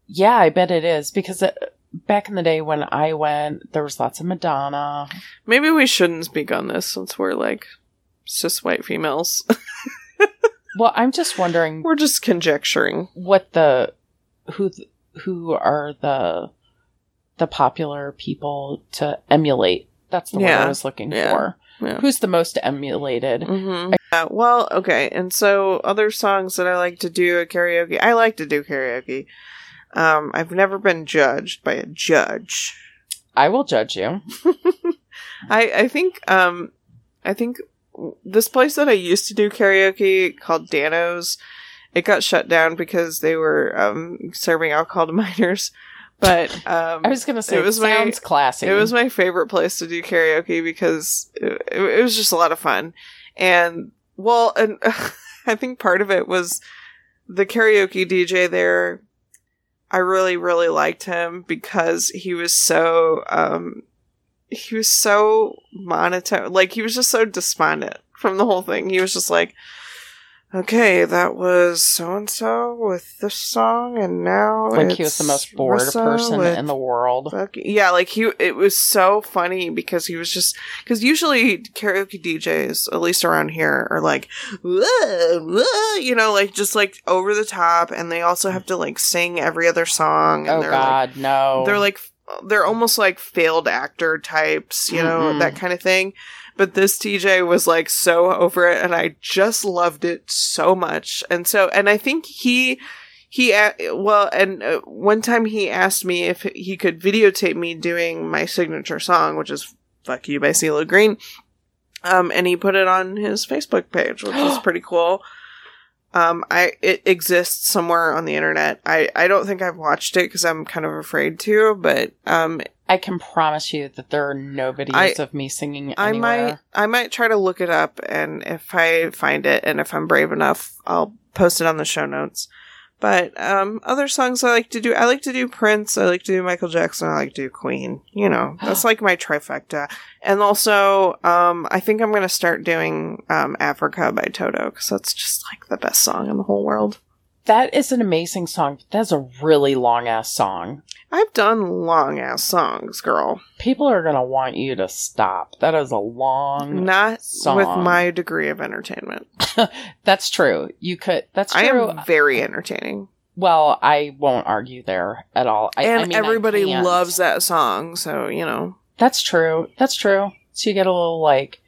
Speaker 1: yeah, I bet it is because it, back in the day when I went, there was lots of Madonna.
Speaker 2: Maybe we shouldn't speak on this since we're like cis white females.
Speaker 1: Well, I'm just wondering
Speaker 2: we're just conjecturing.
Speaker 1: what the who th- who are the the popular people to emulate. That's the word
Speaker 2: Yeah,
Speaker 1: I was looking
Speaker 2: yeah,
Speaker 1: for.
Speaker 2: Yeah.
Speaker 1: Who's the most emulated?
Speaker 2: Mm-hmm. Yeah, well, okay. And so other songs that I like to do at karaoke, I like to do karaoke. Um, I've never been judged by a judge.
Speaker 1: I will judge you.
Speaker 2: I, I think, um, I think this place that I used to do karaoke called Dano's, it got shut down because they were, um, serving alcohol to minors. But, um,
Speaker 1: I was to say
Speaker 2: It was my-
Speaker 1: sounds classy.
Speaker 2: It was my favorite place to do karaoke because it, it, it was just a lot of fun. And, well, and I think part of it was the karaoke DJ there. I really, really liked him because he was so, um, he was so monotone. Like, he was just so despondent from the whole thing. He was just like, okay, that was so and so with this song, and now
Speaker 1: Like he was the most bored
Speaker 2: Rissa
Speaker 1: person in the world.
Speaker 2: Yeah, like he, it was so funny because he was just because usually karaoke DJs, at least around here, are like, "Whoa, whoa," you know, like just like over the top, and they also have to like sing every other song. And
Speaker 1: Oh
Speaker 2: they're Like,
Speaker 1: God, no!
Speaker 2: they're like they're almost like failed actor types, you know,
Speaker 1: Mm-mm.
Speaker 2: that kind of thing. But this TJ was like so over it, and I just loved it so much. And so, and I think he he well, and uh, one time he asked me if he could videotape me doing my signature song, which is "Fuck You" by CeeLo Green. Um, and he put it on his Facebook page, which is pretty cool. Um, I it exists somewhere on the internet. I I don't think I've watched it because I'm kind of afraid to, but um,
Speaker 1: I can promise you that there are no videos
Speaker 2: I-
Speaker 1: of me singing
Speaker 2: I might. I might try to look it up, and if I find it, and if I'm brave enough, I'll post it on the show notes. But um, other songs I like to do, I like to do Prince, I like to do Michael Jackson, I like to do Queen. You know, that's like my trifecta. And also, um, I think I'm gonna start doing um, Africa by Toto because that's just like the best song in the whole world.
Speaker 1: That is an amazing song. That's a really long ass song.
Speaker 2: I've done long ass songs, girl.
Speaker 1: People are gonna want you to stop. That is a long.
Speaker 2: Not
Speaker 1: song.
Speaker 2: with my degree of entertainment.
Speaker 1: That's true. You could. That's true.
Speaker 2: I am very entertaining.
Speaker 1: well, I won't argue there at all. I,
Speaker 2: and
Speaker 1: I mean,
Speaker 2: everybody loves that song, so you know
Speaker 1: That's true. That's true. So you get a little like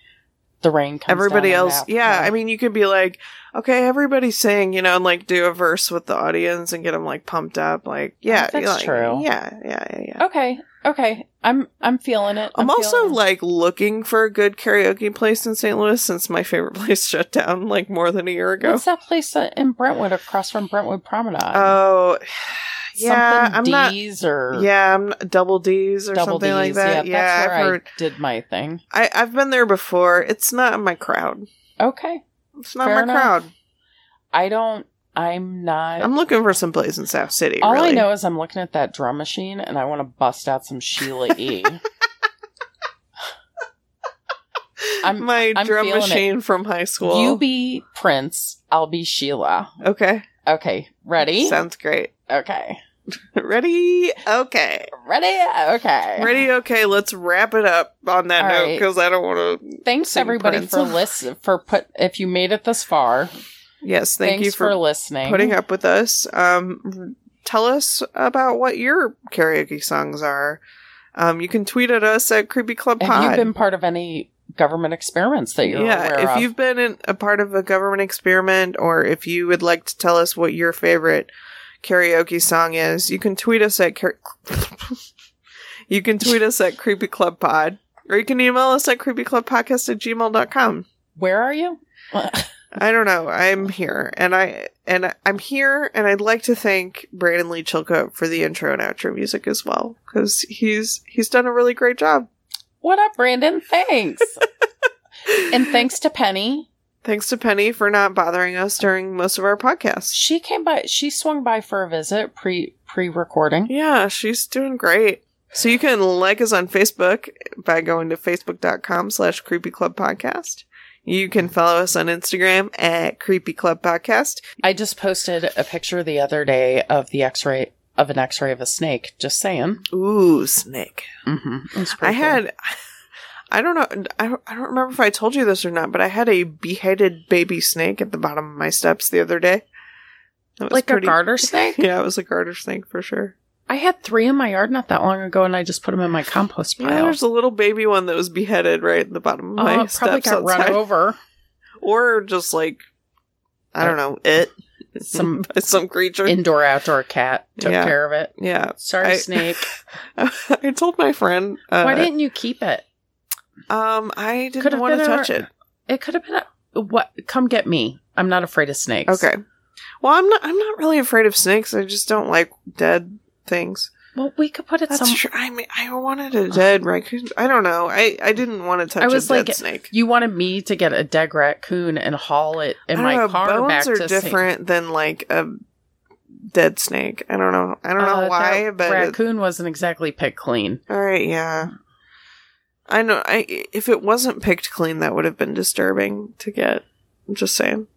Speaker 1: the rain comes.
Speaker 2: everybody else. Yeah. I mean, you could be like, okay, everybody's saying, you know, and like do a verse with the audience and get them like pumped up. Like, yeah,
Speaker 1: that's
Speaker 2: like,
Speaker 1: true.
Speaker 2: Yeah, yeah, yeah, yeah.
Speaker 1: Okay. Okay. I'm. I'm feeling it.
Speaker 2: I'm, also
Speaker 1: it.
Speaker 2: like looking for a good karaoke place in St. Louis since my favorite place shut down like more than a year ago.
Speaker 1: What's that place in Brentwood across from Brentwood Promenade?
Speaker 2: Oh, yeah, I'm
Speaker 1: something
Speaker 2: not.
Speaker 1: Or
Speaker 2: Yeah, I'm not, double D's or
Speaker 1: double
Speaker 2: something
Speaker 1: D's.
Speaker 2: like that.
Speaker 1: Yeah,
Speaker 2: Yeah,
Speaker 1: that's
Speaker 2: I've
Speaker 1: where
Speaker 2: heard.
Speaker 1: I did my thing.
Speaker 2: I, I've been there before. It's not my crowd.
Speaker 1: Okay.
Speaker 2: It's not
Speaker 1: Fair
Speaker 2: my
Speaker 1: enough.
Speaker 2: crowd.
Speaker 1: I don't. I'm not.
Speaker 2: I'm looking for some place in South City.
Speaker 1: all
Speaker 2: really.
Speaker 1: I know is I'm looking at that drum machine and I want to bust out some Sheila E. I'm.
Speaker 2: my
Speaker 1: I'm
Speaker 2: drum
Speaker 1: feeling it.
Speaker 2: machine from high school.
Speaker 1: You be Prince. I'll be Sheila.
Speaker 2: okay?
Speaker 1: Okay. Ready?
Speaker 2: Sounds great.
Speaker 1: okay.
Speaker 2: Ready? Okay.
Speaker 1: Ready? Okay.
Speaker 2: Ready? Okay. Let's wrap it up on that
Speaker 1: All
Speaker 2: note
Speaker 1: right.
Speaker 2: because I don't want to.
Speaker 1: Thanks everybody
Speaker 2: Prince.
Speaker 1: for listen for put if you made it this far.
Speaker 2: Yes, thank
Speaker 1: thanks
Speaker 2: you for,
Speaker 1: listening.
Speaker 2: putting up with us. Um, tell us about what your karaoke songs are. Um, you can tweet at us at Creepy Club Pod.
Speaker 1: Have you been part of any government experiments that you're
Speaker 2: yeah,
Speaker 1: aware
Speaker 2: if
Speaker 1: of?
Speaker 2: you've been in a part of a government experiment, or if you would like to tell us what your favorite karaoke song is, you can tweet us at car- you can tweet us at Creepy Club Pod, or you can email us at creepy club creepyclubpodcast at gmail.com.
Speaker 1: Where are you?
Speaker 2: I don't know. I'm here, and I and I'm here, and I'd like to thank Brandon Lee Chilcote for the intro and outro music as well, because he's he's done a really great job.
Speaker 1: what up, Brandon? Thanks. and thanks to Penny.
Speaker 2: Thanks to Penny for not bothering us during most of our podcasts.
Speaker 1: She came by she swung by for a visit pre pre recording.
Speaker 2: Yeah, she's doing great. So you can like us on Facebook by going to facebook.com slash creepy club podcast. You can follow us on Instagram at creepy club podcast.
Speaker 1: I just posted a picture the other day of the x ray of an x ray of a snake. Just saying.
Speaker 2: Ooh, snake.
Speaker 1: Mm-hmm.
Speaker 2: I had, I don't know, I don't, I don't remember if I told you this or not, but I had a beheaded baby snake at the bottom of my steps the other day.
Speaker 1: Like
Speaker 2: pretty-
Speaker 1: a garter snake.
Speaker 2: Yeah, it was a garter snake for sure.
Speaker 1: I had three in my yard not that long ago, and I just put them in my compost
Speaker 2: Yeah,
Speaker 1: pile.
Speaker 2: there's a little baby one that was beheaded right at the bottom of
Speaker 1: Oh,
Speaker 2: my
Speaker 1: probably
Speaker 2: steps
Speaker 1: got run over.
Speaker 2: or just like I don't know it
Speaker 1: Some
Speaker 2: some creature.
Speaker 1: indoor outdoor cat took
Speaker 2: Yeah.
Speaker 1: care of it.
Speaker 2: yeah,
Speaker 1: Sorry,
Speaker 2: I-
Speaker 1: snake.
Speaker 2: I told my friend. Uh,
Speaker 1: Why didn't you keep it?
Speaker 2: Um I didn't
Speaker 1: Could've
Speaker 2: want to
Speaker 1: a-
Speaker 2: touch it.
Speaker 1: It could have been a what? Come get me. I'm not afraid of snakes.
Speaker 2: Okay. Well, I'm not. I'm not really afraid of snakes. I just don't like dead things.
Speaker 1: Well, we could put it
Speaker 2: That's
Speaker 1: some.
Speaker 2: true. I mean, I wanted a dead raccoon. I don't know. I I didn't want to touch
Speaker 1: I was
Speaker 2: a dead snake.
Speaker 1: You wanted me to get a dead raccoon and haul it in my
Speaker 2: know,
Speaker 1: car
Speaker 2: bones
Speaker 1: back
Speaker 2: are
Speaker 1: to
Speaker 2: different than like a dead snake. I don't know. I don't know
Speaker 1: Uh,
Speaker 2: why, but it-
Speaker 1: raccoon wasn't exactly picked clean.
Speaker 2: All right, yeah. I know. I if it wasn't picked clean, that would have been disturbing to get. I'm just saying.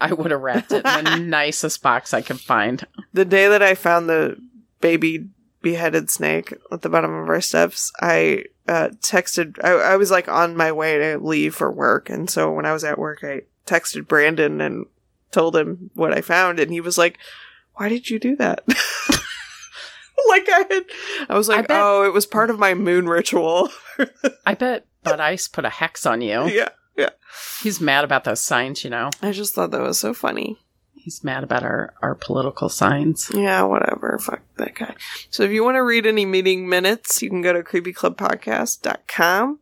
Speaker 1: I would have wrapped it in the nicest box I could find.
Speaker 2: The day that I found the baby beheaded snake at the bottom of our steps, I uh, texted. I, I was like on my way to leave for work, and so when I was at work, I texted Brandon and told him what I found, and he was like, "Why did you do that?" like I had, I was like,
Speaker 1: bet-
Speaker 2: "Oh, it was part of my moon ritual."
Speaker 1: I bet Bud Ice put a hex on you.
Speaker 2: yeah, yeah.
Speaker 1: He's mad about those signs, you know.
Speaker 2: I just thought that was so funny.
Speaker 1: He's mad about our, our political signs.
Speaker 2: Yeah, whatever. Fuck that guy. So if you want to read any meeting minutes, you can go to creepyclubpodcast.com.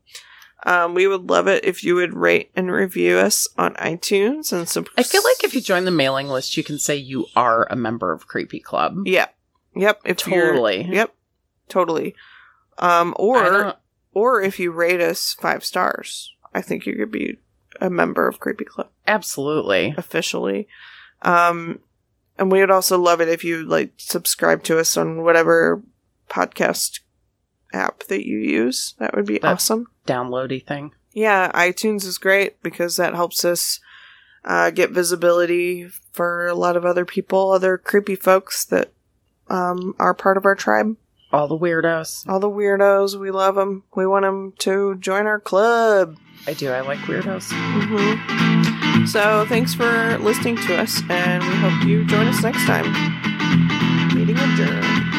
Speaker 2: Um, we would love it if you would rate and review us on iTunes and sub-
Speaker 1: I feel like if you join the mailing list, you can say you are a member of Creepy Club.
Speaker 2: Yeah. Yep. If
Speaker 1: Totally.
Speaker 2: Yep. Totally. Um, or or if you rate us five stars, I think you could be a member of Creepy Club
Speaker 1: absolutely.
Speaker 2: officially. Um, and we would also love it if you like subscribe to us on whatever podcast app that you use. That would be
Speaker 1: That-
Speaker 2: awesome.
Speaker 1: Downloady thing.
Speaker 2: Yeah, iTunes is great because that helps us uh, get visibility for a lot of other people, other creepy folks that um, are part of our tribe.
Speaker 1: All the weirdos.
Speaker 2: All the weirdos. We love them. We want them to join our club.
Speaker 1: I do. I like weirdos.
Speaker 2: Mm-hmm. So thanks for listening to us, and we hope you join us next time. Meeting adjourned.